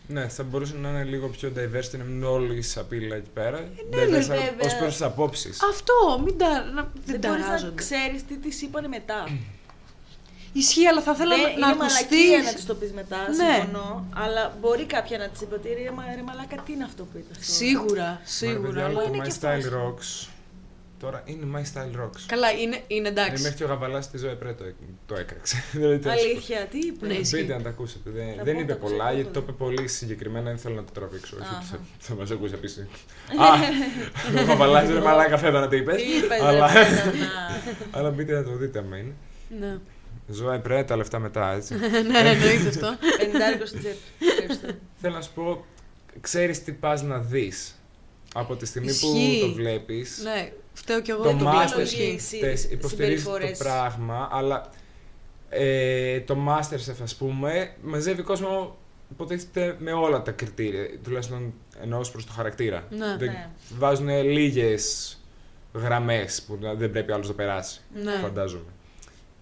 Ναι, θα μπορούσε να είναι λίγο πιο diverse και να μην είναι όλοι η σαπίλα εκεί πέρα. ναι, Diverse βέβαια. ως προς τις απόψεις. Αυτό, μην τα. Να... Δεν, Δεν μπορείς να ταράζονται. ξέρεις τι της είπανε μετά. *clears throat* Ισχύει, αλλά θα ήθελα Δεν- να, είναι να ακουστείς. μαλακία να τη το πει μετά, Ναι. συμφωνώ. Αλλά μπορεί κάποια να της είπε ότι ρε, μα- ρε μαλάκα, τι είναι αυτό που είπες. τώρα;» Σίγουρα, σίγουρα. Παιδιά, αλλά- το είναι My και Style φάση. Rocks. Τώρα είναι My Style Rocks. Καλά, είναι, είναι Είναι εντάξει. μέχρι και ο Γαβαλάς τη Ζωή Πρέ το, το έκραξε. Δηλαδή, τι να σου πω. Αλήθεια, τι είπες; Ναι, ισχύει. Μπείτε να τα ακούσετε. Δεν, Θα δεν πω, είπε θα ακούσω πολλά, γιατί τίποτα. το είπε πολύ συγκεκριμένα. Δεν θέλω να το τραβήξω. Όχι, Αχα. ότι θα, θα μας ακούσει επίσης. *laughs* Α, ο Γαβαλάς είναι μαλάκα, φέτα να το είπες. Τι είπε, Αλλά, ρε, να- *laughs* αλλά μπείτε να το δείτε άμα είναι. Ναι. Ζωή Πρέ, τα λεφτά μετά, έτσι. *laughs* ναι, εννοείται αυτό. 50 στην τσέπη. Ευχαριστώ. Θέλω να σου πω, ξέρεις τι πας να δεις. Από τη στιγμή Ισχύει. που το βλέπεις, ναι, φταίω κι εγώ το το βλέπω. Masterchef ισχύει. Συ- τες- υποστηρίζεις το συμπεριφορές. πράγμα, αλλά ε, το Masterchef ας πούμε, μαζεύει κόσμο υποτίθεται με όλα τα κριτήρια, τουλάχιστον εννοώς ως προς το χαρακτήρα. Ναι. Δεν, Ναι. Βάζουν λίγες γραμμές που να- δεν πρέπει άλλος να περάσει, Ναι. φαντάζομαι.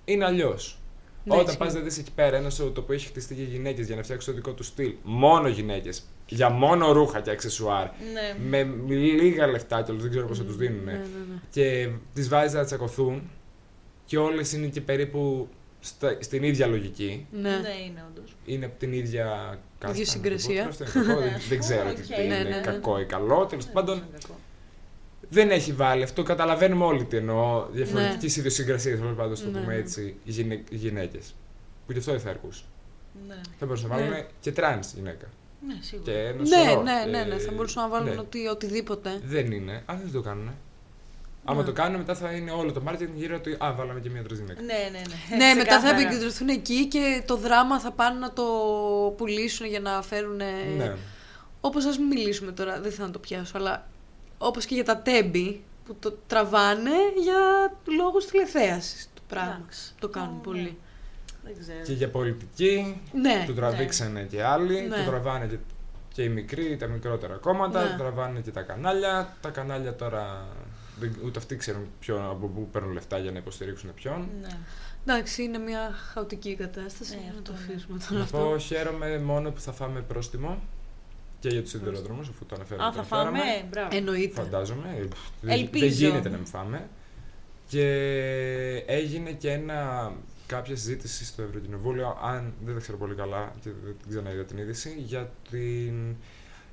Είναι αλλιώς. Ναι, Όταν ισχύει. πας να δεις εκεί πέρα ένα show το οποίο έχει χτιστεί για γυναίκες για να φτιάξεις το δικό του στυλ, μόνο γυναίκες, για μόνο ρούχα και αξεσουάρ, Ναι. με λίγα λεφτά κιόλα, δεν ξέρω πώ θα τους δίνουν. Ναι, ναι, ναι. Και τις βάζεις να τσακωθούν και όλες είναι και περίπου στα- στην ίδια λογική. Ναι. Ναι, είναι όντως. Είναι από την ίδια κάστα. να το πω. συγκρασία. Αυτό είναι κακό, δεν- δεν ξέρω Οκ. *laughs* τι Ναι, είναι ναι, ναι. κακό ή καλό. Τέλος πάντων, δεν έχει βάλει αυτό. Καταλαβαίνουμε όλοι τι εννοώ. Διαφορετική Ναι. ιδιοσυγκρασία, τέλο πάντων, το Ναι. πούμε έτσι, οι γυναί- οι γυναίκες. Που γι' αυτό δεν θα αρκούσε. Ναι, Θα μπορούσαν να βάλουν Ναι. και τρανς γυναίκα. ναι, σίγουρα. Και ένα Ναι, σωρό, ναι, ναι, ε, ναι. Θα μπορούσαν να βάλουν ναι. ότι, οτιδήποτε. Δεν είναι, αλλά δεν το κάνουν. Άμα Ναι. το κάνουν, μετά θα είναι όλο το marketing γύρω ότι Α, βάλαμε και μία τρεις γυναίκα. Ναι, ναι, ναι. Ναι, μετά θα Ξεκάθαρα. επικεντρωθούν εκεί και το δράμα θα πάνε να το πουλήσουν για να φέρουν. Ναι. Όπως ας μην μιλήσουμε τώρα, δεν θα να το πιάσω, αλλά όπως και για τα τέμπη που το τραβάνε για λόγους τηλεθέασης το πράγμα. Εντάξει. Το κάνουν Ω, πολύ. ναι. Δεν ξέρω. Και για πολιτική, Ναι. το τραβήξανε και άλλοι, Ναι. το τραβάνε και, και οι μικροί, τα μικρότερα κόμματα, Ναι. το τραβάνε και τα κανάλια. Τα κανάλια τώρα δεν- ούτε αυτοί ξέρουν ποιον, από πού παίρνουν λεφτά για να υποστηρίξουν ποιον. Ναι. Εντάξει, είναι μια χαοτική κατάσταση. Ναι, να αυτό το είναι. αφήσουμε τώρα Να αυτό. πω χαίρομαι μόνο που θα φάμε πρόστιμο και για τους σιδηροδρόμους, αφού το αναφέραμε. Α, το θα αναφέραμε. φάμε. Μπράβο. Εννοείται. Φαντάζομαι. Ε, Δεν, Ελπίζω. δεν γίνεται να μην φάμε. Και έγινε και ένα, κάποια συζήτηση στο Ευρωκοινοβούλιο, αν δεν τα ξέρω πολύ καλά και δεν την ξαναείδα την είδηση, για την,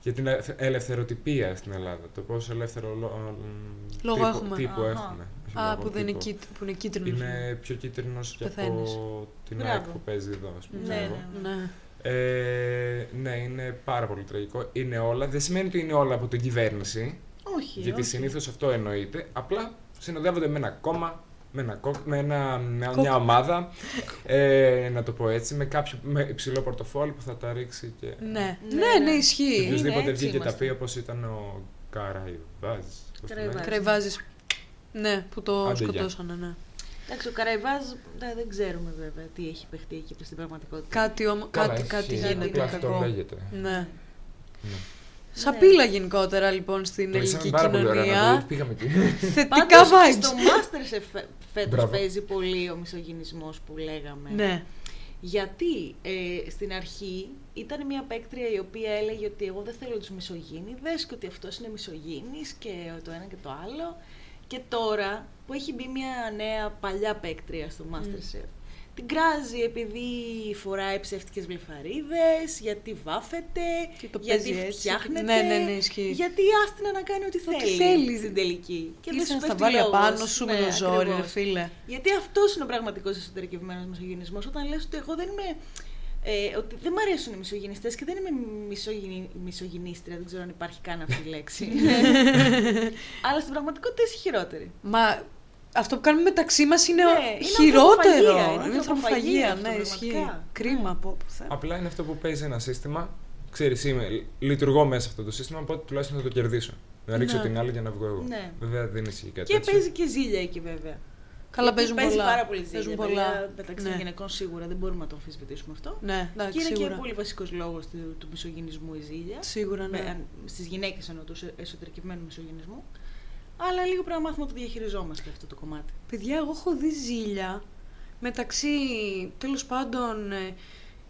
για την ελευθε- ελευθεροτυπία στην Ελλάδα. Το πόσο ελεύθερο λο- Λόγο τύπο, έχουμε. τύπο Αχα. έχουμε. Όχι Α, λόγο, που, δεν είναι, τύπο. κίτ, που είναι κίτρινος. Είναι πιο κίτρινος και Πεθαίνεις. από την Μπράβο. ΑΕΚ που παίζει εδώ, ας πούμε. Ναι, ξέρω εγώ. ναι. Ναι. Ε, ναι, είναι πάρα πολύ τραγικό. Είναι όλα. Δεν σημαίνει ότι είναι όλα από την κυβέρνηση. Όχι. γιατί όχι. συνήθως αυτό εννοείται. Απλά συνοδεύονται με ένα κόμμα, με, ένα, κο- με, ένα, με Κόκ. μια ομάδα. Ε, να το πω έτσι. Με κάποιο με υψηλό πορτοφόλι που θα τα ρίξει και. Ναι. Ναι, ναι, ναι, ναι. Και ισχύει. οποιοδήποτε έτσι βγήκε και τα είμαστε. πει όπως ήταν ο Καραϊβάζ. πώς το λένε. Καραϊβάζ. Κρεβάζεις. Ναι, που το Άντε, γεια. σκοτώσανε, ναι. Εντάξει, ο Καραϊβάζ ναι, δεν ξέρουμε βέβαια τι έχει παιχτεί εκεί στην πραγματικότητα. Κάτι, όμως, Καλά, κάτι, έχει, κάτι είναι γίνεται απλά αυτό κακό. λέγεται. Ναι. Ναι. Σαπίλα γενικότερα λοιπόν στην Το ελληνική ήσαν πάρα πολύ ωραία να κοινωνία. δω, Πήγαμε εκεί. *laughs* Θετικά Πάντως, vibes. στο Masterchef φέτος Μπράβο. παίζει πολύ ο μισογυνισμός που λέγαμε. Ναι. Γιατί ε, στην αρχή ήταν μια παίκτρια η οποία έλεγε ότι εγώ δεν θέλω τους μισογίνηδες και ότι αυτός είναι μισογίνης και το ένα και το άλλο. Και τώρα που έχει μπει μια νέα παλιά παίκτρια στο Masterchef, την κράζει επειδή φοράει ψεύτικες βλεφαρίδες, γιατί βάφεται, Και το γιατί παίζει έτσι. φτιάχνεται, Ναι, ναι, ναι, ισχύει. γιατί άστηνα να κάνει ό,τι Ό,τι θέλει, θέλει. στην τελική. Και δεν Ήρθε σου να στα πέφτει βάλει λόγος. απάνω σου με Ναι, το ζόρι, ρε ακριβώς. φίλε. Γιατί αυτός είναι ο πραγματικός εσωτερικευμένος μισογενισμό. Όταν λες ότι εγώ δεν είμαι. Ε, ότι δεν μ' αρέσουν οι μισογενιστές και δεν είμαι μισογενη, μισογενίστρια, δεν ξέρω αν υπάρχει καν αυτή η λέξη. *laughs* Αλλά στην πραγματικότητα είσαι χειρότερη. Μα αυτό που κάνουμε μεταξύ μας είναι, Ναι, είναι χειρότερο. ανθρωποφαγία, είναι Είναι ανθρωποφαγία ανθρωποφαγία, αυτό, ναι, ισχύει. πραγματικά. Κρίμα Ναι. από όπου θα. Απλά είναι αυτό που παίζει ένα σύστημα. Ξέρεις, είμαι, λειτουργώ μέσα σε αυτό το σύστημα, οπότε τουλάχιστον θα το κερδίσω. Να ρίξω Ναι. την άλλη για να βγω εγώ. Ναι. Βέβαια δεν ισχύει κάτι Και τέτοιο. παίζει και ζήλια εκεί βέβαια. Καλά, Γιατί παίζουν παίζει πολλά. πάρα πολύ ζήλια. Παίζουν Πολλά. πολλά. Μεταξύ Ναι. των γυναικών σίγουρα δεν μπορούμε να το αμφισβητήσουμε αυτό. Ναι, εντάξει, και είναι σίγουρα. και πολύ βασικός λόγος του, του μισογενισμού η ζήλια. Σίγουρα, ναι. Στις γυναίκες εννοώ τους εσω- εσωτερικευμένου μισογενισμού. Αλλά λίγο πρέπει να μάθουμε να το διαχειριζόμαστε αυτό το κομμάτι. Παιδιά, εγώ έχω δει ζήλια μεταξύ, τέλος πάντων, ε,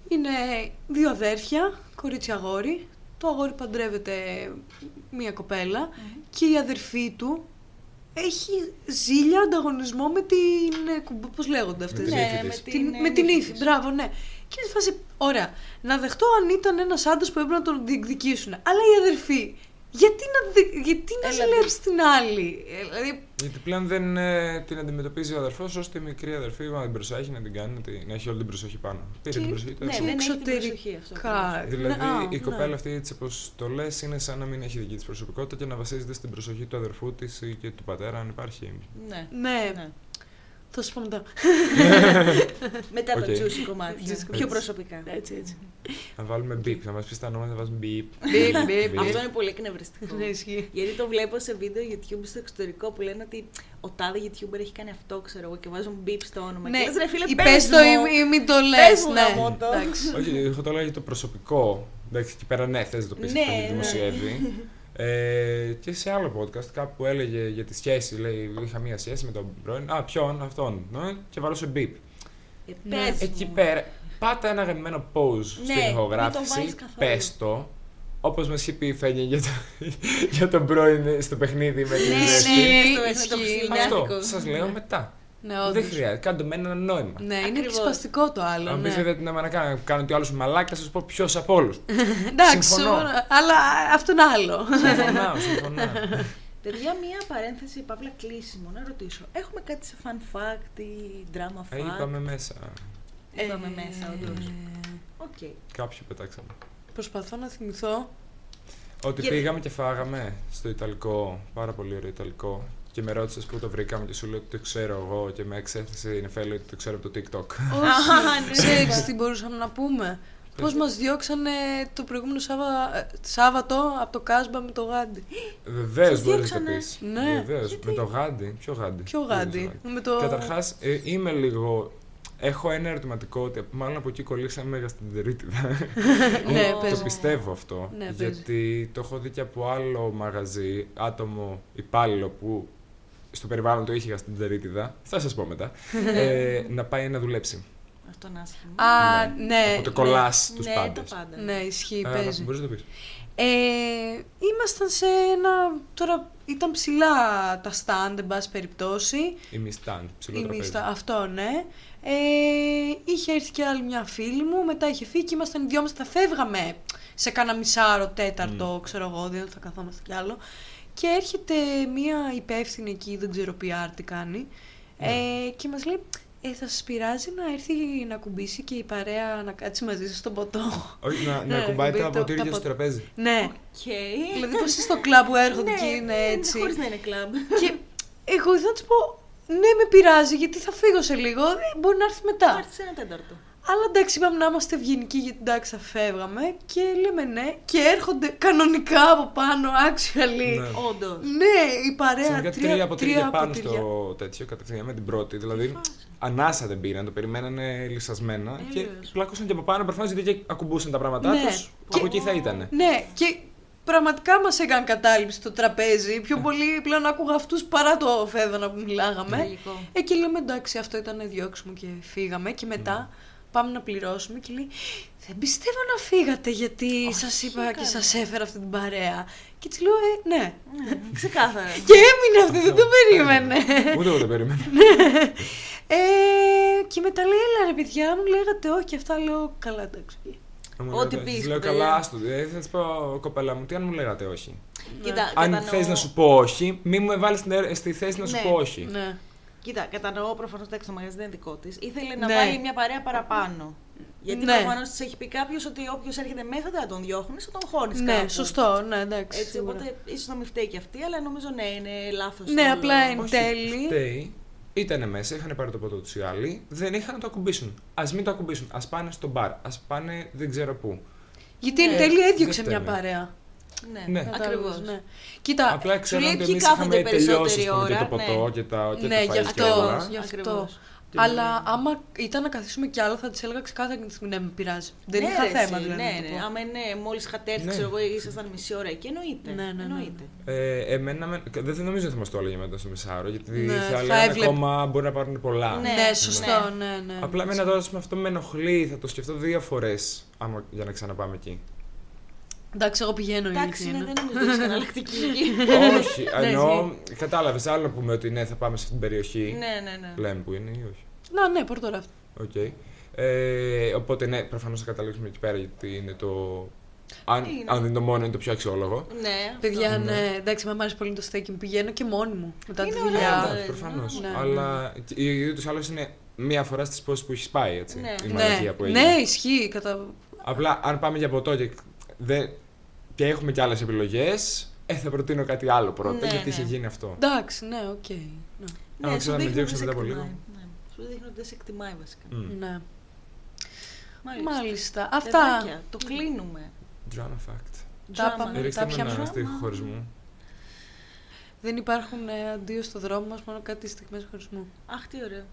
είναι δύο αδέρφια, κορίτσι αγόρι. Το αγόρι παντρεύεται μία κοπέλα και η αδερφή του έχει ζήλια ανταγωνισμό με την. ε, κουμπ- Πώς λέγονται αυτές; την Ναι, ύφη με της. την, την, ε, με την νύφη ύφη, της. μπράβο, ναι. Και είναι σε φάση, ωραία, να δεχτώ αν ήταν ένας άντρας που έπρεπε να τον διεκδικήσουν. Αλλά η αδερφή, γιατί να, δι- γιατί να Έλα, ζηλέψεις την άλλη; Ε, Δηλαδή, Γιατί πλέον δεν ε, την αντιμετωπίζει ο αδερφός ως τη μικρή αδερφή, να την προσέχει, να την κάνει, να, την- να έχει όλη την προσοχή πάνω. Πήρε Και- την προσοχή του. Ναι, έτσι. δεν έχει την εξωτερικά. προσοχή αυτό. Δηλαδή Ναι, α, η ναι. κοπέλα αυτή τι αποστολή είναι σαν να μην έχει δική της προσωπικότητα και να βασίζεται στην προσοχή του αδερφού της και του πατέρα, αν υπάρχει. Ναι. Ναι, ναι. Θα σου πω μετά. *laughs* Μετά το Οκ. juicy κομμάτι. Juicy Πιο κομμάτι. προσωπικά. Έτσι, έτσι. Να βάλουμε beep, να μας πεις τα ονόματα, να βάζουμε beep. Μπιπ, μπιπ, Beep. Αυτό είναι πολύ εκνευριστικό. Ναι, ισχύει. Γιατί το βλέπω σε βίντεο YouTube στο εξωτερικό που λένε ότι ο τάδε YouTuber έχει κάνει αυτό, ξέρω εγώ, και βάζουν beep στο όνομα. Ναι, Και λες, ρε φίλε, ή πες πες το μου. ή, ή μην το Πες λες, μου, ναι. γαμώτο. Εντάξει. Όχι, έχω το λέω για το προσωπικό. Εντάξει, εκεί πέρα ναι, θες να το πεις Ναι, αυτό ναι. δημοσιεύει. Ε, και σε άλλο podcast κάπου που έλεγε για τη σχέση, λέει είχα μία σχέση με τον πρώην. Α, ποιον, αυτόν. Ναι, και βάλω σε beep. Ε, Ναι. πες Εκεί μου. πέρα, πάτα ένα γαμμένο pause Ναι, στην μην το ηχογράφηση, βάλεις καθόλου. πες το, όπως μας είχε πει η Φένια για, το, *laughs* για τον πρώην στο παιχνίδι με την Ναι, ζέστη. ναι, Ισχύει, στο- στο ισχύει, χριστουγεννιάτικο. Αυτό, σας λέω μετά. Ναι, Δεν όντως. χρειάζεται, κάντε με ένα νόημα. Ναι, είναι Ακριβώς. εκσπαστικό το άλλο. Αν πεις Ναι. βέβαια την άμα να κάνω, κάνω ότι άλλος μαλάκας, θα σας πω ποιος από όλους. *laughs* Εντάξει, Συμφωνώ. αλλά αυτό είναι άλλο. συμφωνώ, *laughs* συμφωνώ. Παιδιά, μία παρένθεση, παύλα κλείσιμο, να ρωτήσω. Έχουμε κάτι σε fun fact ή drama Ε, fact; είπαμε μέσα. Είπαμε μέσα, όντως. Ε, Οκ. Κάποιοι πετάξαμε. Προσπαθώ να θυμηθώ. Ότι Γιατί- πήγαμε και φάγαμε στο Ιταλικό, πάρα πολύ ωραίο Ιταλικό. Και με ρώτησες πού το βρήκαμε και σου λέω ότι το ξέρω εγώ και με εξέθεσε η Νεφέλη ότι το ξέρω από το TikTok. Α, ναι. Ξέρεις τι μπορούσαμε να πούμε. Πώς μας διώξανε το προηγούμενο Σάβα... ε, Σάββατο από το Κάσμπα με το γάντι; Βεβαίως Σας μπορείς να διώξανε. πεις. Ναι. Βεβαίως. Με το γάντι. Ποιο γάντι; Ποιο Δεν γάντι; ξέρω. Με το... Καταρχάς, είμαι λίγο. Έχω ένα ερωτηματικό ότι μάλλον από εκεί κολλήσαμε μέγα στην τερίτιδα. *laughs* ναι, Ω. πες. το πιστεύω αυτό. Ναι, παίζει. γιατί το έχω δει και από άλλο μαγαζί, άτομο υπάλληλο που στο περιβάλλον το είχε στην τερίτιδα. Θα σας πω μετά. ε, *laughs* να πάει να δουλέψει. Αυτό είναι άσχημο. Α, ναι. Οπότε κολλάς τους ναι, πάντες. τα πάντα. Ναι, ισχύει, Ε, παίζει. Μπορείς να το πεις. Ε, ήμασταν σε ένα. Τώρα ήταν ψηλά τα stand, εν πάση περιπτώσει. Η μη stand, ψηλό Η τραπέζι. μίστα, αυτό ναι. Ε, είχε έρθει και άλλη μια φίλη μου, μετά είχε φύγει και ήμασταν οι δυο μας, θα φεύγαμε σε κάνα μισάρο, τέταρτο, ξέρω εγώ, δεν θα καθόμαστε κι άλλο. Και έρχεται μια υπεύθυνη εκεί, δεν ξέρω PR τι κάνει, Ναι. ε, και μας λέει, ε, θα σας πειράζει να έρθει να ακουμπήσει και η παρέα να κάτσει μαζί σας στο ποτό; Όχι, να, να Ναι, ακουμπάει τα ακουμπάει το- ποτήρια τα στο πο- τραπέζι. ναι, Οκ. δηλαδή πως είσαι στο κλαμπ που έρχονται Ναι, και είναι έτσι. Χωρίς να είναι κλαμπ. Και εγώ ήθελα να της πω, ναι με πειράζει γιατί θα φύγω σε λίγο, ε, μπορεί να έρθει μετά. Θα έρθει σε ένα τέταρτο. Αλλά εντάξει, είπαμε να είμαστε ευγενικοί γιατί εντάξει θα φεύγαμε και λέμε ναι και έρχονται κανονικά από πάνω, actually. Ναι. Όντως. Ναι, η παρέα. Συνολικά τρία ποτήρια πάνω ποτήρια. στο τέτοιο, κατευθείαν με την πρώτη. Δηλαδή, ανάσα δεν πήραν, το περιμένανε λυσασμένα και Τέλειος. πλάκωσαν και από πάνω προφανώς γιατί και ακουμπούσαν τα πράγματά Ναι. τους. Και- Από εκεί θα ήταν. Ναι, και πραγματικά μας έκανε κατάληψη το τραπέζι. Πιο πολύ πλέον άκουγα αυτούς παρά το φέδωνα που μιλάγαμε. Λογικό. Ε, και λέμε εντάξει, αυτό ήταν διώξιμο και φύγαμε. Και μετά πάμε να πληρώσουμε και λέει Δεν πιστεύω να φύγατε γιατί σας είπα και καλά. σας έφερα αυτή την παρέα. Και της λέω, ε, ναι. Ναι, Ξεκάθαρα. Και έμεινε αυτή, δεν το περίμενε. Ούτε εγώ το περίμενα. ε, και μετά λέει, έλα ρε παιδιά, μου λέγατε όχι και αυτά, λέω, καλά εντάξει. Μου Ό,τι λέγατε- πεις, της Λέω παιδιά. καλά, άστο. Ε, θα της πω, κοπέλα μου, τι αν μου λέγατε όχι. Κοίτα, Αν κατανοώ- θες να σου πω όχι, μη μου βάλεις στη θέση να σου Ναι. πω όχι. Ναι. Κοίτα, κατανοώ προφανώς ότι το μαγαζί δεν είναι δικό της. Ήθελε να Ναι. βάλει μια παρέα παραπάνω. Γιατί Ναι. προφανώς της έχει πει κάποιος ότι όποιος έρχεται μέσα δεν θα τον διώχνεις, θα τον χώνεις Ναι, κάπου. σωστό, ναι, εντάξει. Έτσι, σίγουρα. οπότε ίσως να μην φταίει και αυτή, αλλά νομίζω ναι, είναι λάθος. Ναι, απλά εν Όχι, τέλει. Φταίει. Ήτανε μέσα, είχαν πάρει το ποτό τους οι άλλοι, δεν είχαν να το ακουμπήσουν. Α μην το ακουμπήσουν. Α πάνε στο μπαρ. Α πάνε δεν ξέρω πού. Γιατί εν Ναι, τέλει δεν έδιωξε μια φταίνε. παρέα. Ναι, Ναι. Κατάλαβες, ακριβώς. Ναι. Κοίτα, Απλά ξέρω λέει ότι ποιοι εμείς κάθονται είχαμε τελειώσει περισσότερη ας πούμε, και το ώρα, ποτό ναι. και, τα, και ναι, το γι' φαΐ και αυτό. όλα. Γι' αυτό. Ακριβώς. Και Αλλά άμα ήταν να καθίσουμε κι άλλο, θα τη έλεγα ξεκάθαρα και να της πει, ναι, με πειράζει. Δεν ναι, είχα ρε, θέμα εσύ, δηλαδή. Ναι, να το ναι. πω. Άμα ναι, μόλις είχατε έρθει, Ναι. ξέρω εγώ, ήσασταν μισή ώρα εκεί, εννοείται. Ναι, ναι, ναι. εννοείται. Ε, εμένα, με- δεν θα νομίζω ότι θα μας το έλεγε μετά στο μισάωρο, γιατί Ναι, θα θα λέγανε έβλεπε. ακόμα μπορεί να πάρουν πολλά. Ναι. Ναι, σωστό, ναι, ναι. Απλά εμένα τώρα ας πούμε, αυτό με ενοχλεί, θα το σκεφτώ δύο φορές για να ξαναπάμε εκεί. Εντάξει, εγώ πηγαίνω η Εντάξει, αλήθεια ναι, είναι. δεν νομίζω ότι έχει εναλλακτική εκεί. όχι, Ναι, *laughs* εννοώ, κατάλαβες άλλο να πούμε ότι ναι, θα πάμε σε αυτή την περιοχή. ναι, ναι, ναι. Λέμε που είναι ή όχι. Να, ναι, πορτοράφτη. Οκ. Ε, οπότε ναι, προφανώς θα καταλήξουμε εκεί πέρα γιατί είναι το. Αν, Είναι; αν δεν είναι το μόνο, είναι το πιο αξιόλογο. Ναι, αυτό. Παιδιά, ναι, εντάξει, με άρεσε πολύ το στέκι μου. Πηγαίνω και μόνη μου μετά τη Είναι δουλειά. ωραίο, Ναι, ρε. προφανώς. Ναι, ναι. Αλλά ούτως ή άλλως είναι μία φορά στις πόσες που έχεις πάει, έτσι. Ναι. Η Ναι, μαλακία που έγινε. ναι, ισχύει. Κατα... Απλά αν πάμε για ποτό και, δεν, και έχουμε και άλλες επιλογές, ε, θα προτείνω κάτι άλλο πρώτα, Ναι, γιατί ναι. είχε γίνει αυτό. Εντάξει, ναι, οκ. ναι. Άμα Ναι, ξέρω σου να με δείχνει ότι διώξουν σε μετά από εκτιμάει. λίγο. Ναι. Σου δείχνει ότι δεν σε εκτιμάει βασικά. Μμ. ναι. Μάλιστα. Μάλιστα. Αυτά. Παιδάκια, το κλείνουμε. Drama fact. Τα Drama. πάμε. Ρίξτε τα με πιάνω. ένα στίχο χωρισμού. Δεν υπάρχουν ε, αντίο στο δρόμο μας, μόνο κάτι στιγμές χωρισμού. Αχ, τι ωραίο.